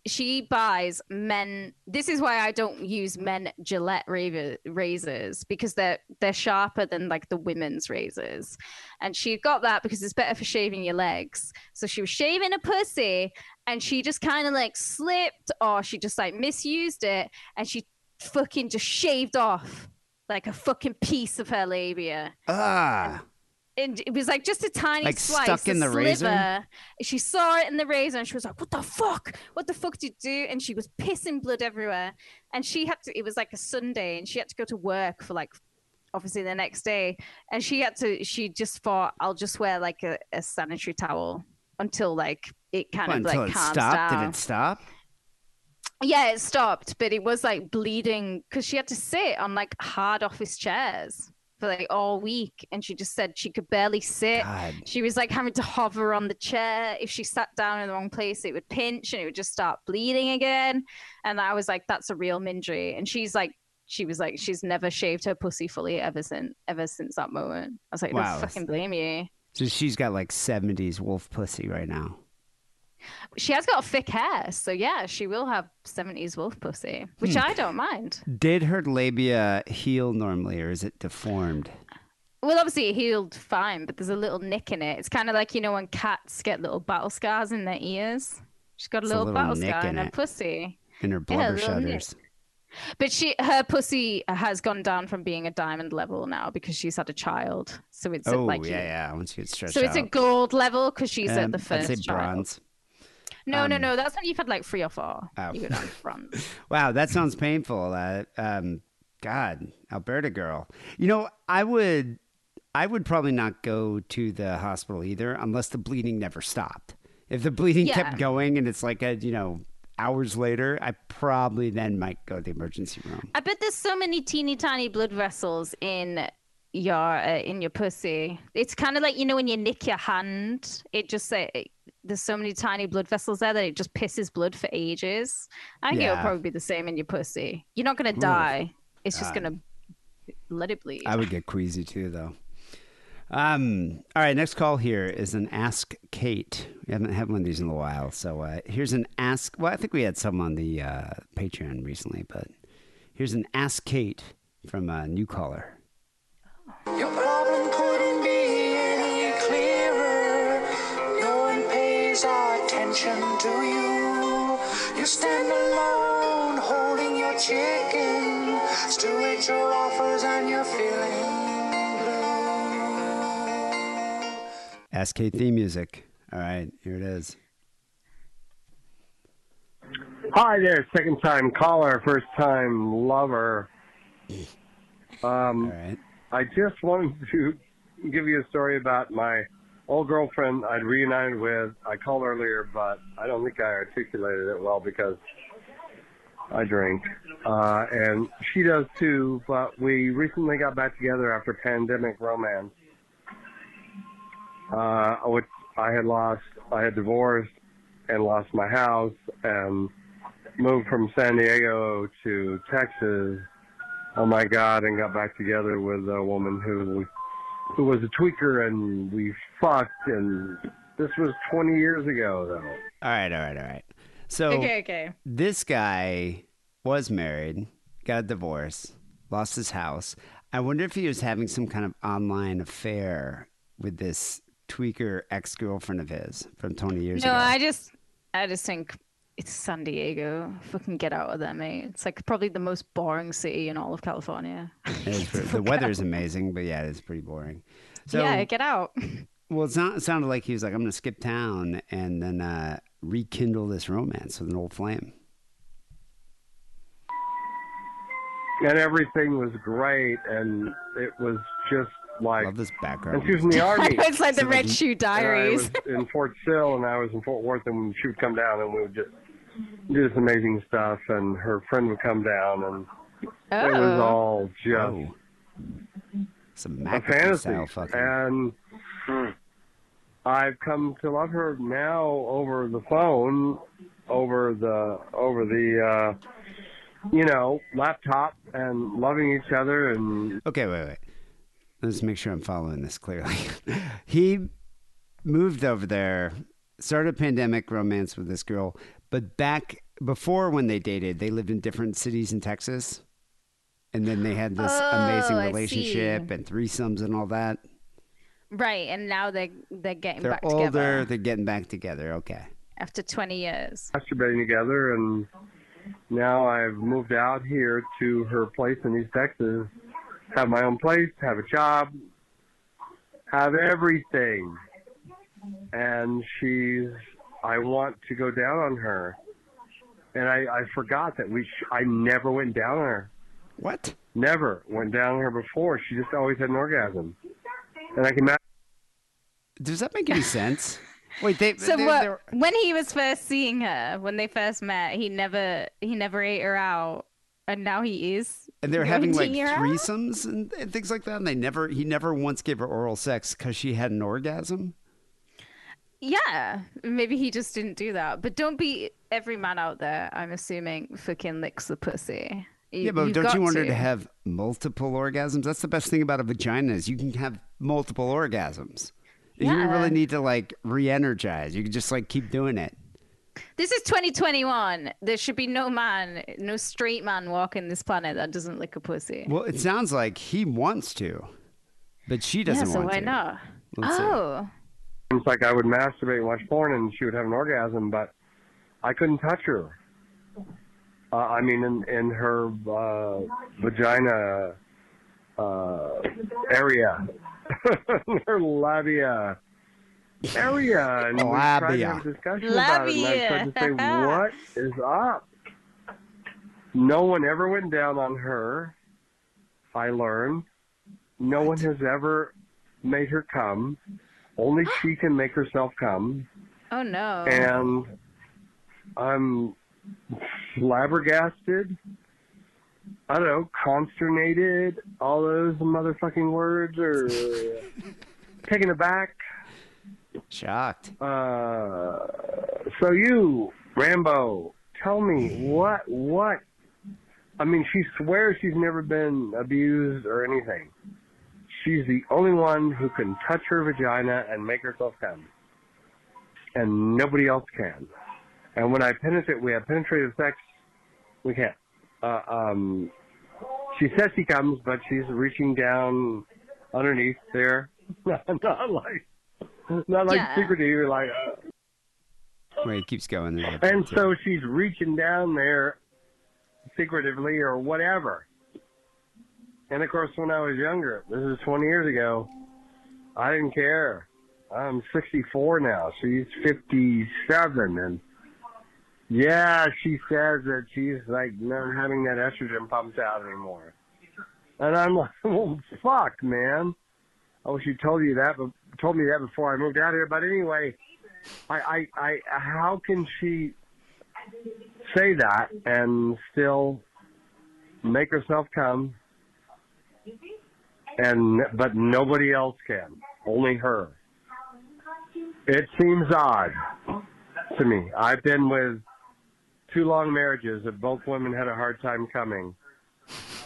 she buys men. This is why I don't use men Gillette razor, razors because they're they're sharper than like the women's razors, and she got that because it's better for shaving your legs. So she was shaving a pussy, and she just kind of like slipped, or she just like misused it, and she fucking just shaved off like a fucking piece of her labia. ah, And it was like just a tiny Like slice, stuck in the razor? sliver. She saw it in the razor and she was like, "What the fuck? What the fuck did you do?" And she was pissing blood everywhere. And she had to. It was like a Sunday, and she had to go to work for like, obviously the next day. And she had to. She just thought, "I'll just wear like a, a sanitary towel until like it kind What, of like calms stopped. down." Did it stop? Yeah, it stopped, but it was like bleeding because she had to sit on like hard office chairs for like all week. And she just said she could barely sit. God. She was like having to hover on the chair. If she sat down in the wrong place, it would pinch and it would just start bleeding again. And I was like, that's a real Mindry. And she's like she was like, she's never shaved her pussy fully ever since ever since that moment. I was like, Wow. don't fucking blame you. So she's got like 70s wolf pussy right now. She has got thick hair, so yeah, she will have 70s wolf pussy, which Hmm. I don't mind. Did her labia heal normally or is it deformed? Well, obviously it healed fine, but there's a little nick in it. It's kind of like you know when cats get little battle scars in their ears. She's got a It's a little, little battle scar in in her pussy. In her Yeah, blubber little nick. shutters. But she, her pussy has gone down from being a diamond level now because she's had a child. So it's Oh, like yeah, yeah. Once you get stretched So it's a gold level because she's Um, at the first. I'd say bronze. No, no, Um, no. That's when you've had like three or four. Oh. You go down to. (laughs) Wow, that sounds painful. Uh, um, God, Alberta girl. You know, I would, I would probably not go to the hospital either unless the bleeding never stopped. If the bleeding Yeah. kept going and it's like a, you know, hours later, I probably then might go to the emergency room. I bet there's so many teeny tiny blood vessels in your uh, in your pussy. It's kind of like you know when you nick your hand, it just say there's so many tiny blood vessels there that it just pisses blood for ages. I think Yeah. it'll probably be the same in your pussy. You're not gonna Ooh. die. It's just God. gonna let it bleed. I would get queasy too, though. Um, all right, next call here is an Ask Kate. We haven't had one of these in a while. So uh, here's an Ask. Well, I think we had some on the uh, Patreon recently, but here's an Ask Kate from a new caller. Your attention to you. You stand alone, holding your chicken. Still at your offers and you're feeling Ask Kate theme music. All right, here it is. Hi there, second time caller, first time lover. Um, I just wanted to give you a story about my old girlfriend I'd reunited with. I called earlier, but I don't think I articulated it well because I drink. Uh, and she does too, but we recently got back together after pandemic romance. Uh, which I had lost, I had divorced and lost my house and moved from San Diego to Texas. Oh my God! And got back together with a woman who who was a tweaker, and we fucked. And this was 20 years ago, though. All right, all right, all right. So Okay, okay. this guy was married, got a divorce, lost his house. I wonder if he was having some kind of online affair with this tweaker ex girlfriend of his from 20 years no, ago. I just, I just think it's San Diego. Fucking get out of there, mate. It's like probably the most boring city in all of California. (laughs) Pretty- the weather is amazing, but yeah, it's pretty boring. So, yeah, get out. (laughs) well, it, sound, it sounded like he was like, I'm going to skip town and then uh, rekindle this romance with an old flame. And everything was great, and it was just like. Love this background. And she was in the army. (laughs) It's like the Red Shoe Diaries. And I was in Fort Sill, and I was in Fort Worth, and she would come down, and we would just do this amazing stuff. And her friend would come down, and it was Oh. all just Some a fantasy. And I've come to love her now over the phone, over the over the uh, you know laptop, and loving each other. And Okay, wait, wait. Let's make sure I'm following this clearly. (laughs) he moved over there, started a pandemic romance with this girl, but back before when they dated, they lived in different cities in Texas. And then they had this oh, amazing Oh, I relationship and threesomes and all that. Right, and now they they're getting They're back older, together they're getting back together. Okay. after 20 years. masturbating together. And now I've moved out here to her place in East Texas, have my own place, have a job, have everything. And she's, I want to go down on her. And I, I forgot that we, sh- I never went down on her. What? Never went down on her before. She just always had an orgasm. And I can imagine. Does that make any sense? (laughs) Wait, they. So they- what, they're- when he was first seeing her, when they first met, he never he never ate her out, and now he is. And they're having like eat her out? threesomes and, and things like that. And they never, he never once gave her oral sex because she had an orgasm. Yeah, maybe he just didn't do that. But don't be every man out there. I'm assuming fucking licks the pussy. Yeah, but don't you want her to. to have multiple orgasms? That's the best thing about a vagina is you can have multiple orgasms. You don't really need to like re-energize. You can just like keep doing it. This is 2021. There should be no man, no straight man walking this planet that doesn't lick a pussy. Well, it sounds like he wants to, but she doesn't yeah, so want why to. not? Let's see. Oh. It's like I would masturbate and watch porn, and she would have an orgasm, but I couldn't touch her. Uh, I mean, in in her uh, vagina uh, area, (laughs) her labia area, and we tried to have a discussion about it. And I tried to say, "What (laughs) is up?" No one ever went down on her. I learned. No one has ever made her come. Only (gasps) she can make herself come. oh no. And I'm flabbergasted. I don't know, consternated. All those motherfucking words are (laughs) taken aback. Shocked. Uh, so you, Rambo, tell me what what. I mean, she swears she's never been abused or anything. She's the only one who can touch her vagina and make herself come, and nobody else can. And when I penetrate, we have penetrative sex. We can't. Uh, um, she says she comes, but she's reaching down underneath there, (laughs) not like not like Yeah. secretly. You're like, uh, Wait, it keeps going. There's and so she's reaching down there secretively or whatever. And of course, when I was younger, this is 20 years ago, I didn't care. I'm 64 now. She's 57. And yeah, she says that she's like not having that estrogen pumped out anymore. And I'm like, (laughs) well, fuck, man. Oh, I wish you told you that, but told me that before I moved out here. But anyway, I, I, I, how can she say that and still make herself come, and but nobody else can, only her. It seems odd to me. I've been with two long marriages that both women had a hard time coming,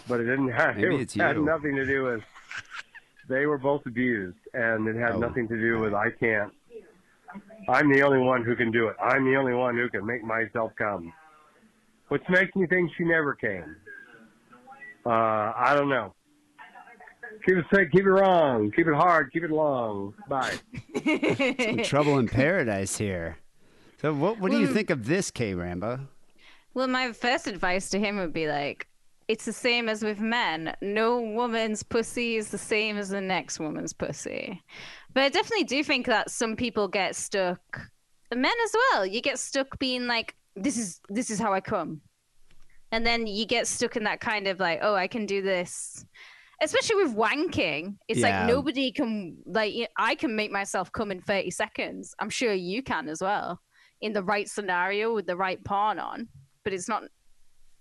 but it didn't have Maybe (laughs) it had you. nothing to do with. They were both abused, and it had Oh. nothing to do with I can't. I'm the only one who can do it. I'm the only one who can make myself come. Which makes me think she never came. Uh, I don't know. Keep it straight, keep it wrong, keep it hard, keep it long. Bye. (laughs) Some trouble in paradise here. So, what what do you think of this, Caye Rambo? Well, my first advice to him would be like, it's the same as with men. No woman's pussy is the same as the next woman's pussy. But I definitely do think that some people get stuck. Men as well. You get stuck being like, this is this is how I come, and then you get stuck in that kind of like, oh, I can do this. Especially with wanking, it's Yeah. like nobody can like. I can make myself come in thirty seconds. I'm sure you can as well, in the right scenario with the right pawn on. But it's not.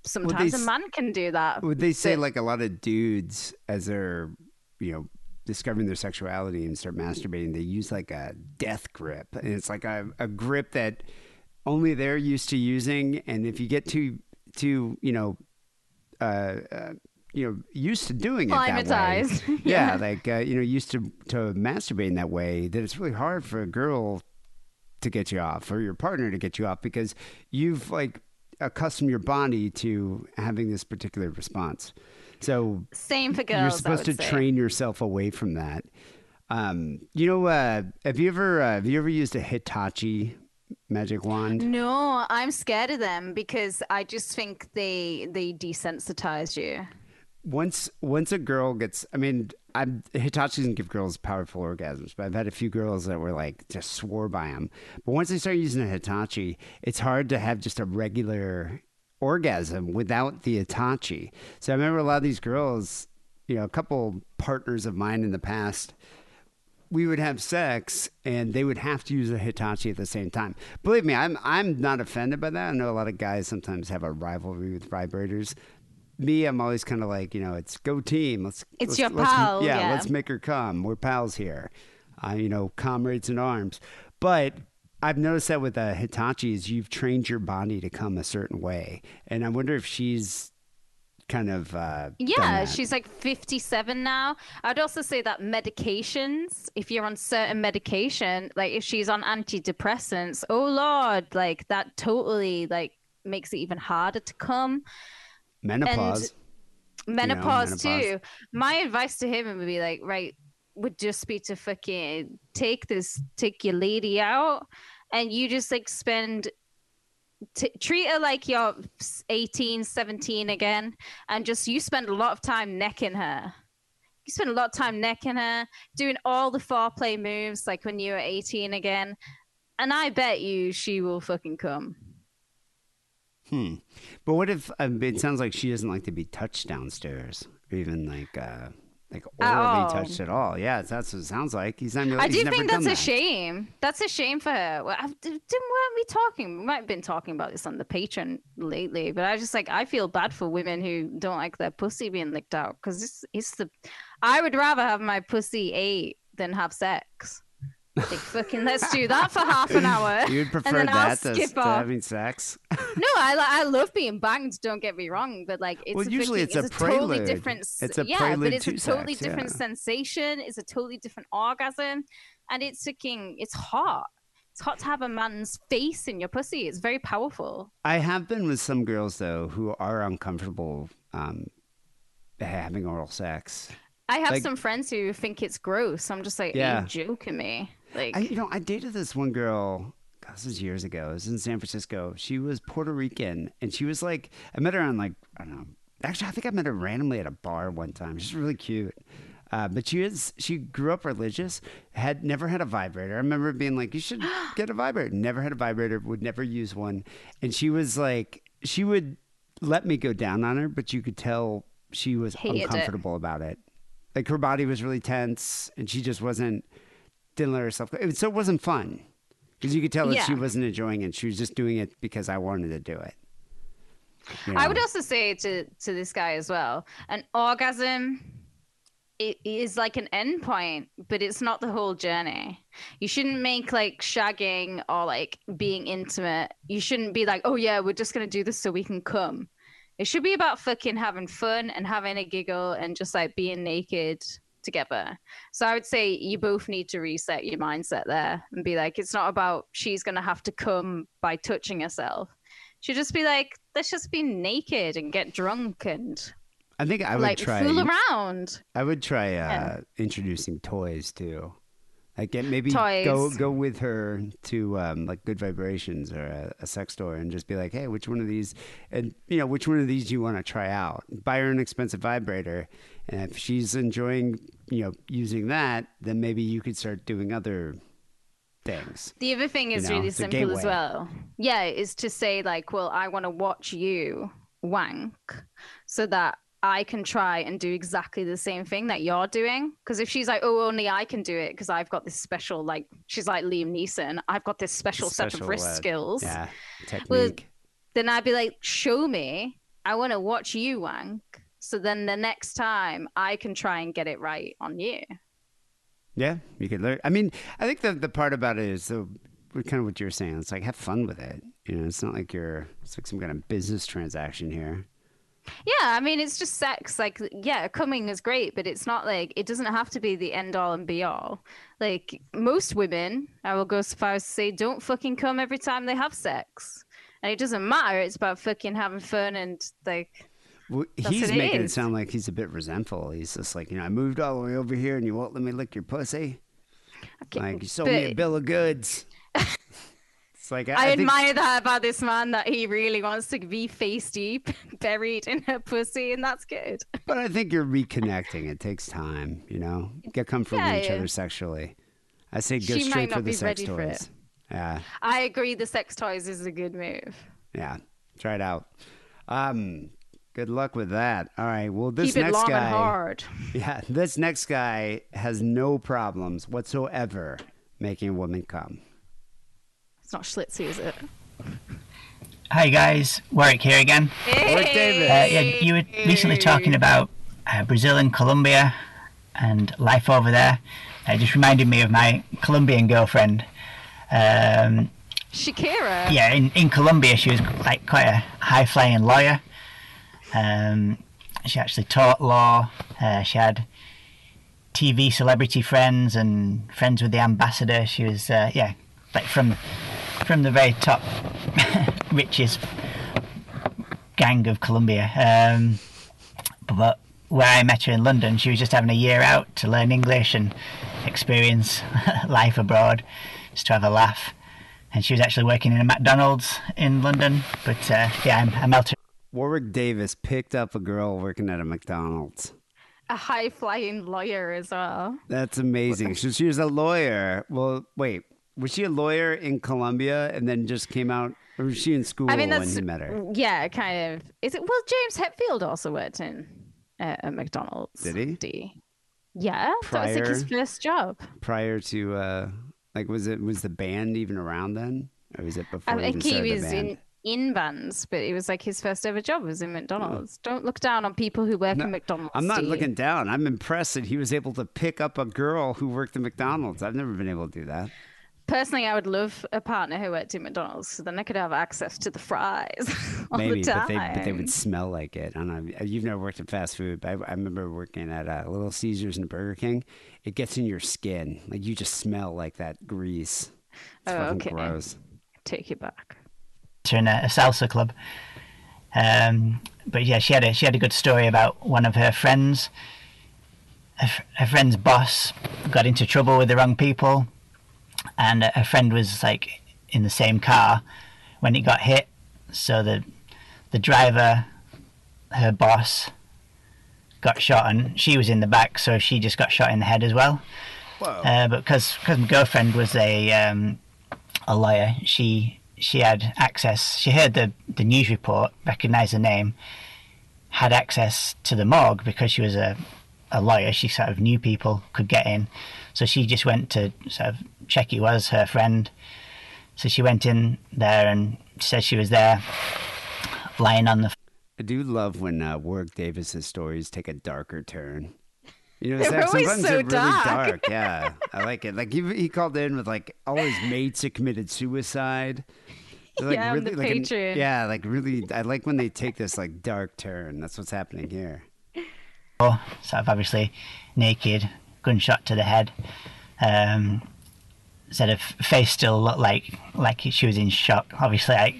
Sometimes a man can do that. Would they say but- like a lot of dudes as they're, you know, discovering their sexuality and start masturbating, they use like a death grip, and it's like a, a grip that only they're used to using, and if you get too too, you know, uh, uh you know, used to doing it that way, (laughs) yeah, Yeah. like uh, you know, used to to masturbating that way, that it's really hard for a girl to get you off or your partner to get you off because you've like accustomed your body to having this particular response. So Same for girls. you're supposed to say. train yourself away from that. Um, you know, uh, have you ever uh, have you ever used a Hitachi magic wand? No, I'm scared of them because I just think they they desensitize you. Once once a girl gets i mean i'm hitachi doesn't give girls powerful orgasms but i've had a few girls that were like just swore by them but once they start using a hitachi it's hard to have just a regular orgasm without the hitachi so i remember a lot of these girls you know a couple partners of mine in the past we would have sex and they would have to use a Hitachi at the same time. Believe me, I'm I'm not offended by that. I know a lot of guys sometimes have a rivalry with vibrators. Me, I'm always kind of like, you know, it's go team. Let's It's let's- your let's- pal, Yeah, yeah. let's make her come. We're pals here. Uh, you know, comrades in arms. But I've noticed that with uh, is you've trained your body to come a certain way, and I wonder if she's kind of uh, Yeah, she's like 57 now. I'd also say that medications, if you're on certain medication, like if she's on antidepressants, oh lord, like that totally like makes it even harder to come. Menopause. Menopause, menopause. too. My advice to him would be like, right, would just be to fucking take this, take your lady out, and you just like spend t- treat her like you're 18 17 again and just you spend a lot of time necking her you spend a lot of time necking her doing all the foreplay moves like when you were 18 again and i bet you she will fucking come Hmm. But what if um, it sounds like she doesn't like to be touched downstairs, or even like uh, like At orally all. touched at all? Yeah, that's what it sounds like. He's not. i he's do never think that's a that. shame that's a shame for her well, I, didn't weren't we talking we might have been talking about this on the patreon lately but i just like i feel bad for women who don't like their pussy being licked out because it's, it's the i would rather have my pussy ate than have sex like fucking let's do that for half an hour (laughs) You'd and prefer that to, skip to off. having sex? (laughs) no I, I love being banged don't get me wrong but like it's Well, a usually fucking- it's a totally different It's a yeah but it's a totally sex, different yeah. sensation it's a totally different orgasm and it's fucking it's hot it's hot to have a man's face in your pussy it's very powerful I have been with some girls though who are uncomfortable um, having oral sex. i have Like- some friends who think it's gross i'm just like Yeah. are you joking me like I, you know, I dated this one girl. God, this was years ago. It was in San Francisco. She was Puerto Rican, and she was like, I met her on like, I don't know. Actually, I think I met her randomly at a bar one time. She's really cute. Uh, but she is she grew up religious, had never had a vibrator. I remember being like, You should (gasps) get a vibrator. Never had a vibrator, would never use one. And she was like she would let me go down on her, but you could tell she was Hated it. uncomfortable about it. Like her body was really tense and she just wasn't didn't let herself go. So it wasn't fun. Because you could tell that she wasn't enjoying it. She was just doing it because I wanted to do it. You I would also say to to this guy as well, an orgasm it is like an end point, but it's not the whole journey. You shouldn't make like shagging or like being intimate. You shouldn't be like, oh yeah, we're just gonna do this so we can come. It should be about fucking having fun and having a giggle and just like being naked together. So I would say you both need to reset your mindset there and be like, it's not about she's gonna have to come by touching herself. Should just be like, let's just be naked and get drunk and I think I would like try. fool around. I would try uh, Yeah. introducing toys too. Like maybe Toys. go go with her to um, like Good Vibrations or a, a sex store and just be like, hey, which one of these, and you know, which one of these do you want to try out? Buy her an expensive vibrator, and if she's enjoying, you know, using that, then maybe you could start doing other things. The other thing You is know, really it's a simple as well. Yeah, is to say like, well, I want to watch you wank so that I can try and do exactly the same thing that you're doing. Because if she's like, oh, only I can do it because I've got this special, like, she's like Liam Neeson, I've got this special, set of Special, wrist uh, skills. Yeah, technique. Well, then I'd be like, show me. I want to watch you wank. So then the next time I can try and get it right on you. Yeah, you could learn. I mean, I think the the part about it is the kind of what you're saying. It's like have fun with it. You know, it's not like you're it's like some kind of business transaction here. Yeah, I mean, it's just sex. Like, yeah, coming is great, but it's not like it doesn't have to be the end all and be all. Like, most women, I will go so far as to say, don't fucking come every time they have sex. And it doesn't matter. It's about fucking having fun and, like, Well, he's it making it is. sound like he's a bit resentful. He's just like, you know, I moved all the way over here and you won't let me lick your pussy. like you sold me a bill of goods. it's like I, I, I think- admire that about this man that he really wants to be face deep, (laughs) buried in her pussy, and that's good. but I think you're reconnecting. It takes time, you know. Get comfortable Yeah, with each yeah. other sexually. I say go She straight for the sex toys. Yeah. I agree the sex toys is a good move. Yeah, try it out. Um, good luck with that. All right. Well, this Keep it next long guy, and hard. (laughs) yeah, this next guy has no problems whatsoever making a woman come. It's not Schlitzy, is it? Hi guys, Warwick here again. Warwick Davis. Uh, yeah, you were recently talking about uh, Brazil and Colombia and life over there. It just reminded me of my Colombian girlfriend. Um, Shakira. yeah, in, in Colombia she was like quite a high flying lawyer. Um, she actually taught law. Uh, she had TV celebrity friends and friends with the ambassador. She was, uh, yeah, like from from the very top (laughs) richest gang of Colombia. Um, but where I met her in London, she was just having a year out to learn English and experience (laughs) life abroad, just to have a laugh. And she was actually working in a McDonald's in London. But uh, yeah, I, I met. Warwick Davis picked up a girl working at a McDonald's. A high flying lawyer as well. That's amazing. So she was a lawyer. Well, wait, was she a lawyer in Colombia and then just came out, or was she in school I mean, when he met her? yeah, kind of. Is it? Well, James Hetfield also worked in uh, a McDonald's. Did he? D. Yeah, that was like his first job. Prior to, uh, like, was it was the band even around then, or was it before? I think he was band? in in bands, but it was like his first ever job was in McDonald's. Don't look down on people who work in McDonald's. I'm not Steve. looking down. I'm impressed that he was able to pick up a girl who worked at McDonald's. I've never been able to do that. Personally, I would love a partner who worked in McDonald's, so then I could have access to the fries (laughs) all Maybe, the time. but they but they would smell like it. I don't know. You've never worked in fast food, but I, I remember working at uh, Little Caesars and Burger King. It gets in your skin, like you just smell like that grease. It's Oh, fucking okay. gross. Take it back. In a, a salsa club. Um, but yeah, she had a she had a good story about one of her friends. Her, her friend's boss got into trouble with the wrong people, and her friend was like in the same car when it got hit. So the the driver, her boss, got shot, and she was in the back, so she just got shot in the head as well. Whoa. Uh, but because my girlfriend was a um, a lawyer, she she had access. She heard the the news report, recognised the name, had access to the morgue because she was a a lawyer. She sort of knew people could get in, so she just went to sort of check it was her friend. So she went in there and said she was there, lying on the I do love when uh, Warwick Davis's stories take a darker turn. You know, They're Zach, always sometimes so they're really dark. dark. (laughs) Yeah, I like it. Like he, he called in with like all his mates had committed suicide. They're, like, Yeah, on the like an- yeah, like really. I like when they take this like dark turn. That's what's happening here. floor, sort of obviously naked, gunshot to the head. Um, said her face still looked like like she was in shock. Obviously, I,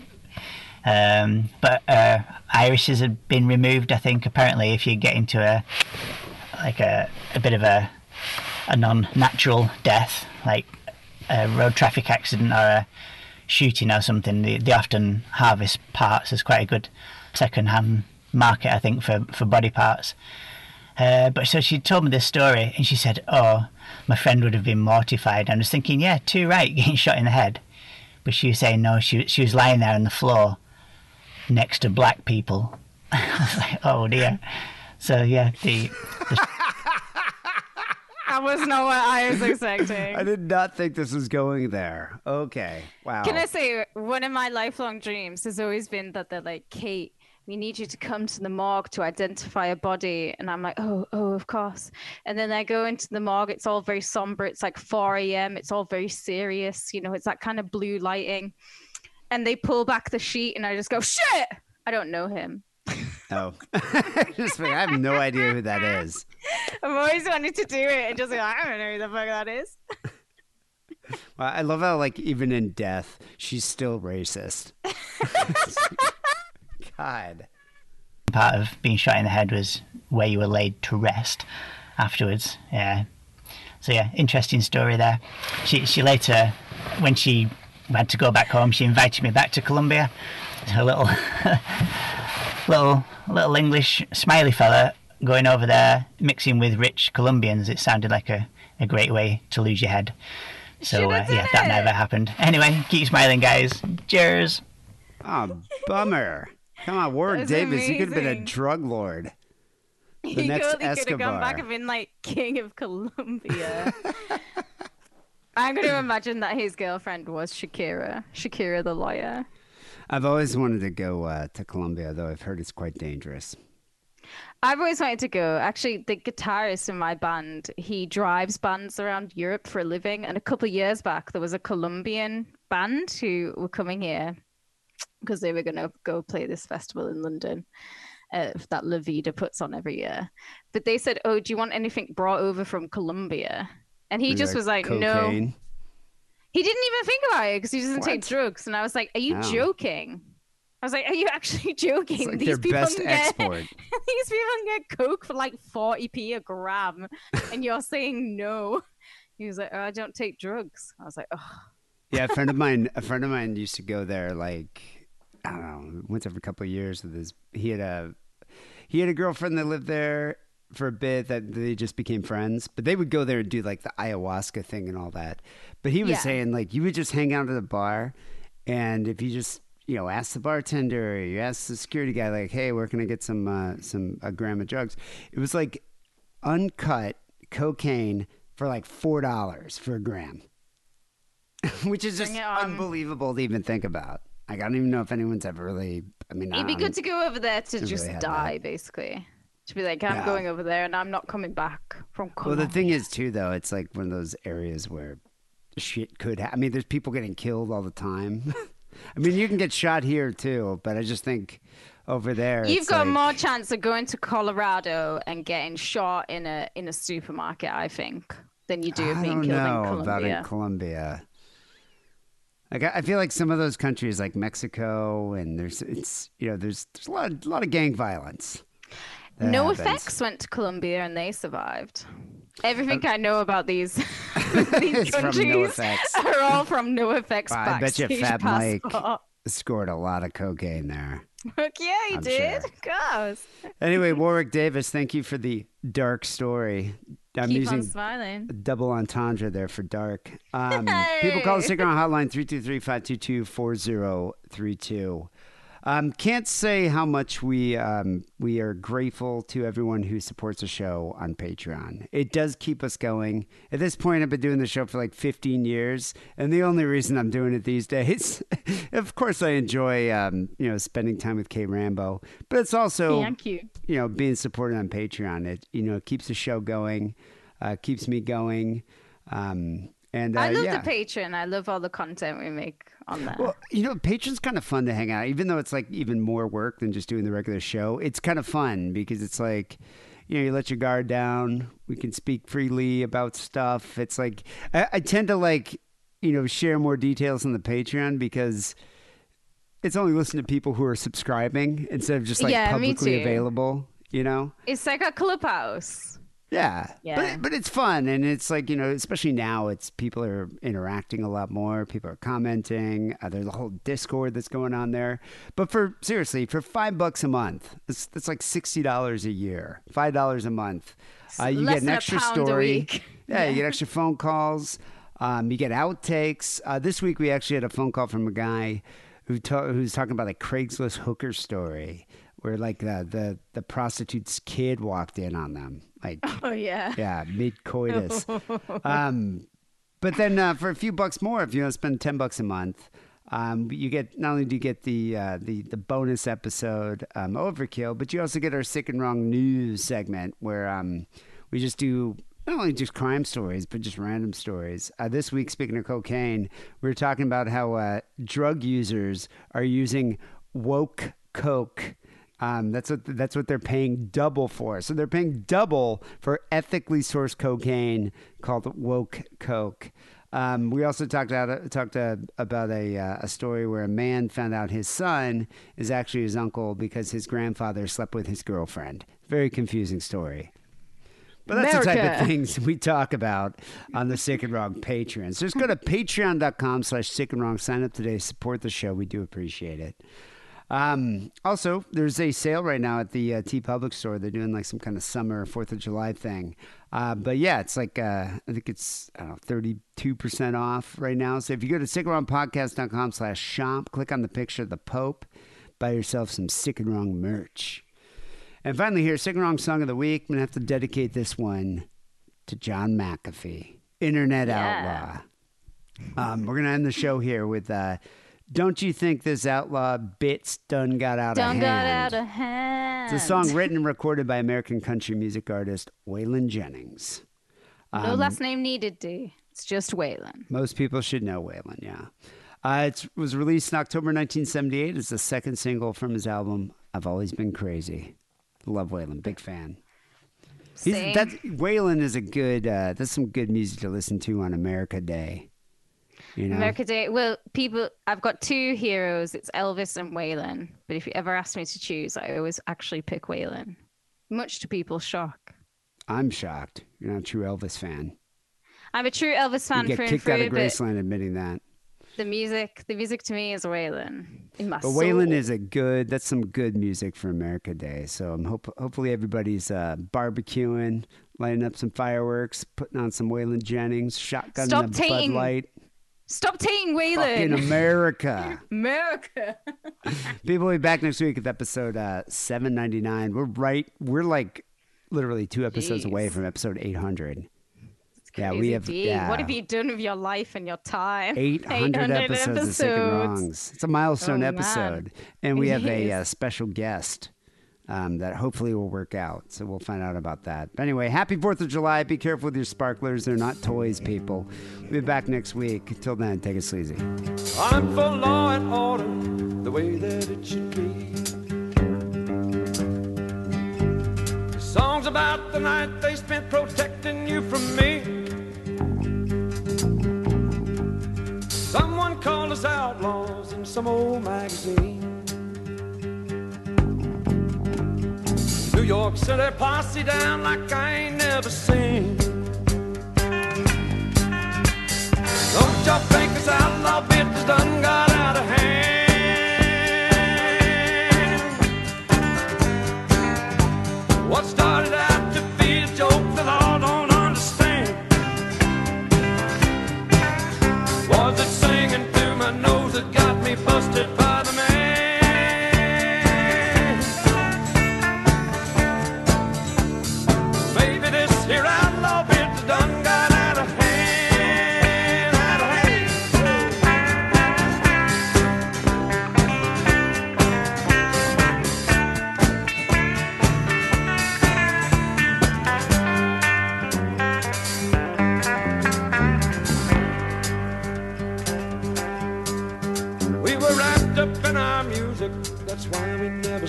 um, but uh, irises had been removed. I think apparently, if you get into a like a, a bit of a a non-natural death, like a road traffic accident or a shooting or something, they, they often harvest parts. as quite a good second-hand market, I think, for, for body parts. Uh, but so she told me this story, and she said, "Oh, my friend would have been mortified." I was thinking, "Yeah, too right, (laughs) getting shot in the head." But she was saying, "No, she she was lying there on the floor, next to black people." (laughs) I was like, "Oh dear." So yeah, the, the That was not what I was (laughs) expecting. I did not think this was going there. Okay, wow. Can I say one of my lifelong dreams has always been that they're like, Kate, we need you to come to the morgue to identify a body. And I'm like, oh, oh, of course. And then I go into the morgue. It's all very somber. It's like 4 a.m. It's all very serious. You know, it's that kind of blue lighting. And they pull back the sheet, and I just go, shit! I don't know him. Oh, (laughs) just like, I have no idea who that is. I've always wanted to do it and just like I don't know who the fuck that is. (laughs) Well, I love how, like, even in death, she's still racist. (laughs) God. part of being shot in the head was where you were laid to rest afterwards. Yeah. So yeah, interesting story there. She she later, when she had to go back home, she invited me back to Colombia. A little little little English smiley fella going over there, mixing with rich Colombians. It sounded like a, a great way to lose your head. So uh, yeah, that never happened. Anyway, keep smiling, guys. Cheers. Oh, bummer. Come on, Warwick That's Davis. You could have been a drug lord. (laughs) The he next totally could have Escobar. gone back and been like king of Colombia. (laughs) I'm going to imagine that his girlfriend was Shakira, Shakira the lawyer. I've always wanted to go uh, to Colombia, though I've heard it's quite dangerous. I've always wanted to go. Actually, the guitarist in my band, he drives bands around Europe for a living. And a couple of years back, there was a Colombian band who were coming here because they were going to go play this festival in London. uh, that La Vida puts on every year. But they said, "Oh, do you want anything brought over from Colombia?" And he You're just was like, "No." He didn't even think about it because he doesn't take drugs. And I was like, "Are you Wow. joking?" I was like, "Are you actually (laughs) joking?" like These people can get (laughs) these people can get coke for like forty p a gram, and you're saying no. He was like, oh, "I don't take drugs." I was like, "Oh." Yeah, a friend of (laughs) mine, a friend of mine used to go there like I don't know, once every couple of years with his. He had a he had a girlfriend that lived there for a bit that they just became friends. But they would go there and do like the ayahuasca thing and all that. But he was Yeah. saying like you would just hang out at the bar, and if you just you know ask the bartender, or you ask the security guy like, hey, where can I get some uh, some a gram of drugs? It was like uncut cocaine for like four dollars for a gram. (laughs) which is just Bring it on. unbelievable to even think about. Like, I don't even know if anyone's ever really. I mean, It'd be good to go over there to just really die, basically. To be like, I'm Yeah. going over there and I'm not coming back from Colorado. Well, the thing is, too, though, it's like one of those areas where shit could. Ha- I mean, there's people getting killed all the time. (laughs) I mean, you can get shot here too, but I just think over there, You've got like- more chance of going to Colorado and getting shot in a in a supermarket, I think, than you do of being don't killed know in about Colombia. in Colombia. Like I I feel like some of those countries, like Mexico, and there's it's you know there's there's a lot a lot of gang violence. That no happens. effects went to Colombia and they survived. Everything I know about these, (laughs) (laughs) these countries NoFX. are all from NoFX. I bet you Fat Mike scored a lot of cocaine there. Heck yeah, he I'm did. sure. Gosh. Anyway, (laughs) Warwick Davis, thank you for the dark story. I'm Keep using smiling. double entendre there for dark. Um, People call the Sticker Hotline 323-522-4032. Um, can't say how much we um, we are grateful to everyone who supports the show on Patreon. It does keep us going. At this point, I've been doing the show for like 15 years, and the only reason I'm doing it these (laughs) days, of course, I enjoy um, you know spending time with Caye Rambo, but it's also Thank you. you know, being supported on Patreon, it you know keeps the show going, uh, keeps me going, um, and uh, I love yeah. the Patreon. I love all the content we make on that. Well, you know, Patreon's kind of fun to hang out, even though it's like even more work than just doing the regular show. It's kind of fun because it's like, you know, you let your guard down. We can speak freely about stuff. It's like I, I tend to like, you know, share more details on the Patreon because it's only listen to people who are subscribing instead of just like Yeah, publicly available. You know. It's like a clubhouse. Yeah. Yeah. But but it's fun and it's like, you know, especially now it's people are interacting a lot more, people are commenting, uh, there's a whole Discord that's going on there. But for seriously, for 5 bucks a month, it's that's like $60 a year. $5 a month. Uh, you Less get an extra story. week. (laughs) Yeah, you get extra phone calls. Um, you get outtakes. Uh, this week we actually had a phone call from a guy who ta- who's talking about a Craigslist hooker story where like the, the the prostitute's kid walked in on them. Like (laughs) Oh yeah. yeah, mid coitus. (laughs) um, but then uh, for a few bucks more, if you want to spend ten bucks a month, um, you get not only do you get the uh, the the bonus episode um, Overkill, but you also get our sick and wrong news segment where um, we just do. Not only just crime stories, but just random stories. Uh, this week, speaking of cocaine, we are talking about how uh, drug users are using woke coke um, that's what that's what they're paying double for. So they're paying double for ethically sourced cocaine called woke coke. Um, we also talked about talked uh, about a uh, a story where a man found out his son is actually his uncle because his grandfather slept with his girlfriend. Very confusing story. But that's the type of (laughs) things we talk about on the Sick and Wrong Patreon. So just go to patreon.com slash sick and wrong. Sign up today. Support the show. We do appreciate it. Um, also, there's a sale right now at the uh, TeePublic store. They're doing like some kind of summer Fourth of July thing. Uh, but yeah, it's like uh, I think it's I don't know thirty two percent off right now. So if you go to sickandwrongpodcast.com slash shop, click on the picture of the Pope, buy yourself some Sick and Wrong merch. And finally, here, Sick and Wrong song of the week. I'm gonna have to dedicate this one to John McAfee, Internet Yeah. Outlaw. Um, we're gonna end the show here with uh, "Don't You Think This Outlaw Bits Done Got Out Done of got Hand." out of hand. It's a song written and recorded by American country music artist Waylon Jennings. no Um, last name needed, D. It's just Waylon. Most people should know Waylon, yeah. Uh, it was released in October 1978. It's the second single from his album, I've Always Been Crazy. Love Waylon. Big fan. He's, Same. that's Waylon is a good. Uh, that's some good music to listen to on America Day. You know, America Day. Well, people, I've got two heroes. It's Elvis and Waylon. But if you ever ask me to choose, I always actually pick Waylon, much to people's shock. I'm shocked. You're not a true Elvis fan. I'm a true Elvis fan you get through kicked out of Graceland admitting that. the music, the music to me is Waylon in my But soul. Waylon is a good. That's some good music for America Day. So I'm hope hopefully everybody's uh, barbecuing, lighting up some fireworks, putting on some Waylon Jennings, shotgun Stop a Bud Light. Stop taking Fucking In America. (laughs) America. (laughs) People will be back next week with episode uh, 799. We're right. We're like literally two episodes Jeez. away from episode 800. Yeah, we have. Yeah, What have you done with your life and your time? 800, episodes, of Sick and Wrongs. It's a milestone Oh, man. episode. And we It have a uh, special guest um, that hopefully will work out. So we'll find out about that. But anyway, happy 4th of July. Be careful with your sparklers. They're not toys, people. We'll be back next week. Until then, take it sleazy. I'm for law and order the way that it should be. Songs about the night they spent protecting you from me. Someone called us outlaws in some old magazine. New York City posse down like I ain't never seen. Don't y'all think this outlaw business done got out of hand? What started out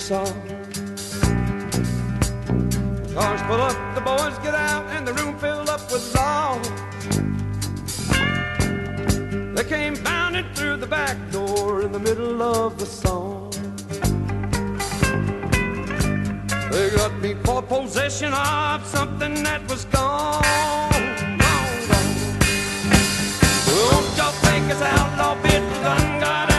saw. Cars pull up, the boys get out, and the room filled up with law. They came bounding through the back door in the middle of the song. They got me for possession of something that was gone. gone, gone. Don't y'all think it's outlaw bit done got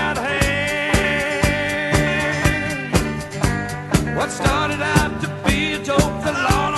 a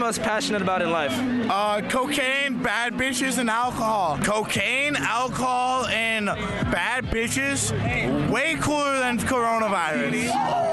most passionate about in life? Uh, cocaine, bad bitches, and alcohol. Cocaine, alcohol, and bad bitches. Way cooler than coronavirus.